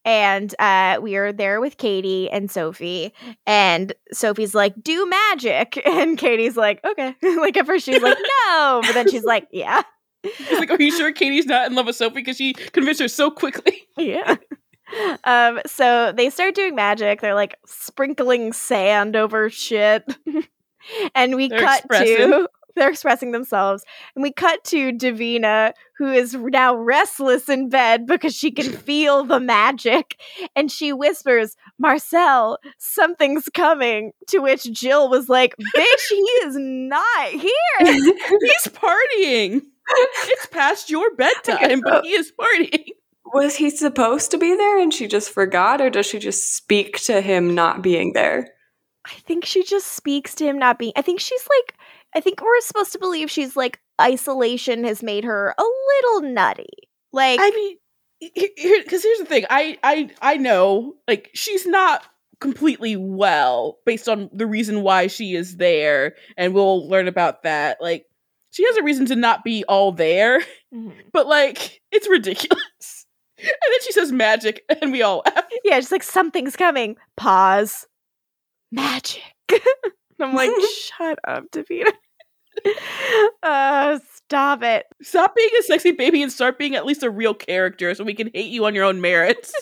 [SPEAKER 1] and uh, we are there with Katie and Sophie. And Sophie's like, "Do magic," and Katie's like, "Okay." like at first she's like, "No," but then she's like, "Yeah,
[SPEAKER 3] It's like, are you sure Katie's not in love with Sophie because she convinced her so quickly?
[SPEAKER 1] yeah." um, so they start doing magic. They're like sprinkling sand over shit, and we
[SPEAKER 3] They're
[SPEAKER 1] cut
[SPEAKER 3] expressing.
[SPEAKER 1] to. They're expressing themselves. And we cut to Davina, who is now restless in bed because she can feel the magic. And she whispers, Marcel, something's coming. To which Jill was like, Bitch, he is not here.
[SPEAKER 3] He's partying. It's past your bedtime, but he is partying.
[SPEAKER 4] Was he supposed to be there and she just forgot, or does she just speak to him not being there?
[SPEAKER 1] I think she just speaks to him not being. I think she's like, I think we're supposed to believe she's like, isolation has made her a little nutty. Like,
[SPEAKER 3] I mean, because here's the thing. I I I know like she's not completely well based on the reason why she is there, and we'll learn about that. Like she has a reason to not be all there,
[SPEAKER 1] Mhm.
[SPEAKER 3] but like it's ridiculous. And then she says magic, and we all laugh.
[SPEAKER 1] yeah, just like something's coming. Pause. Magic. I'm like, shut up, Davina. uh, stop it.
[SPEAKER 3] Stop being a sexy baby and start being at least a real character, so we can hate you on your own merits.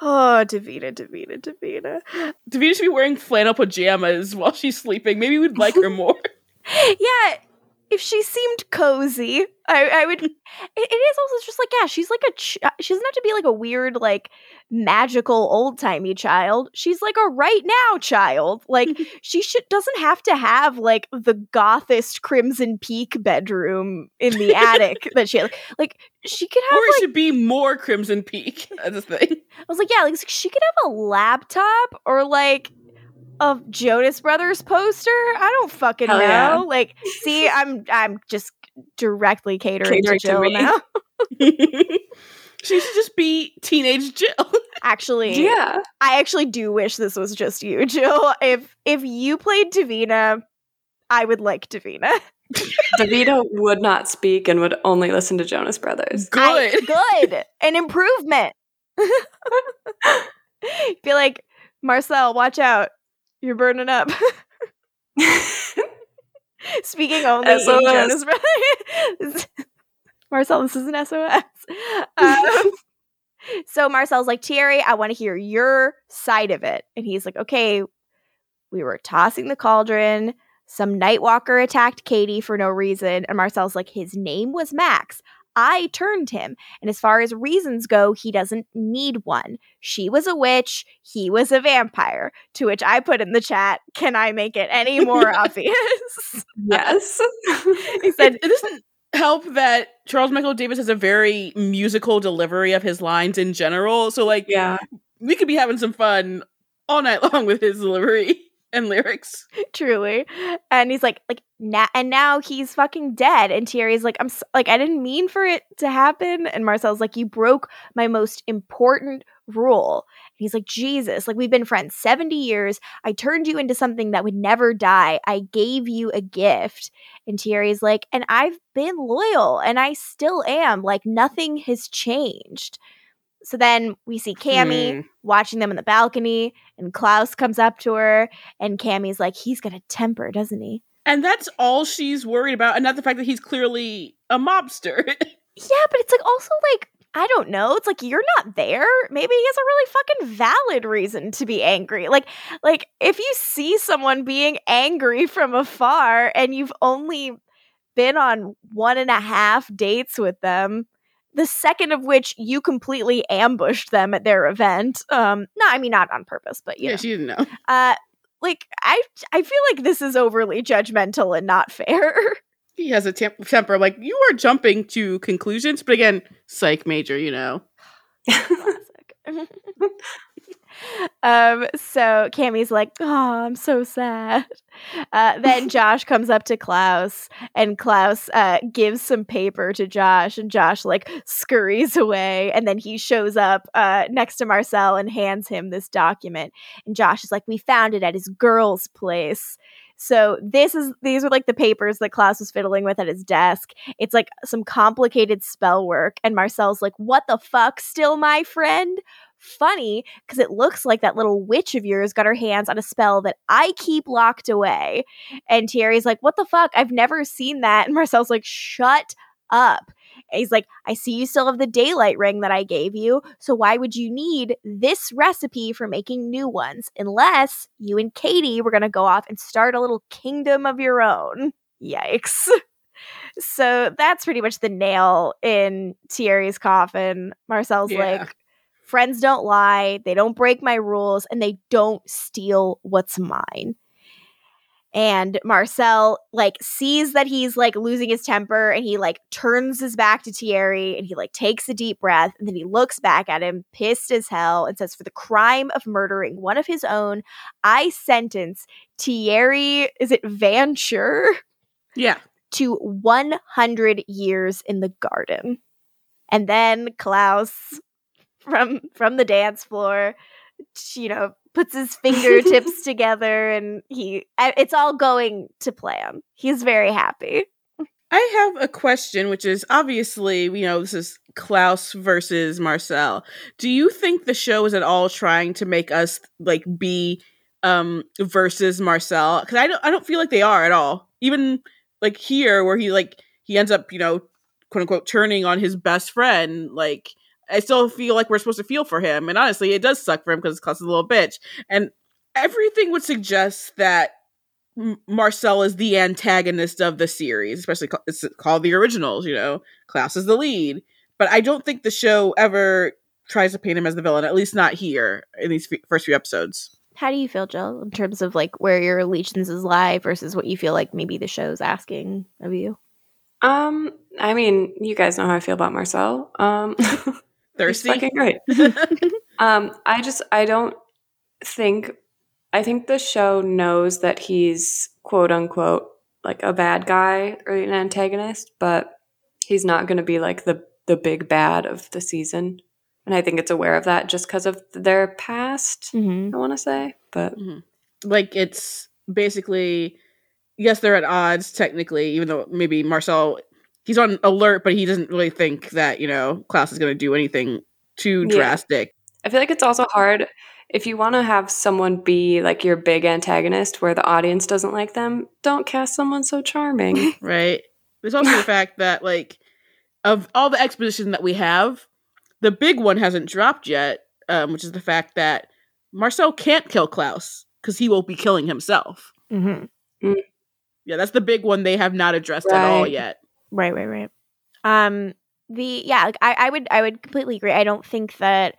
[SPEAKER 1] Oh, Davina, Davina, Davina.
[SPEAKER 3] Davina should be wearing flannel pajamas while she's sleeping. Maybe we'd like her more.
[SPEAKER 1] Yeah, if she seemed cozy, I, I would. It, it is also just like, yeah, she's like a. Ch- uh, she doesn't have to be like a weird, like magical old timey child. She's like a right now child. Like she should doesn't have to have like the gothist Crimson Peak bedroom in the attic that she had. Like she could have
[SPEAKER 3] or it
[SPEAKER 1] like
[SPEAKER 3] should be more Crimson Peak. That's the thing.
[SPEAKER 1] I was like, yeah, like she could have a laptop or like a Jonas Brothers poster. I don't fucking
[SPEAKER 4] Hell
[SPEAKER 1] know.
[SPEAKER 4] yeah.
[SPEAKER 1] Like, see, I'm I'm just directly catering,
[SPEAKER 4] Catering
[SPEAKER 1] to
[SPEAKER 4] to
[SPEAKER 1] Jill
[SPEAKER 4] me.
[SPEAKER 1] now.
[SPEAKER 3] she should just be teenage Jill.
[SPEAKER 1] Actually,
[SPEAKER 4] Yeah.
[SPEAKER 1] I actually do wish this was just you, Jill. If if you played Davina, I would like Davina.
[SPEAKER 4] Davida would not speak and would only listen to Jonas Brothers.
[SPEAKER 3] Good.
[SPEAKER 1] I- good. An improvement. Be like, Marcel, watch out. You're burning up. Speaking only in
[SPEAKER 4] SOS.
[SPEAKER 1] Jonas Brothers. Marcel, this is an SOS. Um, so Marcel's like, Thierry, I want to hear your side of it. And he's like, okay, we were tossing the cauldron. Some Nightwalker attacked Katie for no reason. And Marcel's like, his name was Max. I turned him. And as far as reasons go, he doesn't need one. She was a witch. He was a vampire. To which I put in the chat, can I make it any more obvious?
[SPEAKER 4] Yes.
[SPEAKER 1] he said,
[SPEAKER 3] it, it doesn't help that Charles Michael Davis has a very musical delivery of his lines in general. So like
[SPEAKER 4] yeah.
[SPEAKER 3] we could be having some fun all night long with his delivery and lyrics.
[SPEAKER 1] truly. And he's like like now and now he's fucking dead. And Thierry's like i'm s- like i didn't mean for it to happen. And marcel's like you broke my most important rule. And he's like jesus like we've been friends 70 years. I turned you into something that would never die. I gave you a gift. And Thierry's like and i've been loyal and i still am. Like nothing has changed so then we see Cami
[SPEAKER 3] Hmm.
[SPEAKER 1] watching them on the balcony, and Klaus comes up to her, and Cami's like, he's got a temper, doesn't he?
[SPEAKER 3] And that's all she's worried about, and not the fact that he's clearly a mobster.
[SPEAKER 1] Yeah, but it's like also like, I don't know. It's like you're not there. Maybe he has a really fucking valid reason to be angry. Like, like if you see someone being angry from afar and you've only been on one and a half dates with them, the second of which you completely ambushed them at their event. Um, no, I mean not on purpose, but you
[SPEAKER 3] yeah,
[SPEAKER 1] know.
[SPEAKER 3] she didn't know.
[SPEAKER 1] Uh like I I feel like this is overly judgmental and not fair.
[SPEAKER 3] He has a temp- temper. Like you are jumping to conclusions, but again, psych major, you know.
[SPEAKER 1] Um so Cami's like, "Oh, I'm so sad." Uh then Josh comes up to Klaus and Klaus uh gives some paper to Josh and Josh like scurries away and then he shows up uh next to Marcel and hands him this document and Josh is like, "We found it at his girl's place." So this is these are like the papers that Klaus was fiddling with at his desk. It's like some complicated spell work, and Marcel's like, "What the fuck? Still my friend?" Funny, because it looks like that little witch of yours got her hands on a spell that I keep locked away. And Thierry's like, "What the fuck? I've never seen that." And Marcel's like, "Shut up." And he's like, I see you still have the daylight ring that I gave you, so why would you need this recipe for making new ones? Unless you and Katie were gonna go off and start a little kingdom of your own. Yikes. So that's pretty much the nail in Thierry's coffin. Marcel's
[SPEAKER 3] Yeah.
[SPEAKER 1] like, friends don't lie, they don't break my rules, and they don't steal what's mine. And Marcel like sees that he's like losing his temper and he like turns his back to Thierry and he like takes a deep breath and then he looks back at him pissed as hell and says for the crime of murdering one of his own I sentence Thierry is it Vanchure
[SPEAKER 3] Yeah.
[SPEAKER 1] to 100 years in the garden. And then Klaus from from the dance floor you know puts his fingertips together and he it's all going to plan he's very happy
[SPEAKER 3] I have a question, which is obviously, you know, this is Klaus versus Marcel. Do you think the show is at all trying to make us like be um versus Marcel? Because I don't, I don't feel like they are at all. Even like here, where he like he ends up, you know, quote unquote, turning on his best friend. Like I still feel like we're supposed to feel for him, and honestly, it does suck for him because Klaus is a little bitch, and everything would suggest that M- Marcel is the antagonist of the series, especially ca- it's called the originals. You know, Klaus is the lead, but I don't think the show ever tries to paint him as the villain. At least not here in these f- first few episodes.
[SPEAKER 1] how do you feel jill in terms of like where your allegiances lie versus what you feel like maybe the show's asking of you
[SPEAKER 4] Um, I mean, you guys know how I feel about Marcel. Um,
[SPEAKER 3] Thirsty.
[SPEAKER 4] fucking great. Um, I just I don't think I think the show knows that he's quote unquote like a bad guy or an antagonist, but he's not going to be like the the big bad of the season. And I think it's aware of that just because of their past.
[SPEAKER 1] mm-hmm.
[SPEAKER 4] I want to say, but
[SPEAKER 3] like it's basically yes, they're at odds technically, even though maybe Marcel he's on alert, but he doesn't really think that you know Klaus is going to do anything too
[SPEAKER 4] Yeah.
[SPEAKER 3] drastic.
[SPEAKER 4] I feel like it's also hard. if you want to have someone be like your big antagonist where the audience doesn't like them, don't cast someone so charming.
[SPEAKER 3] right? There's also the fact that like of all the exposition that we have, the big one hasn't dropped yet, um, which is the fact that Marcel can't kill Klaus because he won't be killing himself.
[SPEAKER 1] Mm-hmm.
[SPEAKER 3] Yeah, that's the big one they have not addressed at all yet.
[SPEAKER 1] Right, right, right. Um, the yeah, like, I, I would I would completely agree. I don't think that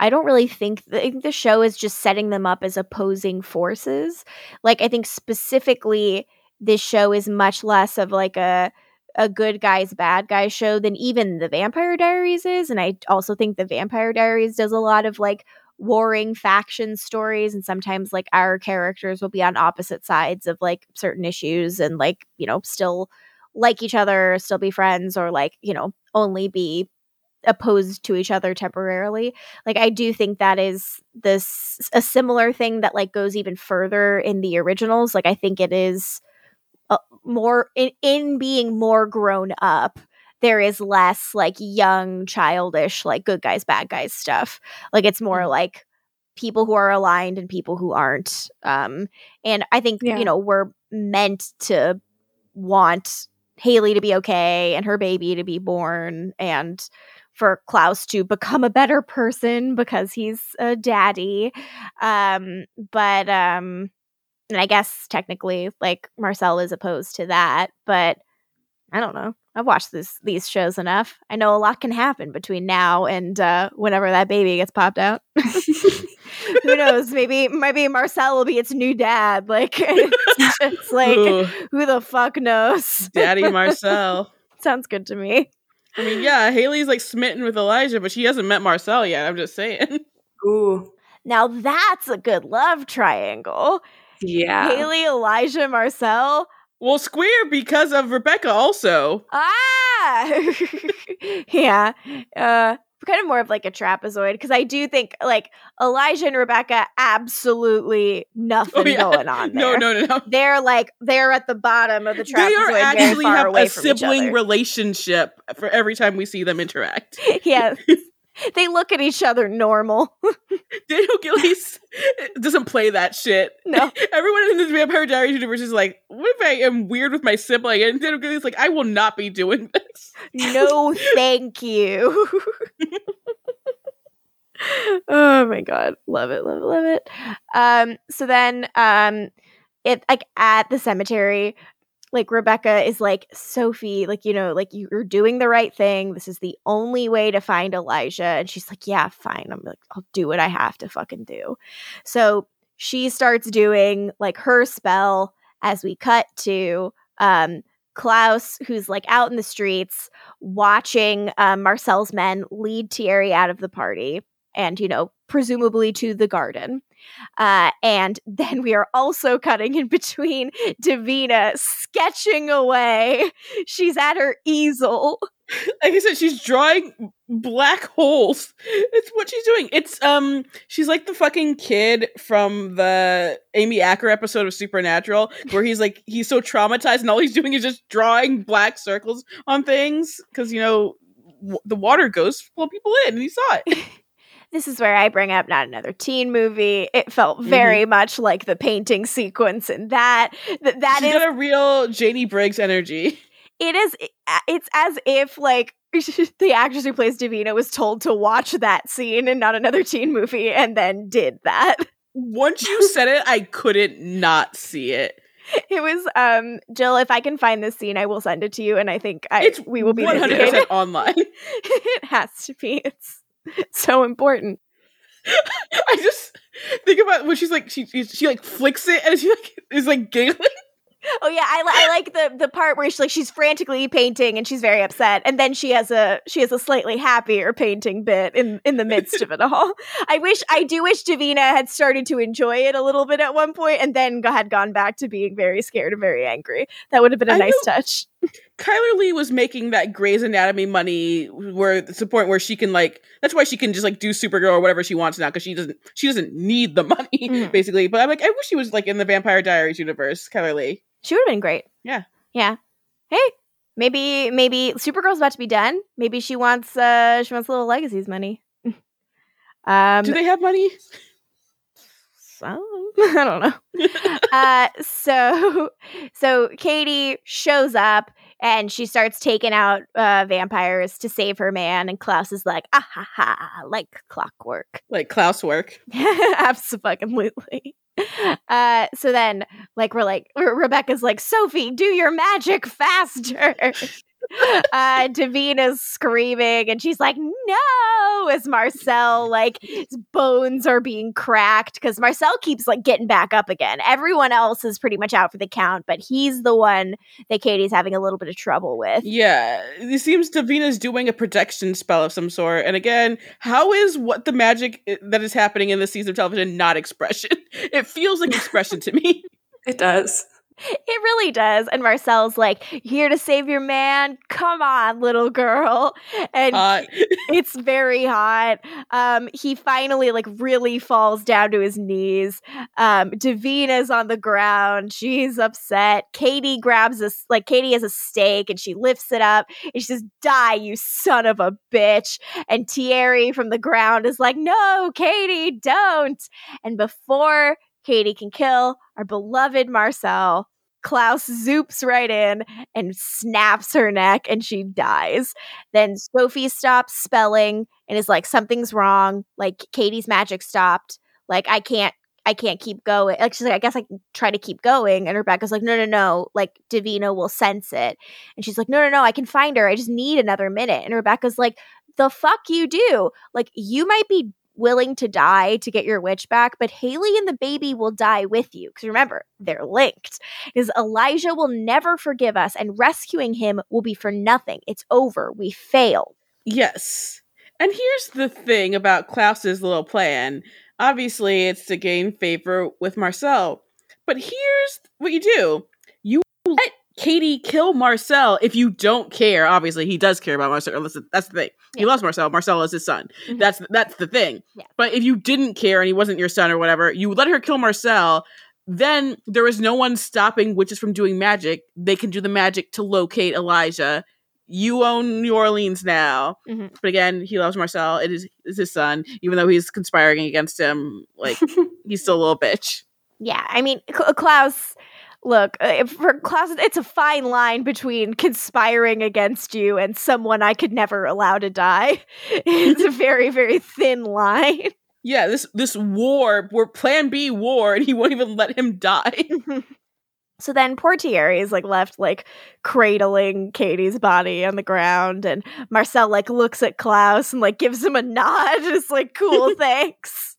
[SPEAKER 1] I don't really think think the show is just setting them up as opposing forces. Like I think specifically this show is much less of like a a good guys bad guys show than even the Vampire Diaries is, and I also think the Vampire Diaries does a lot of like warring faction stories and sometimes like our characters will be on opposite sides of like certain issues and like you know still like each other, still be friends, or like, you know, only be opposed to each other temporarily. Like I do think that is this a similar thing that like goes even further in the originals. Like I think it is uh, more in, in being more grown up. There is less like young, childish, like good guys, bad guys stuff. Like it's more like people who are aligned and people who aren't. Um, and I think
[SPEAKER 4] Yeah.
[SPEAKER 1] you know we're meant to want Hayley to be okay and her baby to be born and for Klaus to become a better person because he's a daddy. Um, but um, and I guess technically, like Marcel is opposed to that, but I don't know. I've watched this these shows enough. I know a lot can happen between now and uh, whenever that baby gets popped out. Who knows? Maybe maybe Marcel will be its new dad. Like it's just like
[SPEAKER 3] Ooh,
[SPEAKER 1] who the fuck knows?
[SPEAKER 3] Daddy Marcel.
[SPEAKER 1] Sounds good to me.
[SPEAKER 3] I mean, yeah, Hayley's like smitten with Elijah, but she hasn't met Marcel yet. I'm just saying.
[SPEAKER 4] Ooh.
[SPEAKER 1] Now that's a good love triangle.
[SPEAKER 4] Yeah.
[SPEAKER 1] Hayley, Elijah, Marcel.
[SPEAKER 3] Well, Square because of Rebekah also.
[SPEAKER 1] Ah, yeah. Uh, kind of more of like a trapezoid because I do think like Elijah and Rebekah absolutely nothing
[SPEAKER 3] Oh, yeah.
[SPEAKER 1] going on
[SPEAKER 3] No,
[SPEAKER 1] there.
[SPEAKER 3] no, no, no.
[SPEAKER 1] They're like they're at the bottom of the trapezoid,
[SPEAKER 3] They are actually have a sibling relationship for every time we see them interact.
[SPEAKER 1] yes, they look at each other normal.
[SPEAKER 3] Daniel Gillies doesn't play that shit.
[SPEAKER 1] No.
[SPEAKER 3] Everyone in the Vampire Diaries universe is like, what if I am weird with my sibling? And Daniel Gillies is like, I will not be doing this.
[SPEAKER 1] no, thank you. oh my god, love it, love it, love it. Um, so then, um, it like at the cemetery, like Rebekah is like Sophie, like you know, like you're doing the right thing. This is the only way to find Elijah, and she's like, yeah, fine. I'm like, I'll do what I have to fucking do. So she starts doing like her spell as we cut to um Klaus, who's like out in the streets watching um, Marcel's men lead Thierry out of the party and, you know, presumably to the garden. Uh, and then we are also cutting in between Davina sketching away. She's at her easel.
[SPEAKER 3] Like I said, she's drawing black holes. It's what she's doing. It's um, she's like the fucking kid from the Amy Acker episode of Supernatural, where he's like he's so traumatized, and all he's doing is just drawing black circles on things because you know w- the water ghosts pull people in, and he saw it.
[SPEAKER 1] This is where I bring up not another teen movie. It felt very much like the painting sequence in that. That that
[SPEAKER 3] she's
[SPEAKER 1] is
[SPEAKER 3] got a real Janie Briggs energy.
[SPEAKER 1] it is it's as if like the actress who plays Davina was told to watch that scene and not another teen movie and then did that.
[SPEAKER 3] Once you said it, I couldn't not see it.
[SPEAKER 1] It was um Jill, if I can find this scene, I will send it to you and I think I
[SPEAKER 3] It's
[SPEAKER 1] we will be
[SPEAKER 3] one hundred
[SPEAKER 1] vindicated.
[SPEAKER 3] percent online.
[SPEAKER 1] it has to be. It's so important.
[SPEAKER 3] I just think about when she's like she she, she like flicks it and she like is like giggling.
[SPEAKER 1] Oh yeah, I, li- I like the the part where she's like she's frantically painting and she's very upset, and then she has a she has a slightly happier painting bit in in the midst of it all. I wish I do wish Davina had started to enjoy it a little bit at one point, and then had gone back to being very scared and very angry. That would have been a
[SPEAKER 3] I
[SPEAKER 1] nice
[SPEAKER 3] know-
[SPEAKER 1] touch.
[SPEAKER 3] Chyler Leigh was making that Grey's Anatomy money where it's the point where she can like that's why she can just like do Supergirl or whatever she wants now because she doesn't she doesn't need the money
[SPEAKER 1] Mhm.
[SPEAKER 3] basically. But I'm like I wish she was like in the Vampire Diaries universe, Chyler Leigh.
[SPEAKER 1] She would have been great.
[SPEAKER 3] Yeah.
[SPEAKER 1] yeah. Hey, maybe maybe Supergirl's about to be done. Maybe she wants uh she wants a little legacies money. um,
[SPEAKER 3] Do they have money?
[SPEAKER 1] Some. I don't know. uh, so, so Katie shows up and she starts taking out uh, vampires to save her man. And Klaus is like, ah ha ha, like clockwork.
[SPEAKER 3] Like Klaus work.
[SPEAKER 1] Absolutely. Uh, so then, like, we're like, Rebekah's like, Sophie, do your magic faster. Uh Davina's screaming and she's like, no, as Marcel, like his bones are being cracked because Marcel keeps like getting back up again. Everyone else is pretty much out for the count, but he's the one that Katie's having a little bit of trouble with.
[SPEAKER 3] Yeah. It seems Davina's doing a protection spell of some sort. And again, how is what the magic that is happening in this season of television not expression? It feels like expression to me.
[SPEAKER 4] It does.
[SPEAKER 1] It really does. And Marcel's like, here to save your man. Come on, little girl. And
[SPEAKER 3] Uh,
[SPEAKER 1] it's very hot. Um, he finally like really falls down to his knees. Um, Davina's on the ground. She's upset. Katie grabs a like Katie has a stake and she lifts it up and she says, "Die, you son of a bitch!" And Thierry from the ground is like, "No, Katie, don't!" And before Katie can kill our beloved Marcel. Klaus zoops right in and snaps her neck and she dies. Then Sophie stops spelling and is like, something's wrong. Like Katie's magic stopped. Like I can't I can't keep going. Like she's like, I guess I can try to keep going. And Rebekah's like, no, no, no. Like Davina will sense it. And she's like, no, no, no, I can find her. I just need another minute. And Rebekah's like, the fuck you do? Like you might be willing to die to get your witch back, but Hayley and the baby will die with you. Because remember, they're linked. Because Elijah will never forgive us, and rescuing him will be for nothing. It's over. We failed.
[SPEAKER 3] Yes. And here's the thing about Klaus's little plan. Obviously, it's to gain favor with Marcel. But here's what you do you let Katie kill Marcel if you don't care. Obviously, he does care about Marcel. Listen, that's the thing. He loves Marcel. Marcel is his son.
[SPEAKER 1] Mhm.
[SPEAKER 3] That's that's the thing.
[SPEAKER 1] Yeah.
[SPEAKER 3] But if you didn't care and he wasn't your son or whatever, you let her kill Marcel. Then there is no one stopping witches from doing magic. They can do the magic to locate Elijah. You own New Orleans now.
[SPEAKER 1] Mhm.
[SPEAKER 3] But again, he loves Marcel. It is, is his son, even though he's conspiring against him. Like he's still a little bitch.
[SPEAKER 1] Yeah, I mean, Klaus. Look, uh, for Klaus, it's a fine line between conspiring against you and someone I could never allow to die. It's a very, very thin line.
[SPEAKER 3] Yeah, this this war, we're Plan B war, and he won't even let him die.
[SPEAKER 1] So then poor Thierry is like left like cradling Katie's body on the ground and Marcel like looks at Klaus and like gives him a nod. It's like cool, thanks.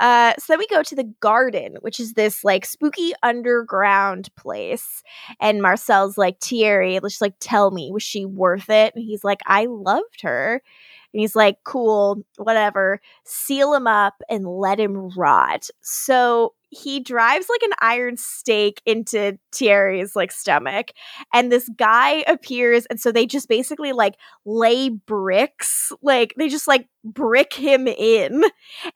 [SPEAKER 1] Uh, so then we go to the garden, which is this like spooky underground place. And Marcel's like, Thierry, let's just like tell me, was she worth it? And he's like, I loved her. And he's like, cool, whatever. Seal him up and let him rot. So he drives like an iron stake into Thierry's like stomach, and this guy appears, and so they just basically like lay bricks, like they just like brick him in,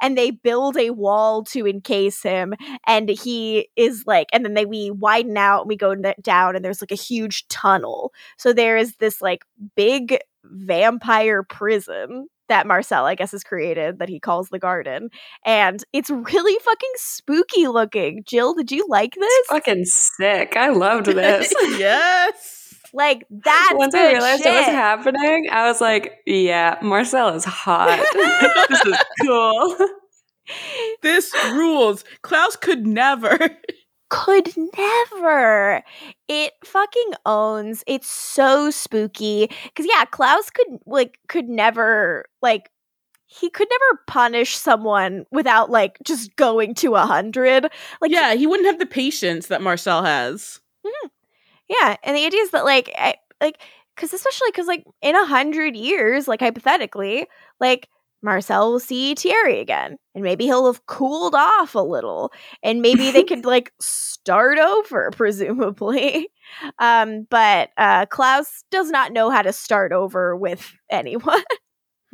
[SPEAKER 1] and they build a wall to encase him, and he is like, and then they we widen out and we go n- down, and there's like a huge tunnel. So there is this like big vampire prison that Marcel, I guess, has created that he calls the garden. And it's really fucking spooky looking. Jill, did you like this?
[SPEAKER 4] Fucking sick. I loved this.
[SPEAKER 3] yes.
[SPEAKER 1] Like that's
[SPEAKER 4] Once I
[SPEAKER 1] good
[SPEAKER 4] realized it was happening, I was like, yeah, Marcel is hot. this is cool.
[SPEAKER 3] This rules. Klaus could never.
[SPEAKER 1] Could never. It fucking owns. It's so spooky. Cause yeah, Klaus could like could never like he could never punish someone without like just going to a hundred. Like
[SPEAKER 3] yeah, he wouldn't have the patience that Marcel has. Mm-hmm.
[SPEAKER 1] Yeah, and the idea is that like I, like because especially because like in a hundred years, like hypothetically, like Marcel will see Thierry again, and maybe he'll have cooled off a little, and maybe they could like start over, presumably. Um, but uh, Klaus does not know how to start over with anyone.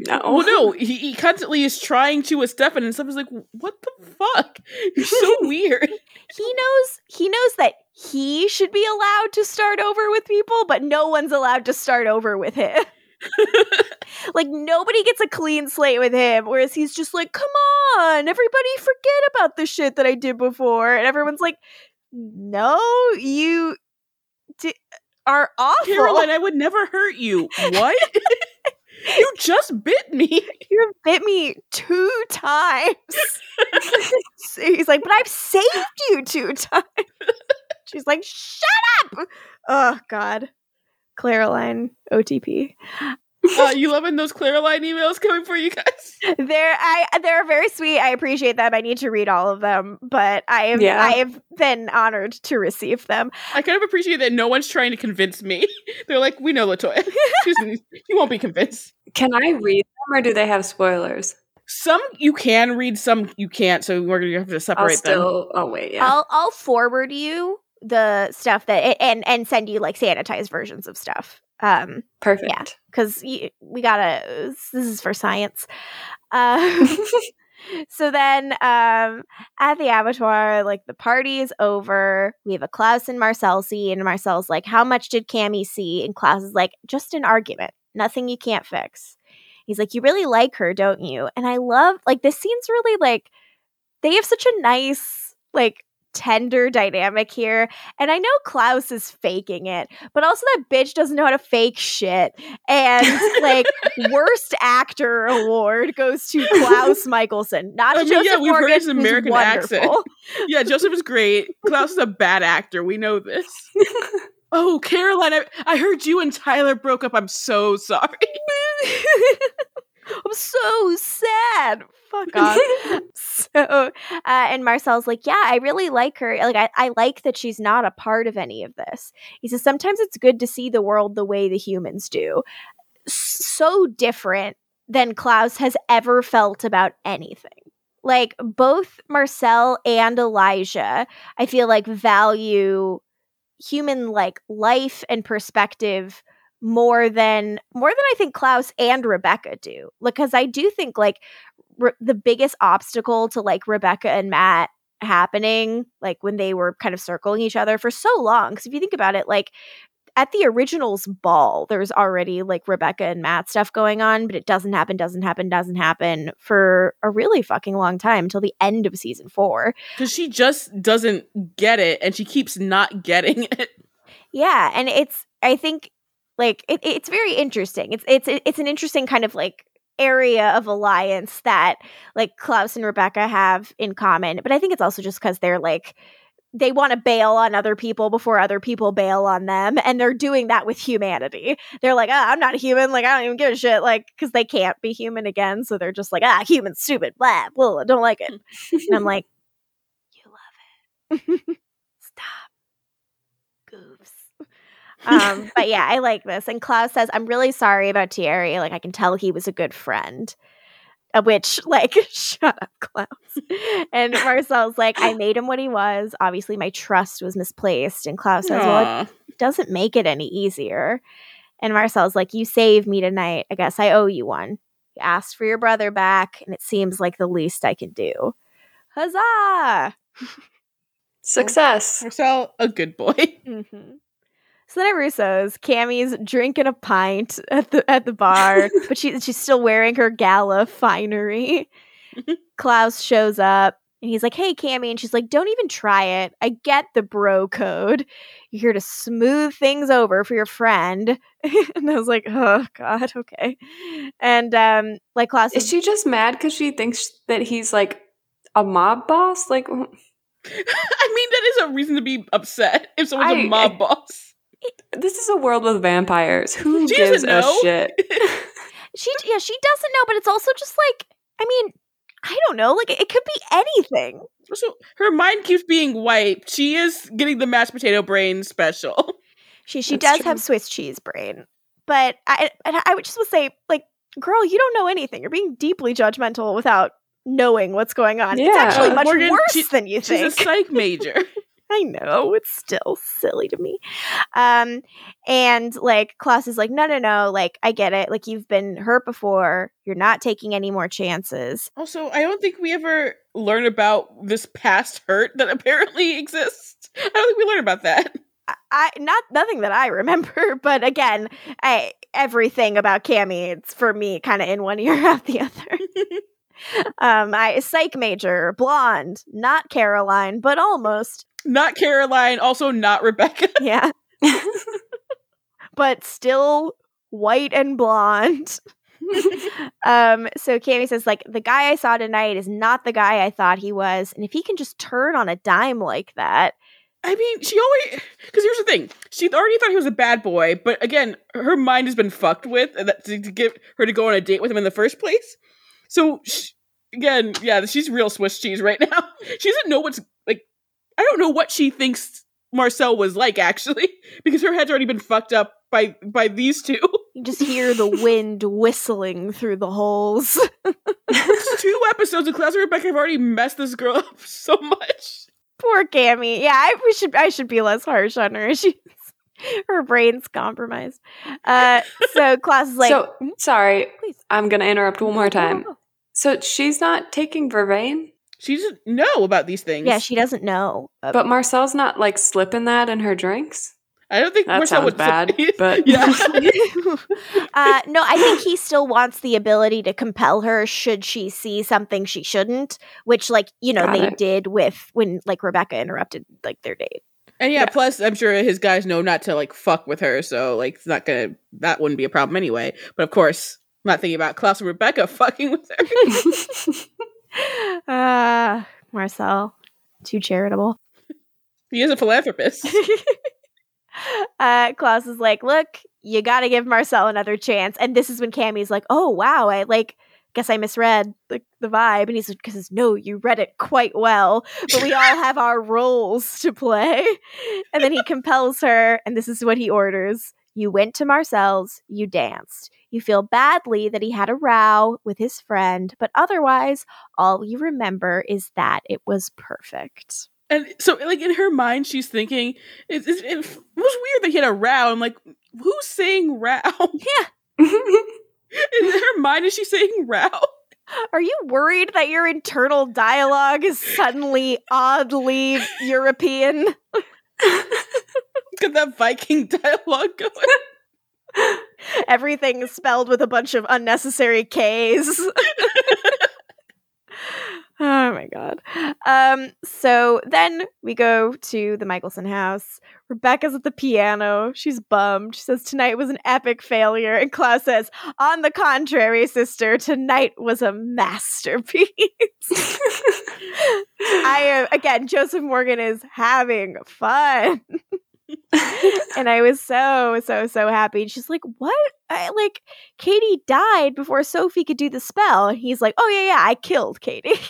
[SPEAKER 4] No.
[SPEAKER 3] Well, no, he, he constantly is trying to with Stefan, and Stefan's like, "What the fuck? You're so weird."
[SPEAKER 1] he knows he knows that he should be allowed to start over with people, but no one's allowed to start over with him. like nobody gets a clean slate with him, whereas he's just like, "Come on, everybody, forget about the shit that I did before," and everyone's like, "No, you di- are awful.
[SPEAKER 3] Caroline, I would never hurt you. What? you just bit me.
[SPEAKER 1] You bit me two times." So he's like, "But I've saved you two times." She's like, "Shut up!" Oh God, Caroline OTP.
[SPEAKER 3] Uh, you loving those Klaroline emails coming for you guys?
[SPEAKER 1] They're I they're very sweet. I appreciate them. I need to read all of them, but I have
[SPEAKER 4] Yeah.
[SPEAKER 1] I have been honored to receive them.
[SPEAKER 3] I kind of appreciate that no one's trying to convince me. They're like, we know LaToya. She's, you won't be convinced.
[SPEAKER 4] Can I read them or do they have spoilers?
[SPEAKER 3] Some you can read, some you can't. So we're gonna have to
[SPEAKER 4] I'll
[SPEAKER 3] separate them.
[SPEAKER 4] still. Oh wait, yeah.
[SPEAKER 1] I'll I'll forward you the stuff that and and send you like sanitized versions of stuff. Um,
[SPEAKER 4] Perfect.
[SPEAKER 1] because we gotta. This is for science. Um, so then, um, at the abattoir, like the party is over. We have a Klaus and Marcel see, and Marcel's like, "How much did Cami see?" And Klaus is like, "Just an argument, nothing you can't fix." He's like, "You really like her, don't you?" And I love like this scene's really like they have such a nice like tender dynamic here. And I know Klaus is faking it, but also that bitch doesn't know how to fake shit. And like worst actor award goes to Klaus Mikaelson, not
[SPEAKER 3] I mean,
[SPEAKER 1] Joseph
[SPEAKER 3] yeah, we've heard his American accent. Yeah, Joseph is great. Klaus is a bad actor. We know this. Oh, Caroline, I, I heard you and Tyler broke up. I'm so sorry.
[SPEAKER 1] I'm so sad. Fuck off. so, uh, and Marcel's like, yeah, I really like her. Like, I, I like that she's not a part of any of this. He says, sometimes it's good to see the world the way the humans do. So different than Klaus has ever felt about anything. Like, both Marcel and Elijah, I feel like value human like life and perspective more than more than I think Klaus and Rebekah do. Because I do think like re- the biggest obstacle to like Rebekah and Matt happening like when they were kind of circling each other for so long because if you think about it like at the originals ball there's already like Rebekah and Matt stuff going on but it doesn't happen doesn't happen doesn't happen for a really fucking long time until the end of season 4
[SPEAKER 3] Because she just doesn't get it and she keeps not getting it.
[SPEAKER 1] Yeah, and it's I think like it, it's very interesting. It's it's it's an interesting kind of like area of alliance that like Klaus and Rebekah have in common. But I think it's also just because they're like they want to bail on other people before other people bail on them, and they're doing that with humanity. They're like, ah, I'm not a human. Like I don't even give a shit. Like because they can't be human again, so they're just like, ah, human, stupid, blah, blah, don't like it. And I'm like, you love it. Stop. Goofs. Um, but yeah, I like this. And Klaus says, I'm really sorry about Thierry. Like, I can tell he was a good friend. Uh, Which, like, shut up, Klaus. And Marcel's like, I made him what he was. Obviously, my trust was misplaced. And Klaus says, Well, it doesn't make it any easier. And Marcel's like, You saved me tonight. I guess I owe you one. You asked for your brother back, and it seems like the least I can do. Huzzah!
[SPEAKER 4] Success.
[SPEAKER 3] Marcel, a good boy.
[SPEAKER 1] Mm-hmm. So then at Rousseau's, Cami's drinking a pint at the at the bar, but she she's still wearing her gala finery. Klaus shows up and he's like, "Hey, Cami," and she's like, "Don't even try it. I get the bro code. You're here to smooth things over for your friend." and I was like, "Oh God, okay." And um, like Klaus
[SPEAKER 4] Is she just mad because she thinks that he's like a mob boss? Like,
[SPEAKER 3] I mean, that is a reason to be upset if someone's
[SPEAKER 4] I-
[SPEAKER 3] a mob boss.
[SPEAKER 4] This is a world with vampires. Who
[SPEAKER 3] She
[SPEAKER 4] gives a shit?
[SPEAKER 1] she yeah she doesn't know, but it's also just like I mean. I don't know. Like it could be anything.
[SPEAKER 3] So her mind keeps being wiped. She is getting the mashed potato brain special.
[SPEAKER 1] She she
[SPEAKER 4] That's
[SPEAKER 1] does have. Swiss cheese brain, but I and I would just would say like, girl, you don't know anything. You're being deeply judgmental without knowing what's going on. It's actually much
[SPEAKER 3] Morgan,
[SPEAKER 1] worse
[SPEAKER 3] she-
[SPEAKER 1] than you think.
[SPEAKER 3] She's a psych major.
[SPEAKER 1] I know it's still silly to me. Um, and like Klaus is like, no, no, no. Like I get it. Like you've been hurt before. You're not taking any more chances.
[SPEAKER 3] Also, I don't think we ever learn about this past hurt that apparently exists. I don't think we learn about that.
[SPEAKER 1] I not nothing that I remember, but again, I everything about Cami, it's for me kind of in one ear out the other. um, I psych major, blonde, not Caroline, but almost.
[SPEAKER 3] Not Caroline, also not Rebekah.
[SPEAKER 1] Yeah, but still white and blonde. um, so Cami says, like, the guy I saw tonight is not the guy I thought he was, and if he can just turn on a dime like that,
[SPEAKER 3] I mean, she always because here's the thing: she already thought he was a bad boy, but again, her mind has been fucked with, and that to, to get her to go on a date with him in the first place. So she, again, yeah, she's real Swiss cheese right now. She doesn't know what's. I don't know what she thinks Marcel was like actually, because her head's already been fucked up by by these two.
[SPEAKER 1] you just hear the wind whistling through the holes.
[SPEAKER 3] two episodes of Klaus and Rebekah have already messed this girl up so much.
[SPEAKER 1] Poor Cami. Yeah, I we should I should be less harsh on her. She's her brain's compromised. Uh, so Klaus is like,
[SPEAKER 4] so sorry,
[SPEAKER 1] please.
[SPEAKER 4] I'm gonna interrupt one more time.
[SPEAKER 1] Oh,
[SPEAKER 4] So she's not taking Vervain,
[SPEAKER 3] She doesn't know about these things.
[SPEAKER 1] Yeah, she doesn't know. Uh,
[SPEAKER 4] but Marcel's not like slipping that in her drinks.
[SPEAKER 3] I don't think
[SPEAKER 4] That
[SPEAKER 3] Marcel
[SPEAKER 4] sounds
[SPEAKER 3] would
[SPEAKER 4] bad, but
[SPEAKER 3] yeah.
[SPEAKER 1] uh, no, I think he still wants the ability to compel her should she see something she shouldn't, which, like, you know,
[SPEAKER 4] Got
[SPEAKER 1] they
[SPEAKER 4] it.
[SPEAKER 1] did with when, like, Rebekah interrupted, like, their date.
[SPEAKER 3] And yeah,
[SPEAKER 1] Yeah.
[SPEAKER 3] plus I'm sure his guys know not to like fuck with her, so like it's not gonna that wouldn't be a problem anyway. But of course, I'm not thinking about Klaus and Rebekah fucking with her.
[SPEAKER 1] Uh, Marcel, too charitable.
[SPEAKER 3] he is a philanthropist.
[SPEAKER 1] uh, Klaus is like, look, you got to give Marcel another chance. And this is when Cami's like, oh, wow, I like, guess I misread the, the vibe. And he's like, because no, you read it quite well, but we all have our roles to play. And then he compels her, and this is what he orders. You went to Marcel's, you danced. You feel badly that he had a row with his friend, but otherwise, all you remember is that it was perfect.
[SPEAKER 3] and so like in her mind, she's thinking it, it, it was weird that he had a row. I'm like, who's saying row? Yeah. in her mind, is she saying row?
[SPEAKER 1] Are you worried that your internal dialogue is suddenly oddly European?
[SPEAKER 3] Got that Viking dialogue going.
[SPEAKER 1] Everything is spelled with a bunch of unnecessary K's. oh my god. Um so then we go to the Mikaelson house. Rebekah's at the piano. She's bummed. She says tonight was an epic failure and Klaus says, "On the contrary, sister, tonight was a masterpiece." I am again. Joseph Morgan is having fun, and I was so so so happy. And she's like, "What? I like Katie died before Sophie could do the spell." And he's like, "Oh yeah, yeah, I killed Katie."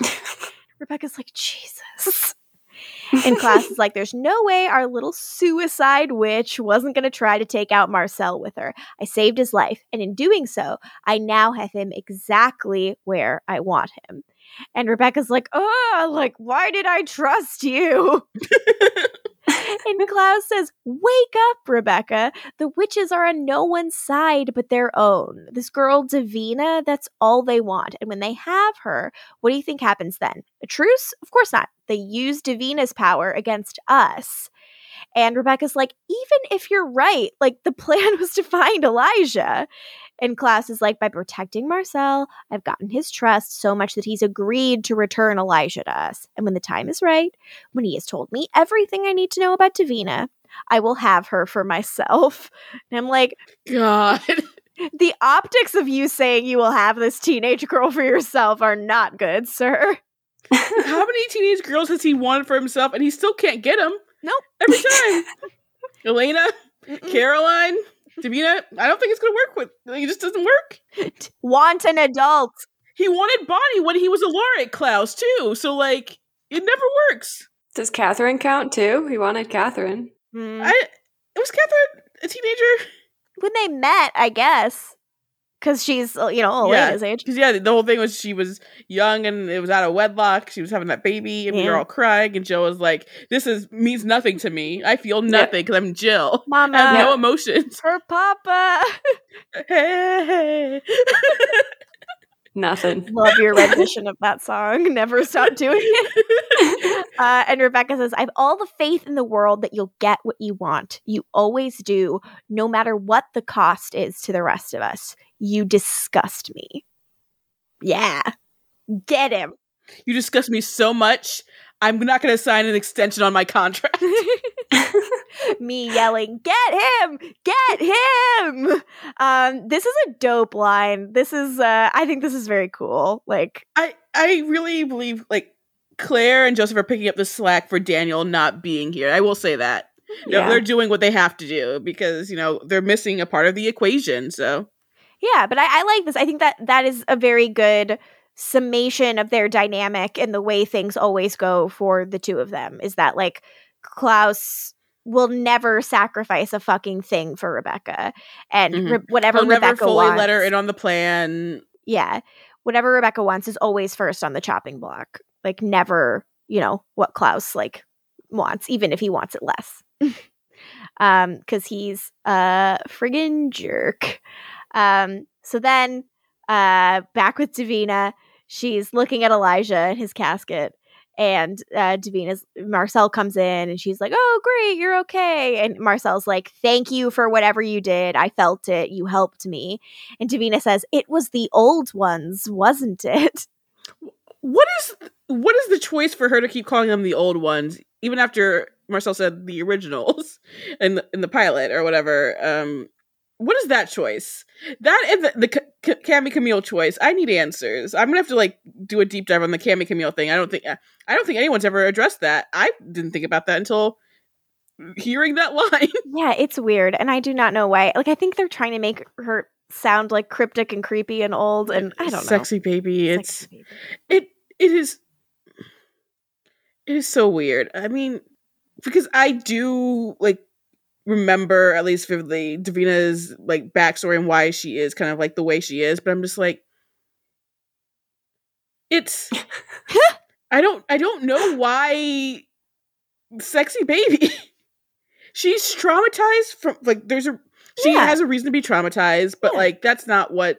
[SPEAKER 1] Rebekah's like, "Jesus." And Klaus is like, there's no way our little suicide witch wasn't going to try to take out Marcel with her. I saved his life, and in doing so, I now have him exactly where I want him. And Rebekah's like, oh, like, why did I trust you? and Klaus says, Wake up, Rebekah. The witches are on no one's side but their own. This girl, Davina, that's all they want. And when they have her, what do you think happens then? A truce? Of course not. They use Davina's power against us. And Rebekah's like, even if you're right, like the plan was to find Elijah. And Klaus is like, by protecting Marcel, I've gotten his trust so much that he's agreed to return Elijah to us. And when the time is right, when he has told me everything I need to know about Davina, I will have her for myself. And I'm like,
[SPEAKER 3] God.
[SPEAKER 1] the optics of you saying you will have this teenage girl for yourself are not good, sir.
[SPEAKER 3] How many teenage girls has he wanted for himself and he still can't get them?
[SPEAKER 1] Nope.
[SPEAKER 3] Every time. Elena,
[SPEAKER 1] Mm-mm.
[SPEAKER 3] Caroline, Davina, I don't think it's gonna work with it just doesn't work.
[SPEAKER 1] Want an adult.
[SPEAKER 3] He wanted Bonnie when he was a Laura at Klaus too, so like it never works.
[SPEAKER 4] Does Katherine count too? He wanted Katherine.
[SPEAKER 1] Hmm.
[SPEAKER 3] I it was Katherine a teenager?
[SPEAKER 1] when they met, I guess. Because she's, uh, you know,
[SPEAKER 3] Yeah.
[SPEAKER 1] Elena's age.
[SPEAKER 3] Because yeah, the whole thing was she was young and it was out of wedlock. She was having that baby, and we were all crying. And Jill was like, "This is means nothing to me. I feel nothing because I'm Jill.
[SPEAKER 1] Mama,
[SPEAKER 3] I have no emotions."
[SPEAKER 1] her papa.
[SPEAKER 3] Hey.
[SPEAKER 4] Nothing.
[SPEAKER 1] Love your rendition of that song. Never stop doing it. Uh, and Rebekah says, I have all the faith in the world that you'll get what you want. You always do, no matter what the cost is to the rest of us. You disgust me. Yeah. Get him.
[SPEAKER 3] You disgust me so much. I'm not going to sign an extension on my contract.
[SPEAKER 1] me yelling, "Get him! Get him!" Um, this is a dope line. This is, uh, I think, this is very cool. Like,
[SPEAKER 3] I I really believe like Claire and Joseph are picking up the slack for Daniel not being here. I will say that.
[SPEAKER 4] Yeah.
[SPEAKER 3] they're doing what they have to do because you know they're missing a part of the equation. So
[SPEAKER 1] yeah, but I, I like this. I think that that is a very good summation of their dynamic and the way things always go for the two of them. Is that like Klaus will never sacrifice a fucking thing for Rebekah, and
[SPEAKER 3] Mhm.
[SPEAKER 1] Re- whatever
[SPEAKER 3] he'll never
[SPEAKER 1] Rebekah
[SPEAKER 3] fully
[SPEAKER 1] wants,
[SPEAKER 3] let her in on the plan.
[SPEAKER 1] yeah, whatever Rebekah wants is always first on the chopping block. Like never, you know, what Klaus like wants, even if he wants it less. um, because he's a friggin' jerk. Um, so then uh back with Davina, she's looking at Elijah in his casket. And uh, Davina's Marcel comes in and she's like, "Oh, great, you're okay." And Marcel's like, "Thank you for whatever you did. I felt it. You helped me." And Davina says, "It was the old ones, wasn't it?"
[SPEAKER 3] What is what is the choice for her to keep calling them the old ones, even after Marcel said the originals in the, in the pilot or whatever? Um, what is that choice? That and the, the Cami Camille choice. I need answers. I'm gonna have to like do a deep dive on the Cami Camille thing. I don't think uh, I don't think anyone's ever addressed that. I didn't think about that until hearing that line.
[SPEAKER 1] Yeah, it's weird, and I do not know why. Like, I think they're trying to make her sound like cryptic and creepy and old, and I don't know.
[SPEAKER 3] Sexy baby. It's
[SPEAKER 1] Sexy baby.
[SPEAKER 3] it it is it is so weird i mean because i do like remember at least vividly davina's like backstory and why she is kind of like the way she is but i'm just like it's i don't i don't know why sexy baby she's traumatized from like there's a she
[SPEAKER 1] Yeah.
[SPEAKER 3] has a reason to be traumatized but
[SPEAKER 1] Yeah.
[SPEAKER 3] like that's not what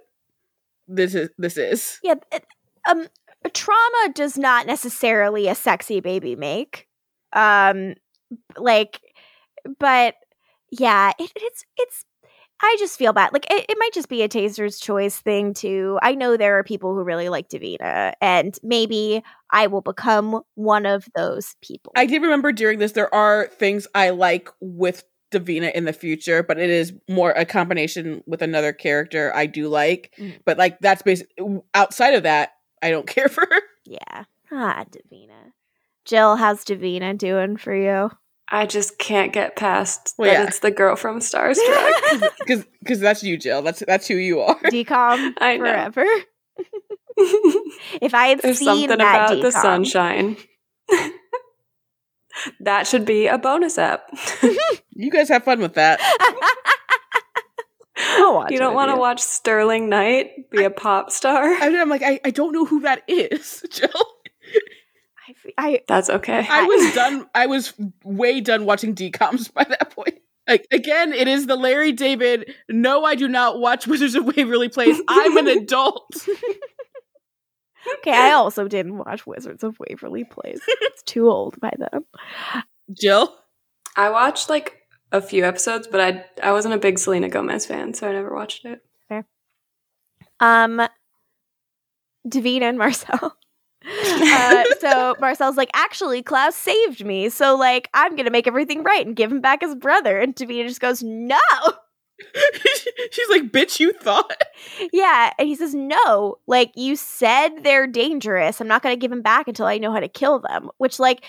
[SPEAKER 3] this is this is
[SPEAKER 1] Yeah, it- um, trauma does not necessarily a sexy baby make. Um, like, but yeah, it, it's it's. I just feel bad. Like it, it might just be a taser's choice thing too. I know there are people who really like Davina, and maybe I will become one of those people.
[SPEAKER 3] I did remember during this there are things I like with Davina in the future, but it is more a combination with another character I do like.
[SPEAKER 1] Mm.
[SPEAKER 3] But like that's basically outside of that, I don't care for her.
[SPEAKER 1] yeah, ah, Davina. Jill, how's Davina doing for you?
[SPEAKER 4] I just can't get past
[SPEAKER 3] Well,
[SPEAKER 4] that
[SPEAKER 3] yeah.
[SPEAKER 4] it's the girl from Starstruck.
[SPEAKER 3] Because because that's you, Jill. That's that's who you are.
[SPEAKER 1] Decom
[SPEAKER 4] I
[SPEAKER 1] forever. If I had
[SPEAKER 4] There's
[SPEAKER 1] seen
[SPEAKER 4] something
[SPEAKER 1] that
[SPEAKER 4] about the sunshine. that should be a bonus app.
[SPEAKER 3] You guys have fun with that.
[SPEAKER 1] Watch
[SPEAKER 4] you don't want to watch Sterling Knight be a pop star?
[SPEAKER 3] I mean, I'm like, I, I don't know who that is, Jill.
[SPEAKER 1] I, f- I
[SPEAKER 4] That's okay.
[SPEAKER 3] I was done. I was way done watching DComs by that point. Like, again, it is the Larry David. No, I do not watch Wizards of Waverly Place. I'm an adult.
[SPEAKER 1] okay. I also didn't watch Wizards of Waverly Place. It's too old by then.
[SPEAKER 3] Jill,
[SPEAKER 4] I watched like a few episodes, but I I wasn't a big Selena Gomez fan, so I never watched it.
[SPEAKER 1] Um, Davina and Marcel. Uh, so Marcel's like, actually, Klaus saved me, so like, I'm gonna make everything right and give him back his brother. And Davina just goes, no.
[SPEAKER 3] she's like, "Bitch, you thought."
[SPEAKER 1] Yeah, and he says, no. Like you said, they're dangerous. I'm not gonna give him back until I know how to kill them. Which, like,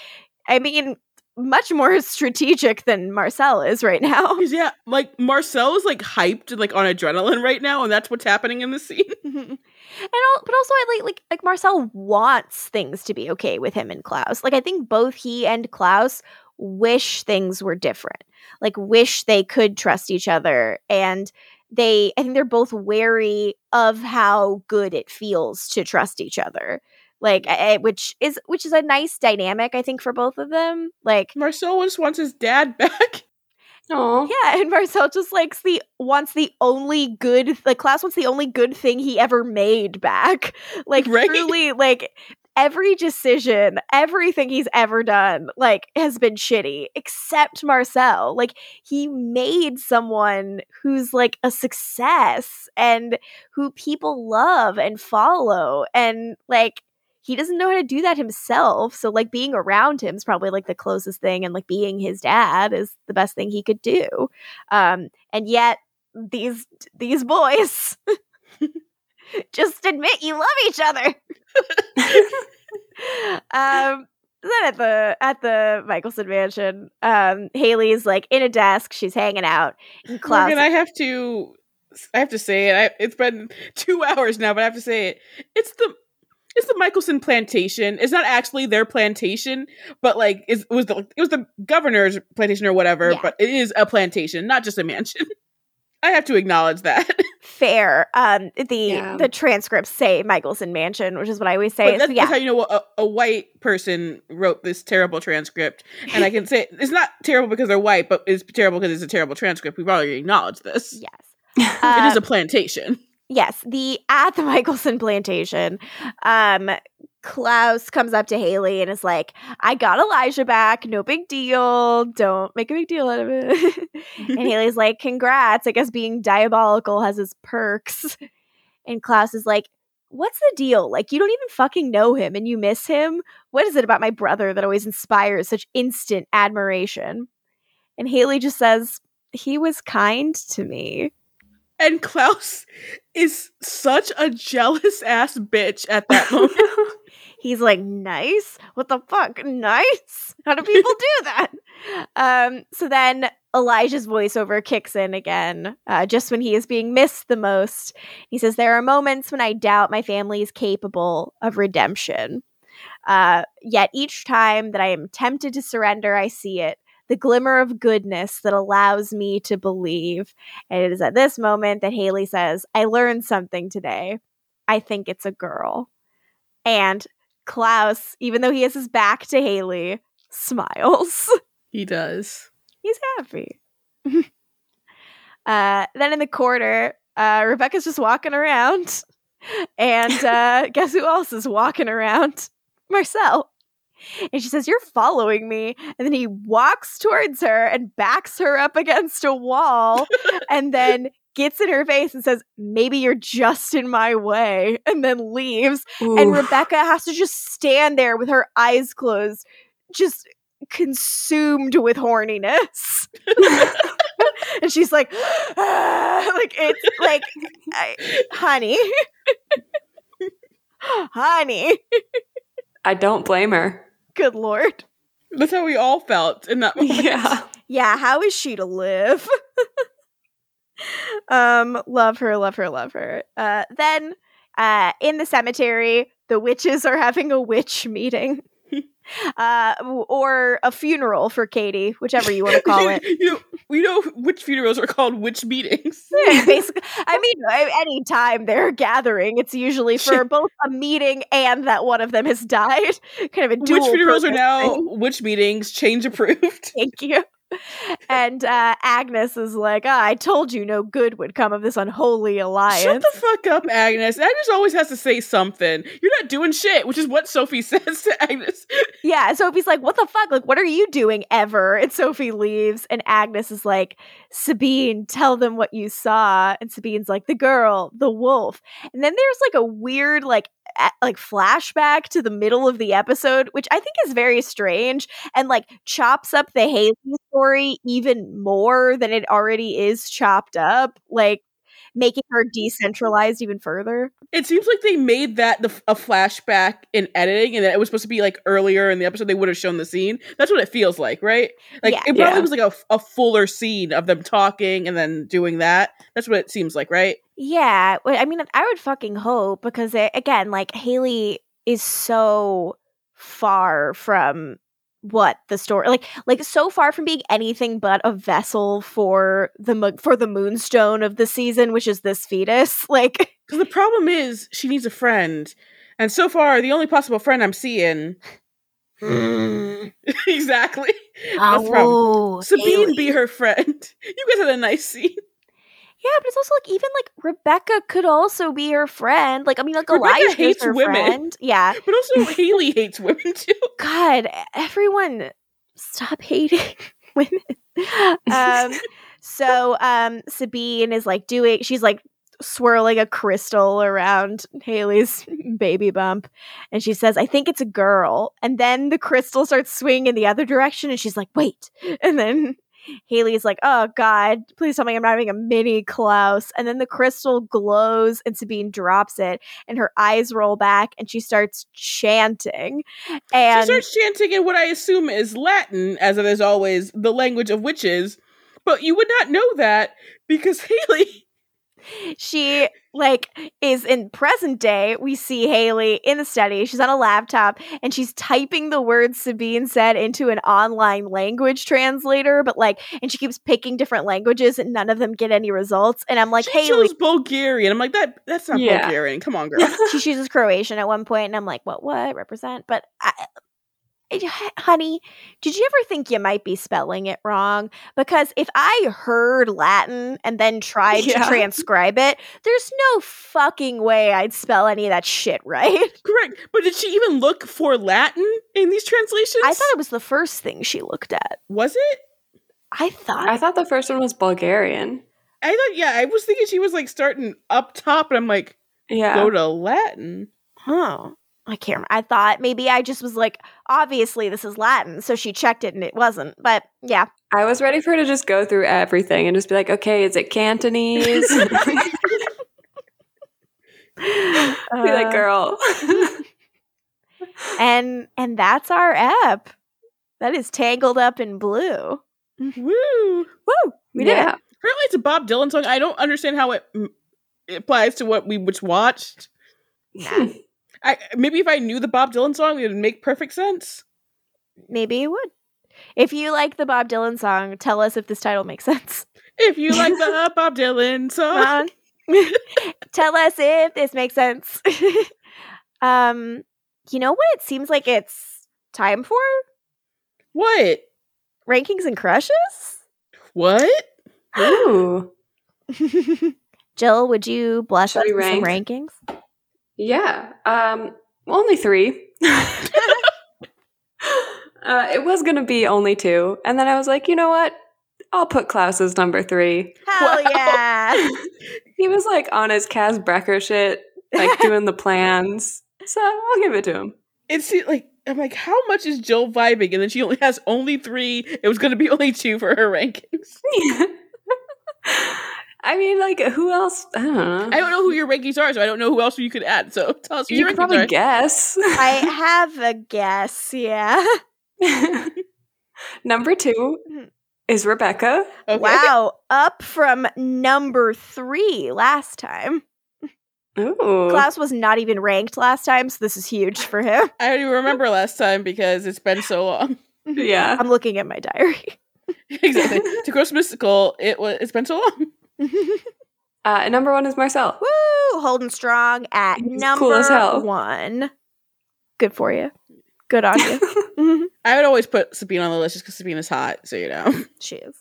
[SPEAKER 1] I mean, much more strategic than Marcel is right now.
[SPEAKER 3] yeah, like Marcel is like hyped and like on adrenaline right now, and that's what's happening in the scene.
[SPEAKER 1] and al- but also I like like like Marcel wants things to be okay with him and Klaus. Like I think both he and Klaus wish things were different. Like wish they could trust each other and they I think they're both wary of how good it feels to trust each other. Like I, I- which is which is a nice dynamic I think for both of them. Like
[SPEAKER 3] Marcel just wants his dad back.
[SPEAKER 4] Oh,
[SPEAKER 1] Yeah, and Marcel just likes the wants the only good like Klaus wants the only good thing he ever made back. Like
[SPEAKER 3] Right.
[SPEAKER 1] truly like every decision, everything he's ever done like has been shitty except Marcel. Like he made someone who's like a success and who people love and follow and like he doesn't know how to do that himself. So like being around him is probably like the closest thing and like being his dad is the best thing he could do. Um and yet these these boys just admit you love each other. um then at the at the Mikaelson mansion, um Hayley's like in a desk, she's hanging out. And Klaus
[SPEAKER 3] I have to, I have to say it. I, it's been two hours now, but I have to say it. It's the, it's the Mikaelson plantation. It's not actually their plantation, but like it's, it was the it was the governor's plantation or whatever.
[SPEAKER 1] Yeah.
[SPEAKER 3] But it is a plantation, not just a mansion. I have to acknowledge that.
[SPEAKER 1] fair. Um the
[SPEAKER 4] Yeah.
[SPEAKER 1] the transcripts say Mikaelson mansion, which is what I always say.
[SPEAKER 3] But
[SPEAKER 1] So,
[SPEAKER 3] that's,
[SPEAKER 1] yeah.
[SPEAKER 3] that's how you know a, a white person wrote this terrible transcript. And I can say it's not terrible because they're white, but it's terrible because it's a terrible transcript. We've already acknowledged this.
[SPEAKER 1] yes.
[SPEAKER 3] it is
[SPEAKER 1] Um,
[SPEAKER 3] a plantation.
[SPEAKER 1] Yes, the at the Mikaelson plantation, um, Klaus comes up to Hayley and is like, "I got Elijah back. No big deal. Don't make a big deal out of it." and Hayley's like, "Congrats. I guess being diabolical has its perks." And Klaus is like, "What's the deal? Like, you don't even fucking know him, and you miss him. What is it about my brother that always inspires such instant admiration?" And Hayley just says, "He was kind to me."
[SPEAKER 3] And Klaus is such a jealous ass bitch at that moment.
[SPEAKER 1] He's like, nice. What the fuck? Nice. How do people do that? Um, so then Elijah's voiceover kicks in again, uh, just when he is being missed the most. He says, There are moments when I doubt my family is capable of redemption. Uh, yet each time that I am tempted to surrender, I see it the glimmer of goodness that allows me to believe. And it is at this moment that Hayley says, I learned something today. I think it's a girl. And Klaus, even though he has his back to Hayley, smiles.
[SPEAKER 3] he does.
[SPEAKER 1] He's happy. uh, then in the corner, uh, Rebekah's just walking around. And uh, guess who else is walking around? Marcel. And she says, You're following me. And then he walks towards her and backs her up against a wall and then gets in her face and says, Maybe you're just in my way. And then leaves. And Rebekah has to just stand there with her eyes closed, just consumed with horniness. and she's like, "Ah," like it's like, I, honey, honey,
[SPEAKER 4] I don't blame her.
[SPEAKER 1] good lord.
[SPEAKER 3] That's how we all felt in that moment.
[SPEAKER 4] Yeah.
[SPEAKER 1] Yeah, how is she to live? um, love her, love her, love her. Uh, then, uh, in the cemetery, the witches are having a witch meeting. Uh, or a funeral for Katie, whichever you want to call it.
[SPEAKER 3] you know, we know which funerals are called which meetings.
[SPEAKER 1] Yeah, Basically, I mean, any time they're gathering, it's usually for both a meeting and that one of them has died. Kind of a dual
[SPEAKER 3] Which funerals are now
[SPEAKER 1] thing.
[SPEAKER 3] witch meetings? Change approved.
[SPEAKER 1] Thank you. And uh, Agnes is like, "Ah, I told you no good would come of this unholy alliance.
[SPEAKER 3] Shut the fuck up, Agnes. Agnes always has to say something. You're not doing shit, which is what Sophie says to Agnes.
[SPEAKER 1] yeah, Sophie's like, what the fuck? Like, what are you doing ever? And Sophie leaves, and Agnes is like, Sabine, tell them what you saw. And Sabine's like, the girl, the wolf. And then there's like a weird, like, like flashback to the middle of the episode, which I think is very strange and like chops up the Hayley story even more than it already is chopped up, like making her decentralized even further.
[SPEAKER 3] It seems like they made that the, a flashback in editing, and that it was supposed to be like earlier in the episode. They would have shown the scene. That's what it feels like, right? Like
[SPEAKER 1] Yeah.
[SPEAKER 3] it probably
[SPEAKER 4] Yeah.
[SPEAKER 3] was like a, a fuller scene of them talking and then doing that. That's what it seems like, right?
[SPEAKER 1] Yeah, I mean, I would fucking hope because it, again, like Hayley is so far from what the story like like so far from being anything but a vessel for the mo- for the moonstone of the season which is this fetus like
[SPEAKER 3] Because the problem is she needs a friend, and so far the only possible friend I'm seeing
[SPEAKER 1] Mm.
[SPEAKER 3] exactly. That's the problem.
[SPEAKER 1] Oh,
[SPEAKER 3] Sabine
[SPEAKER 1] Hayley.
[SPEAKER 3] be her friend. You guys had a nice scene.
[SPEAKER 1] Yeah, but it's also like even like Rebekah could also be her friend. Like I mean, like
[SPEAKER 3] Rebekah
[SPEAKER 1] Elijah
[SPEAKER 3] hates
[SPEAKER 1] her
[SPEAKER 3] women.
[SPEAKER 1] friend. Yeah.
[SPEAKER 3] But also Hayley hates women too.
[SPEAKER 1] God, everyone, stop hating women. um, so um, Sabine is like doing. She's like swirling a crystal around Hayley's baby bump, and she says, "I think it's a girl." And then the crystal starts swinging in the other direction, and she's like, "Wait!" And then. Hayley's like, oh God, please tell me I'm not having a mini Klaus. And then the crystal glows and Sabine drops it and her eyes roll back and she starts chanting. And
[SPEAKER 3] she starts chanting in what I assume is Latin, as it is always the language of witches. But you would not know that because Hayley
[SPEAKER 1] she like is in present day we see hayley in the study she's on a laptop and she's typing the words sabine said into an online language translator but like and she keeps picking different languages and none of them get any results and i'm like
[SPEAKER 3] she
[SPEAKER 1] hayley
[SPEAKER 3] chose Bulgarian. I'm like that. That's not
[SPEAKER 4] Yeah.
[SPEAKER 3] Bulgarian. Come on, girl.
[SPEAKER 1] she chooses croatian at one point and i'm like what what represent but I, I- honey did you ever think you might be spelling it wrong because if i heard latin and then tried
[SPEAKER 4] Yeah.
[SPEAKER 1] to transcribe it there's no fucking way i'd spell any of that shit right
[SPEAKER 3] Correct. But did she even look for Latin in these translations?
[SPEAKER 1] i thought it was the first thing she looked at
[SPEAKER 3] was it.
[SPEAKER 1] i thought
[SPEAKER 4] I thought the first one was Bulgarian.
[SPEAKER 3] I thought. Yeah, I was thinking she was like starting up top, and I'm like,
[SPEAKER 4] Yeah.
[SPEAKER 3] go to Latin.
[SPEAKER 1] huh i can't remember. i thought maybe i just was like obviously this is latin so she checked it and it wasn't but yeah
[SPEAKER 4] I was ready for her to just go through everything and just be like, okay, is it Cantonese? be like,
[SPEAKER 1] Uh,
[SPEAKER 4] girl.
[SPEAKER 1] and and that's our app that is tangled up in blue
[SPEAKER 3] Woo!
[SPEAKER 1] Woo! We did it.
[SPEAKER 4] yeah.
[SPEAKER 3] Apparently, it's a Bob Dylan song. I don't understand how it, it applies to what we just watched.
[SPEAKER 1] Nah,
[SPEAKER 3] I maybe if I knew the Bob Dylan song, it would make perfect sense.
[SPEAKER 1] maybe it would. If you like the Bob Dylan song, tell us if this title makes sense.
[SPEAKER 3] If you like the Bob Dylan song,
[SPEAKER 1] tell us if this makes sense. um, you know what? It seems like it's time for
[SPEAKER 3] what?
[SPEAKER 1] rankings and crushes.
[SPEAKER 3] What?
[SPEAKER 4] Ooh.
[SPEAKER 1] Jill, would you bless
[SPEAKER 4] Should
[SPEAKER 1] us with some rankings?
[SPEAKER 4] Yeah. Um, only three. uh, it was going to be only two. And then I was like, you know what? I'll put Klaus as number three.
[SPEAKER 1] Hell
[SPEAKER 3] Wow.
[SPEAKER 1] yeah!
[SPEAKER 4] He was like on his Kaz Brekker shit, like doing the plans. So I'll give it to him.
[SPEAKER 3] It's like I'm like, how much is Jill vibing? And then she only has only three. It was going to be only two for her rankings.
[SPEAKER 4] I mean, like, who else? I don't know.
[SPEAKER 3] I don't know who your rankings are, so I don't know who else you could add. So tell us who
[SPEAKER 4] you
[SPEAKER 3] your
[SPEAKER 4] could
[SPEAKER 3] rankings
[SPEAKER 4] probably
[SPEAKER 3] are.
[SPEAKER 4] guess.
[SPEAKER 1] I have a guess. Yeah.
[SPEAKER 4] Number two
[SPEAKER 1] Mhm.
[SPEAKER 4] is Rebekah.
[SPEAKER 3] Okay.
[SPEAKER 1] Wow, up from number three last time.
[SPEAKER 4] Ooh.
[SPEAKER 1] Klaus was not even ranked last time, so this is huge for him.
[SPEAKER 3] I don't even remember last time because it's been so long.
[SPEAKER 4] Yeah.
[SPEAKER 1] I'm looking at my diary.
[SPEAKER 3] exactly. to gross mystical, it was. It's been so long.
[SPEAKER 4] Uh, and number one is Marcel.
[SPEAKER 1] Woo! Holding strong at
[SPEAKER 4] He's
[SPEAKER 1] number
[SPEAKER 4] cool as hell.
[SPEAKER 1] one. Good for you. Good on you. Mhm.
[SPEAKER 3] I would always put Sabine on the list just because Sabine is hot. So you know.
[SPEAKER 1] she is.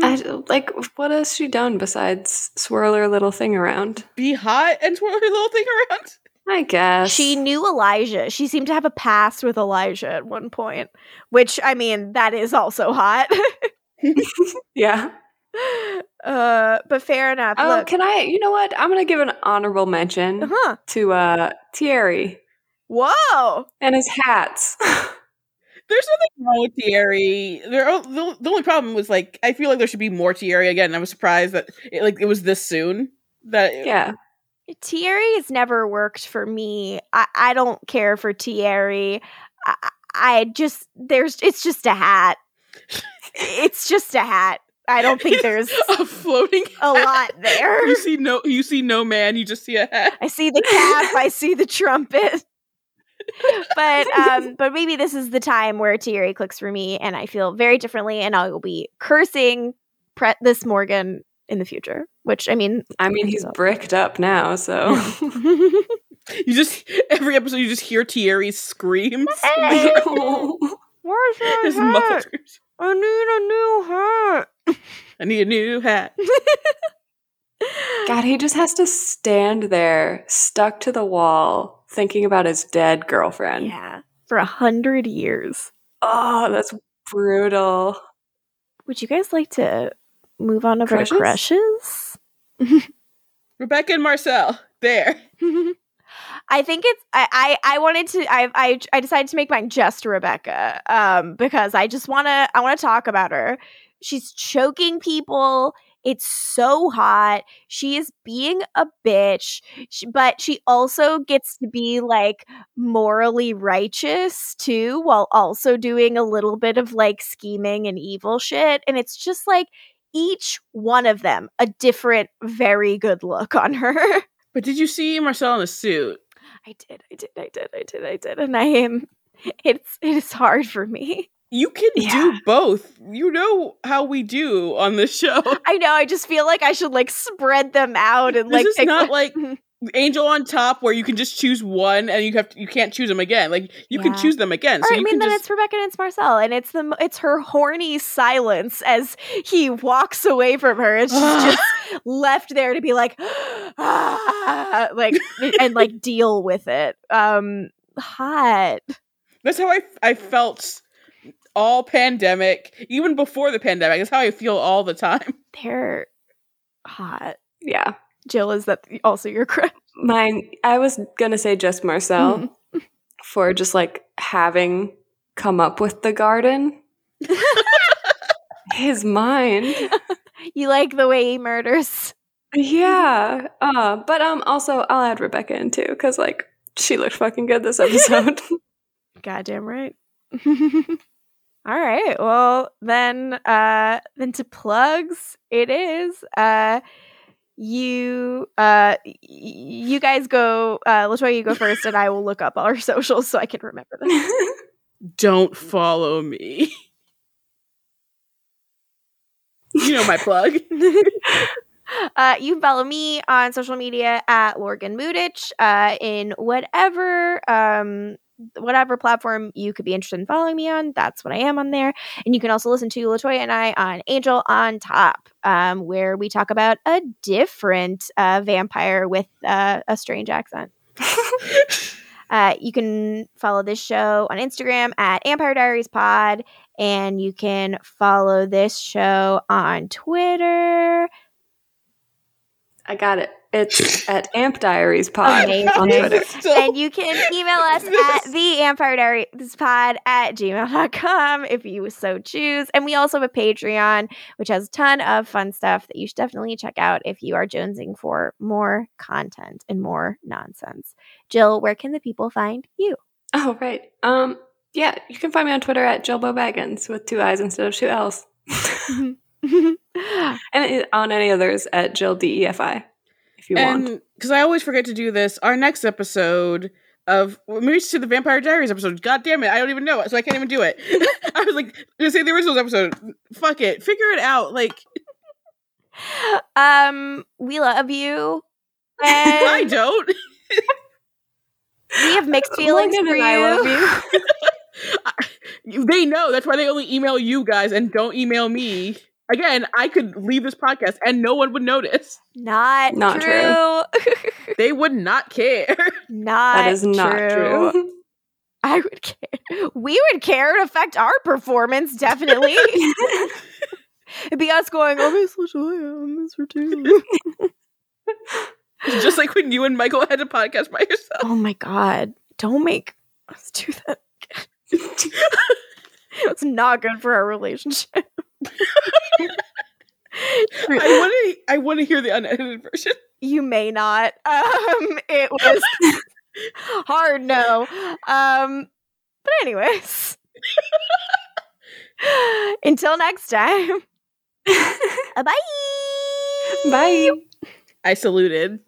[SPEAKER 4] I, like, what has she done besides swirl her little thing around?
[SPEAKER 3] Be hot and twirl her little thing around.
[SPEAKER 4] I guess.
[SPEAKER 1] She knew Elijah. She seemed to have a past with Elijah at one point, which I mean, that is also hot.
[SPEAKER 4] Yeah.
[SPEAKER 1] Uh, but fair enough.
[SPEAKER 4] Oh,
[SPEAKER 1] Look,
[SPEAKER 4] can I? You know what? I'm gonna give an honorable mention
[SPEAKER 1] huh?
[SPEAKER 4] to uh Thierry
[SPEAKER 1] Whoa!
[SPEAKER 4] and his hats.
[SPEAKER 3] There's nothing wrong with Thierry. There, oh, the, the only problem was like I feel like there should be more Thierry again. I was surprised that it, like it was this soon. That
[SPEAKER 4] yeah.
[SPEAKER 1] Thierry has never worked for me. I, I don't care for Thierry. I, I just there's it's just a hat. it's just a hat. I don't think there's
[SPEAKER 3] a floating
[SPEAKER 1] a
[SPEAKER 3] hat.
[SPEAKER 1] lot there.
[SPEAKER 3] You see no, you see no man. You just see a hat.
[SPEAKER 1] I see the cap. I see the trumpet. but um, but maybe this is the time where Thierry clicks for me, and I feel very differently, and I will be cursing pre- this Morgan in the future. Which I mean,
[SPEAKER 4] I mean, he's bricked up now, so
[SPEAKER 3] You just every episode you just hear Thierry's screams.
[SPEAKER 1] Hey!
[SPEAKER 4] Oh.
[SPEAKER 1] Where's my
[SPEAKER 3] His
[SPEAKER 1] hat? I need a new hat.
[SPEAKER 3] I need a new hat.
[SPEAKER 4] God, he just has to stand there, stuck to the wall, thinking about his dead girlfriend.
[SPEAKER 1] Yeah, for a hundred years.
[SPEAKER 4] Oh, that's brutal.
[SPEAKER 1] Would you guys like to move on over to
[SPEAKER 4] Crushes?
[SPEAKER 1] crushes?
[SPEAKER 3] Rebekah and Marcel. There.
[SPEAKER 1] I think it's I, I I wanted to I I I decided to make mine just Rebekah um because I just want to I want to talk about her. She's choking people. It's so hot. She is being a bitch, she, but she also gets to be like morally righteous too while also doing a little bit of like scheming and evil shit and it's just like each one of them a different very good look on her.
[SPEAKER 3] But did you see Marcel in a suit?
[SPEAKER 1] I did, I did, I did, I did, I did, and I am. It's it is hard for me.
[SPEAKER 3] You can
[SPEAKER 4] Yeah.
[SPEAKER 3] do both. You know how we do on this show.
[SPEAKER 1] I know. I just feel like I should like spread them out and
[SPEAKER 3] This
[SPEAKER 1] like
[SPEAKER 3] is not like Angel on top where you can just choose one and you have to, you can't choose them again. Like you can choose them again.
[SPEAKER 1] Or,
[SPEAKER 3] So
[SPEAKER 1] I mean, then
[SPEAKER 3] just
[SPEAKER 1] it's Rebekah and it's Marcel, and it's the it's her horny silence as he walks away from her, and she's just left there to be like, ah, like and like deal with it. Um, hot.
[SPEAKER 3] That's how I I felt all pandemic, even before the pandemic. That's how I feel all the time.
[SPEAKER 1] They're hot.
[SPEAKER 4] Yeah.
[SPEAKER 1] Jill, is that also your crush?
[SPEAKER 4] Mine, I was going to say just Marcel
[SPEAKER 1] Mm-hmm.
[SPEAKER 4] for just like having come up with the garden. His mind.
[SPEAKER 1] You like the way he murders.
[SPEAKER 4] Yeah. Uh, but um also I'll add Rebekah in too cuz like she looked fucking good this episode.
[SPEAKER 1] Goddamn right. All right. Well, then uh then to plugs it is. Uh you uh you guys go uh LaToya you go first and I will look up all our socials so I can remember them.
[SPEAKER 3] Don't follow me. you know my plug.
[SPEAKER 1] uh, you can follow me on social media at Lorgan Mutich uh, in whatever um, whatever platform you could be interested in following me on. That's what I am on there. And you can also listen to LaToya and I on Angel on Top, um, where we talk about a different uh, vampire with uh, a strange accent. Uh, you can follow this show on Instagram at AMPire Diaries Pod, and you can follow this show on Twitter.
[SPEAKER 4] I got it. It's at AMP Diaries Pod
[SPEAKER 1] Amazing.
[SPEAKER 4] on Twitter.
[SPEAKER 3] Still-
[SPEAKER 1] and you can email us at the AMPire Diaries Pod at gmail.com if you so choose. And we also have a Patreon, which has a ton of fun stuff that you should definitely check out if you are jonesing for more content and more nonsense. Jill, where can the people find you?
[SPEAKER 4] Oh, right. Um yeah, you can find me on Twitter at Jiilbo Baggins with two eyes instead of two L's. and on any others at Jill Defiel if you want.
[SPEAKER 3] because I always forget to do this, our next episode of we to the Vampire Diaries episode. God damn it, I don't even know it, so I can't even do it. I was like, gonna say the original episode. Fuck it, figure it out. Like
[SPEAKER 1] um, we love you.
[SPEAKER 3] I don't.
[SPEAKER 1] we have mixed feelings
[SPEAKER 4] Morgan
[SPEAKER 1] for
[SPEAKER 4] and I love you.
[SPEAKER 3] You- they know that's why they only email you guys and don't email me. Again, I could leave this podcast and no one would notice.
[SPEAKER 1] Not,
[SPEAKER 4] Not
[SPEAKER 1] true.
[SPEAKER 3] They would not care.
[SPEAKER 1] not
[SPEAKER 4] that is not true.
[SPEAKER 1] I would care. We would care. It affect our performance, definitely. It'd be us going, oh, Miss LaToya, I miss her too.
[SPEAKER 3] Just like when you and Michael had a podcast by yourself.
[SPEAKER 1] oh my God. Don't make us do that again. It's not good for our relationship.
[SPEAKER 3] I want to. I want to hear the unedited version.
[SPEAKER 1] you may not. Um, it was hard no. Um, but anyways. Until next time. Bye.
[SPEAKER 4] Bye.
[SPEAKER 3] I saluted.